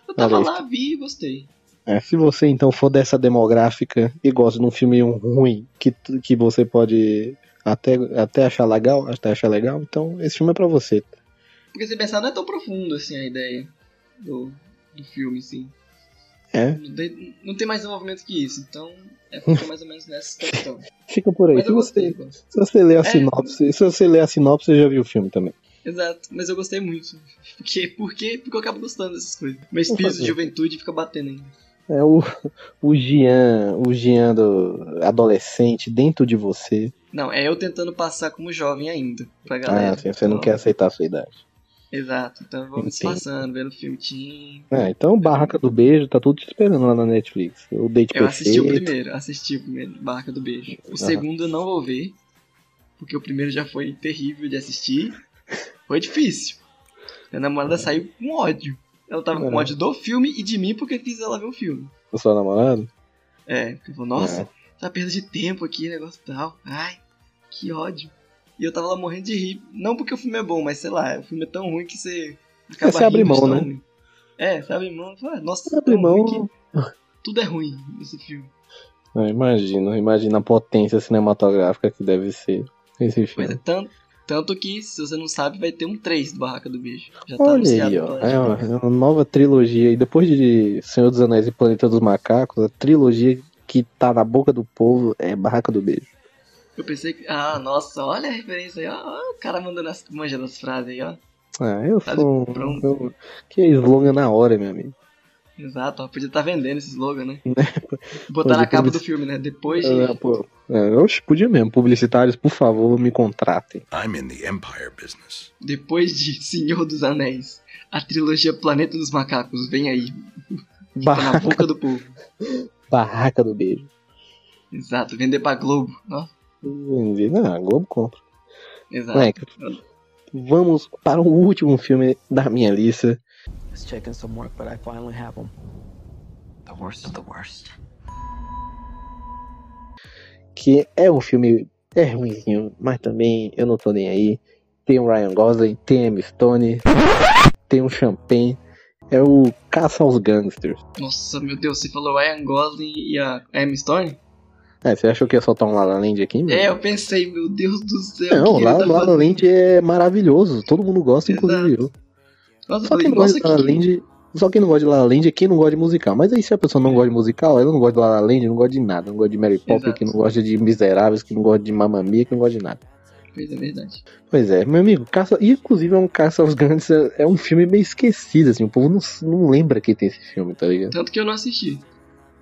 eu tava lá, vi e gostei. É, se você então for dessa demográfica e gosta de um filme ruim que, que você pode até, até achar legal, até achar legal, então esse filme é pra você. Porque se pensar, não é tão profundo assim a ideia do, do filme, assim. É, Não tem, não tem mais desenvolvimento que isso, então é mais ou menos nessa questão. fica por aí. Mas Se você, gostei, se você ler a É. sinopse, se você ler a sinopse, você já viu o filme também. Exato, mas eu gostei muito. Porque, por quê? Porque eu acabo gostando dessas coisas. Meu espírito de juventude fica batendo ainda. É o, o Gian, o Gian do adolescente dentro de você. Não, é eu tentando passar como jovem ainda, pra galera. Ah, assim, você não Então, quer aceitar a sua idade. Exato, então Entendo. disfarçando, vendo filme teen. É, então Barraca do Beijo tá tudo te esperando lá na Netflix. O Date Eu assisti o Perfeito. primeiro, assisti o primeiro, Barca do Beijo. O Aham. segundo eu não vou ver, porque o primeiro já foi terrível de assistir. Foi difícil. Minha namorada saiu com ódio. Ela tava com É. ódio do filme e de mim porque eu fiz ela ver o filme. O seu namorado? É, porque eu falei, nossa, É. tá perda de tempo aqui, negócio tal. Ai, que ódio. E eu tava lá morrendo de rir. Não porque o filme é bom, mas sei lá, o filme é tão ruim que você acaba Você abre mão, né? ruim. É, você abre mão fala, nossa, Abre tão ruim mão. tudo é ruim nesse filme. Ah, imagino, imagina a potência cinematográfica que deve ser esse Pois filme. é, tanto, tanto que, se você não sabe, vai ter um 3 do Barraca do Beijo. Já tá Olha anunciado aí, ó. É uma, é uma nova trilogia. E depois de Senhor dos Anéis e Planeta dos Macacos, a trilogia que tá na boca do povo é Barraca do Beijo. Eu pensei que. Ah, nossa, olha a referência aí, ó. O cara mandando as manjando as frases aí, ó. Ah, eu Frase sou. pronta. eu- que slogan na hora, meu amigo. Exato, ó, podia estar vendendo esse slogan, né? Botar na capa do desse- filme, né? Depois de. É, pô, é, oxe, podia mesmo. Publicitários, por favor, me contratem. I'm in the empire business. Depois de Senhor dos Anéis, a trilogia Planeta dos Macacos vem aí. Tá na Barraca, boca do povo. barraca do Beijo. Exato, vender pra Globo. Ó, Vendi. Não, a Globo compra. exato. Moleque, vamos para o último filme da minha lista. was checking some work, but I finally have them. The worst of the worst. que é um filme. É ruimzinho, mas também eu não tô nem aí. Tem o Ryan Gosling, tem a Emma Stone, tem o Champagne. É o Caça aos Gangsters. Nossa, meu Deus, você falou Ryan Gosling e a Emma Stone? É, você achou que ia soltar um La La Land aqui? meu? É, eu pensei, meu Deus do céu. Não, que La ele tá La? Land é maravilhoso. Todo mundo gosta, inclusive eu. Nossa, Só quem não gosta de La. Land. Só quem não gosta de La La Land é quem não gosta de musical. Mas aí se a pessoa não gosta de musical, ela não gosta de La La Land, não gosta de nada. Não gosta de Mary Poppins, Exato. que não gosta de Miseráveis, que não gosta de Mamma Mia, que não gosta de nada. Pois é verdade. Pois é, meu amigo, Caça... e inclusive é um Caça aos Grandes, é é um filme meio esquecido, assim, o povo não, não lembra que tem esse filme, tá ligado? Tanto que eu não assisti.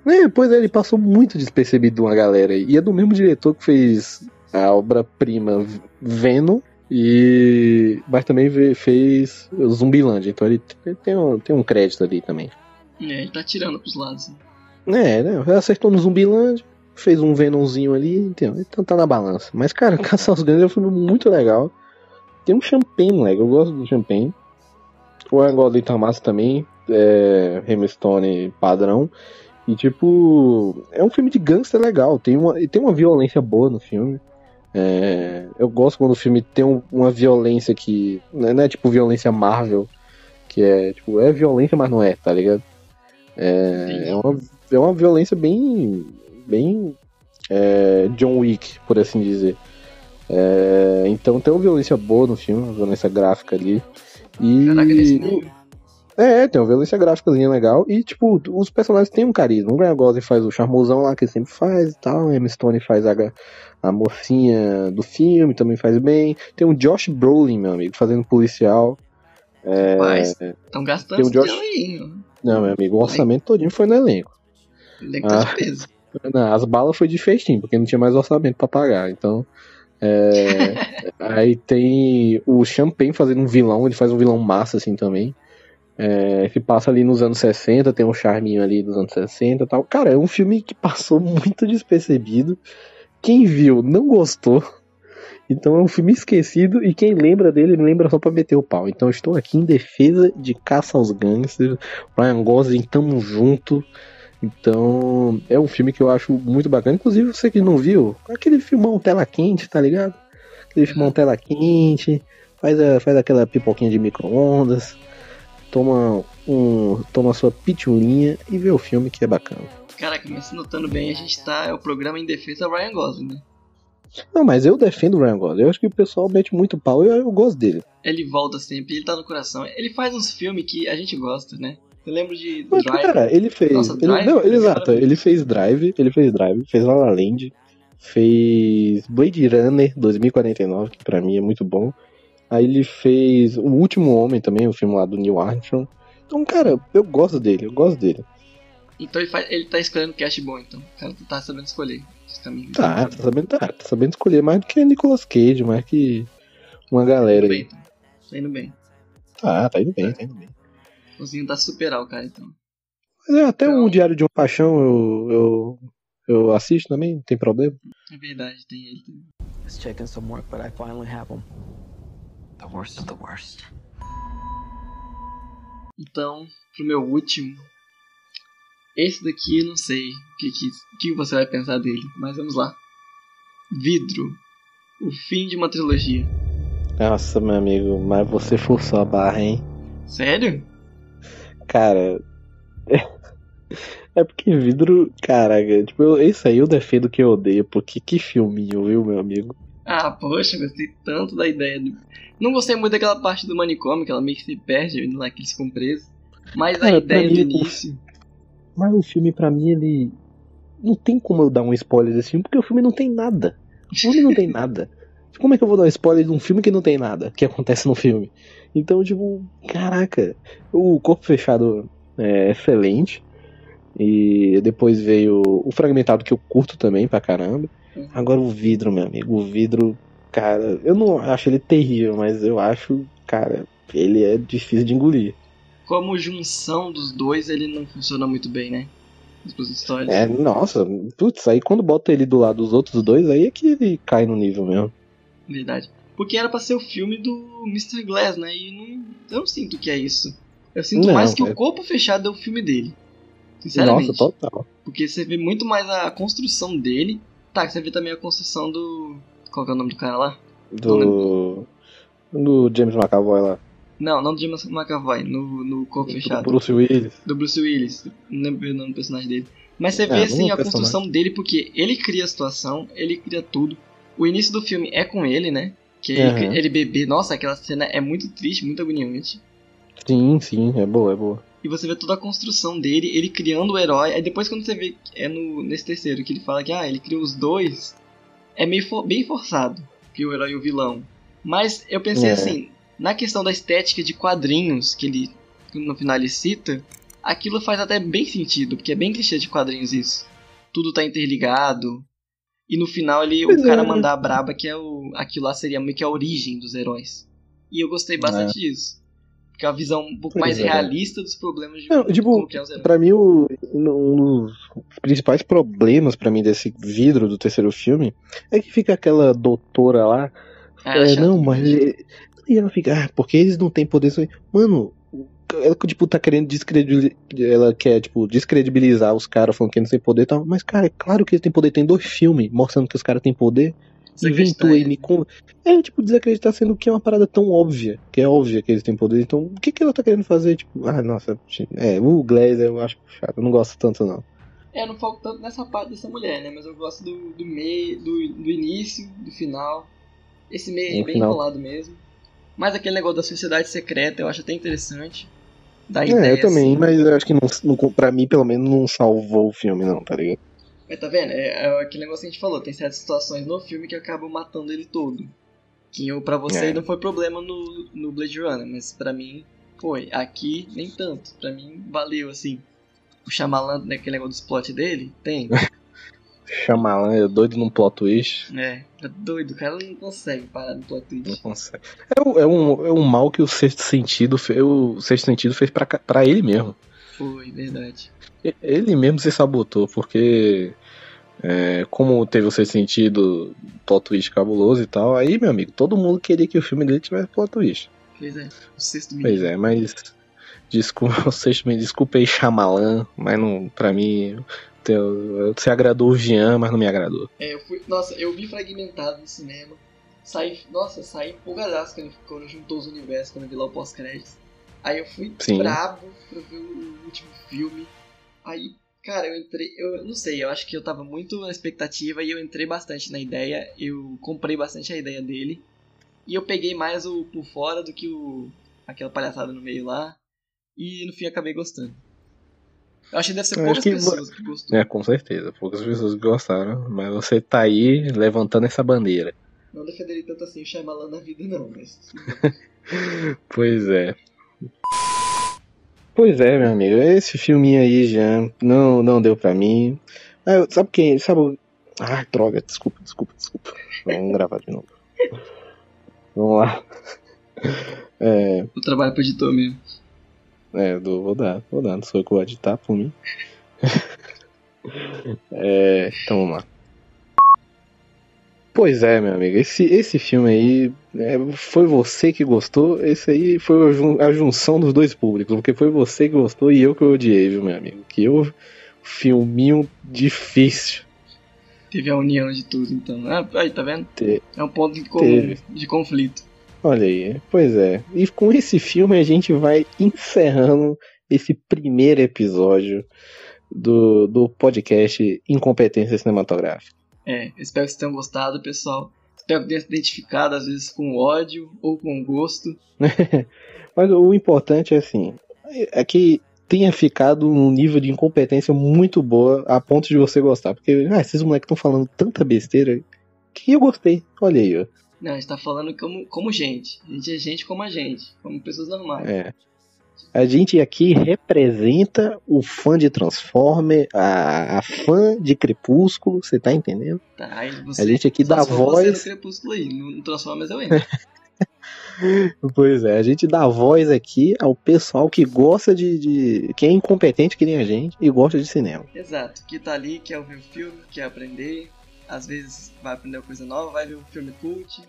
É, pois é, ele passou muito despercebido de uma galera aí. E é do mesmo diretor que fez a obra-prima Venom e. Mas também fez Zumbilândia, então ele tem um, tem um crédito ali também. É, ele tá tirando pros lados. né? É, né? Acertou no Zumbilândia, fez um Venomzinho ali, entendeu? Então tá na balança. Mas, cara, Caça aos Grandes é um filme muito legal. Tem um Champagne, moleque. Eu gosto do Champagne. O Ryan Gosling tá massa também. É, Emma Stone padrão. E, tipo, é um filme de gangster legal. Tem uma, e tem uma violência boa no filme. É, eu gosto quando o filme tem um- uma violência que. Não é, não é tipo violência Marvel. Que é, tipo, é violência, mas não é, tá ligado? É, é, uma, é uma violência bem. Bem. é, John Wick, por assim dizer. É, então tem uma violência boa no filme, uma violência gráfica ali. E. Caraca. É, tem uma violência gráficazinha legal. E, tipo, os personagens têm um carisma. O Ryan Gosling faz o charmosão lá, que ele sempre faz e tal. A Emma Stone faz a, a mocinha do filme, também faz bem. Tem o Josh Brolin, meu amigo, fazendo policial. É, Mas, Estão gastando Tem o esse Josh-. Não, meu amigo, o orçamento todinho foi no elenco. Ele tá Ah. de peso. Não, as balas foi de festim, porque não tinha mais orçamento pra pagar. Então. é, aí tem o Champagne fazendo um vilão, ele faz um vilão massa assim também. É, que passa ali nos anos 60, tem um charminho ali dos anos 60 e tal. Cara, é um filme que passou muito despercebido. Quem viu não gostou. Então é um filme esquecido e quem lembra dele lembra só pra meter o pau. Então estou aqui em defesa de Caça aos Gangsters. Ryan Gosling, tamo junto. Então, é um filme que eu acho muito bacana. Inclusive, você que não viu, aquele filmão tela quente, tá ligado? Aquele filmão tela quente, faz, a- faz aquela pipoquinha de micro-ondas, toma, um, toma sua pitulinha e vê o filme que é bacana. Caraca, mas se notando bem, a gente tá. É o programa em defesa Ryan Gosling, né? Não, mas eu defendo o Ryan Gosling. Eu acho que o pessoal mete muito pau e eu, eu gosto dele. Ele volta sempre, ele tá no coração. Ele faz uns filmes que a gente gosta, né? Eu lembro de Mas, Drive. cara, ele fez. Nossa, ele, Drive, não, ele, exato, ele fez Drive, ele fez Drive, fez La La Land, fez Blade Runner 2049, que pra mim é muito bom. Aí ele fez O Último Homem também, o filme lá do Neil Armstrong. Então, cara, eu gosto dele, eu gosto dele. Então ele, faz, ele tá escolhendo cast bom, então. O cara tá sabendo escolher os caminhos. Tá, tá sabendo, tá, tá sabendo escolher mais do que Nicolas Cage, mais que uma galera aí. Tá indo bem. Tá, tá indo bem, tá indo bem. Conseguindo tá superar o cara, então. Mas é, até um Diário de uma Paixão eu, eu, eu assisto também, não tem problema. É verdade, tem ele também. was checking some work, but I finally have them. The worst of the worst. Então, pro meu último. Esse daqui eu não sei o que, que, o que você vai pensar dele, mas vamos lá. Vidro. O fim de uma trilogia. Nossa, meu amigo, mas você forçou a barra, hein? Sério? Cara. É porque vidro. Caraca, tipo, eu- esse aí eu defendo que eu odeio, porque que filminho, viu, meu amigo? Ah, poxa, gostei tanto da ideia. Do... Não gostei muito daquela parte do manicômio, que ela meio que se perde indo lá que eles ficam presos. Mas a Cara, pra ideia do mim, início. Mas o filme, pra mim, ele. Não tem como eu dar um spoiler desse filme, porque o filme não tem nada. O filme não tem nada. Como é que eu vou dar um spoiler de um filme que não tem nada que acontece no filme? Então, tipo, caraca. O Corpo Fechado é excelente. E depois veio o Fragmentado, que eu curto também pra caramba. Agora o vidro, meu amigo. O vidro, cara, eu não acho ele terrível, mas eu acho, cara, ele é difícil de engolir. Como junção dos dois, ele não funciona muito bem, né? É, nossa, putz, aí quando bota ele do lado dos outros dois, aí é que ele cai no nível mesmo. Verdade. Porque era pra ser o filme do Mr. Glass, né? E não, eu não sinto que é isso. Eu sinto Não, mais que é- o Corpo Fechado é o filme dele. Sinceramente. Nossa, total. Porque você vê muito mais a construção dele Tá, você vê também a construção do. Qual que é o nome do cara lá? Do. Do James McAvoy lá. Não, não do James McAvoy, no, no Corpo Do Fechado. Bruce Willis. Do Bruce Willis. Não lembro o nome do personagem dele. Mas você É, vê assim vamos a construção dele, porque ele cria a situação, ele cria tudo. O início do filme é com ele, né? Que ele, Aham. ele bebê. Nossa, aquela cena é muito triste, muito agoniante. Sim, sim, é boa, é boa. E você vê toda a construção dele, ele criando o herói. Aí depois quando você vê, é no, nesse terceiro, que ele fala que ah, ele criou os dois, é meio for- bem forçado, que o herói e o vilão. Mas eu pensei É. assim, na questão da estética de quadrinhos, que ele no final ele cita, aquilo faz até bem sentido, porque é bem clichê de quadrinhos isso. Tudo tá interligado. E no final ele, o cara é. mandar a braba, que é o. Aquilo lá seria meio que a origem dos heróis. E eu gostei bastante disso. Porque é uma visão um pouco mais é. realista dos problemas de Não, como tipo, que é os heróis. pra mim, o, um dos principais problemas pra mim desse vidro do terceiro filme é que fica aquela doutora lá. Ah, ela é é, não, mas. é- E ela fica, ah, porque eles não têm poder. Mano, ela, tipo, tá querendo descredibilizar. Ela quer, tipo, descredibilizar os caras falando que eles não têm poder e tal. Mas, cara, é claro que eles têm poder. Tem dois filmes mostrando que os caras têm poder. Inventou me con... É, tipo, desacreditar sendo que é uma parada tão óbvia. Que é óbvia que eles têm poder. Então, o que que ela tá querendo fazer? Tipo, ah, nossa. É, o Glazer eu acho chato. Eu não gosto tanto, não. É, eu não foco tanto nessa parte dessa mulher, né? Mas eu gosto do, do meio, do, do início, do final. Esse meio é bem final. enrolado mesmo. Mas aquele negócio da sociedade secreta eu acho até interessante. Da É, ideia, eu também, assim. mas eu acho que não, não, pra mim, pelo menos, não salvou o filme, não, tá ligado? Mas tá vendo? É, é aquele negócio que a gente falou. Tem certas situações no filme que acabam matando ele todo. Que eu, pra você É. não foi problema no, no Blade Runner, mas pra mim foi. Aqui, nem tanto. Pra mim, valeu, assim. O Shyamalan, naquele negócio do plot dele, tem. Shyamalan é doido num plot twist. É, tá doido, o cara não consegue parar no plot twist. Não consegue. É, um- é um, é um mal que o sexto sentido, fe- o sexto sentido fez pra, pra ele mesmo. Foi, verdade. Ele mesmo se sabotou, porque é, como teve o sexto sentido, plot twist cabuloso e tal, aí, meu amigo, todo mundo queria que o filme dele tivesse plot twist. Pois é, o sexto Pois é, mas desculpa, sexto me desculpa aí, Shyamalan, mas não, pra mim, teu- você agradou o Jean, mas não me agradou. É, eu fui. Nossa, eu vi fragmentado no cinema. Saí. Nossa, saí empolgadaço quando, quando juntou os universos, quando eu vi lá o pós-créditos. Aí eu fui Sim. brabo pra ver o último filme. Aí, cara, eu entrei. Eu não sei, eu acho que eu tava muito na expectativa e eu entrei bastante na ideia. Eu comprei bastante a ideia dele. E eu peguei mais o por fora do que o. aquela palhaçada no meio lá. E no fim acabei gostando. Eu acho que deve ser poucas que pessoas que gostou. É, com certeza, poucas pessoas gostaram, mas você tá aí levantando essa bandeira. Não defenderia tanto assim o Shyamalan na vida, não, mas. Pois é. Pois é, meu amigo. Esse filminho aí já não, não deu pra mim. Ah, sabe quem? Sabe. Ah, droga, desculpa, desculpa, desculpa. Vamos gravar de novo. Vamos lá. É, O trabalho pro editor mesmo. É, do, vou dar, vou dar, não sou eu que vou editar por mim. É, então vamos lá. Pois é, meu amigo, esse, esse filme aí é, foi você que gostou, esse aí foi a jun- a junção dos dois públicos, porque foi você que gostou e eu que odiei, viu, meu amigo? Que eu, filminho difícil. Teve a união de tudo, então. Ah, aí, tá vendo? Te- É um ponto de, Teve. de conflito. Olha aí, pois é. E com esse filme a gente vai encerrando esse primeiro episódio do, do podcast Incompetência Cinematográfica. É, espero que vocês tenham gostado, pessoal. Espero que tenha se identificado, às vezes, com ódio ou com gosto. Mas o importante é assim, é que tenha ficado num nível de incompetência muito boa a ponto de você gostar. Porque, ah, esses moleques estão falando tanta besteira que eu gostei. Olha aí, ó. Não, a gente tá falando como, como gente. A gente é gente como a gente, como pessoas normais. É. A gente aqui representa o fã de Transformer, a, a fã de Crepúsculo, você tá entendendo? Tá, você, A gente aqui dá for você voz. no Crepúsculo aí, no Transformers eu entro. Pois é, a gente dá voz aqui ao pessoal que gosta de, de. que é incompetente que nem a gente e gosta de cinema. Exato, que tá ali, quer ouvir o filme, quer aprender. Às vezes vai aprender uma coisa nova, vai ver um filme cult,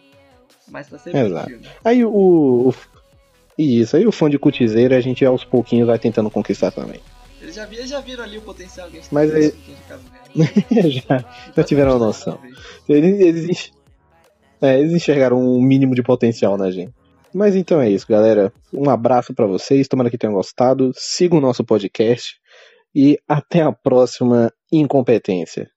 mas tá sempre Exato. filme. Aí o. o e isso, aí o fã de cutizeiro a gente aos pouquinhos vai tentando conquistar também. Eles já, vi- eles já viram ali o potencial que a gente Mas tem aí- Verde. já, já tiveram noção. Eles, eles, é, eles enxergaram um mínimo de potencial na gente. Mas então é isso, galera. Um abraço pra vocês. Tomara que tenham gostado. Sigam o nosso podcast. E até a próxima incompetência.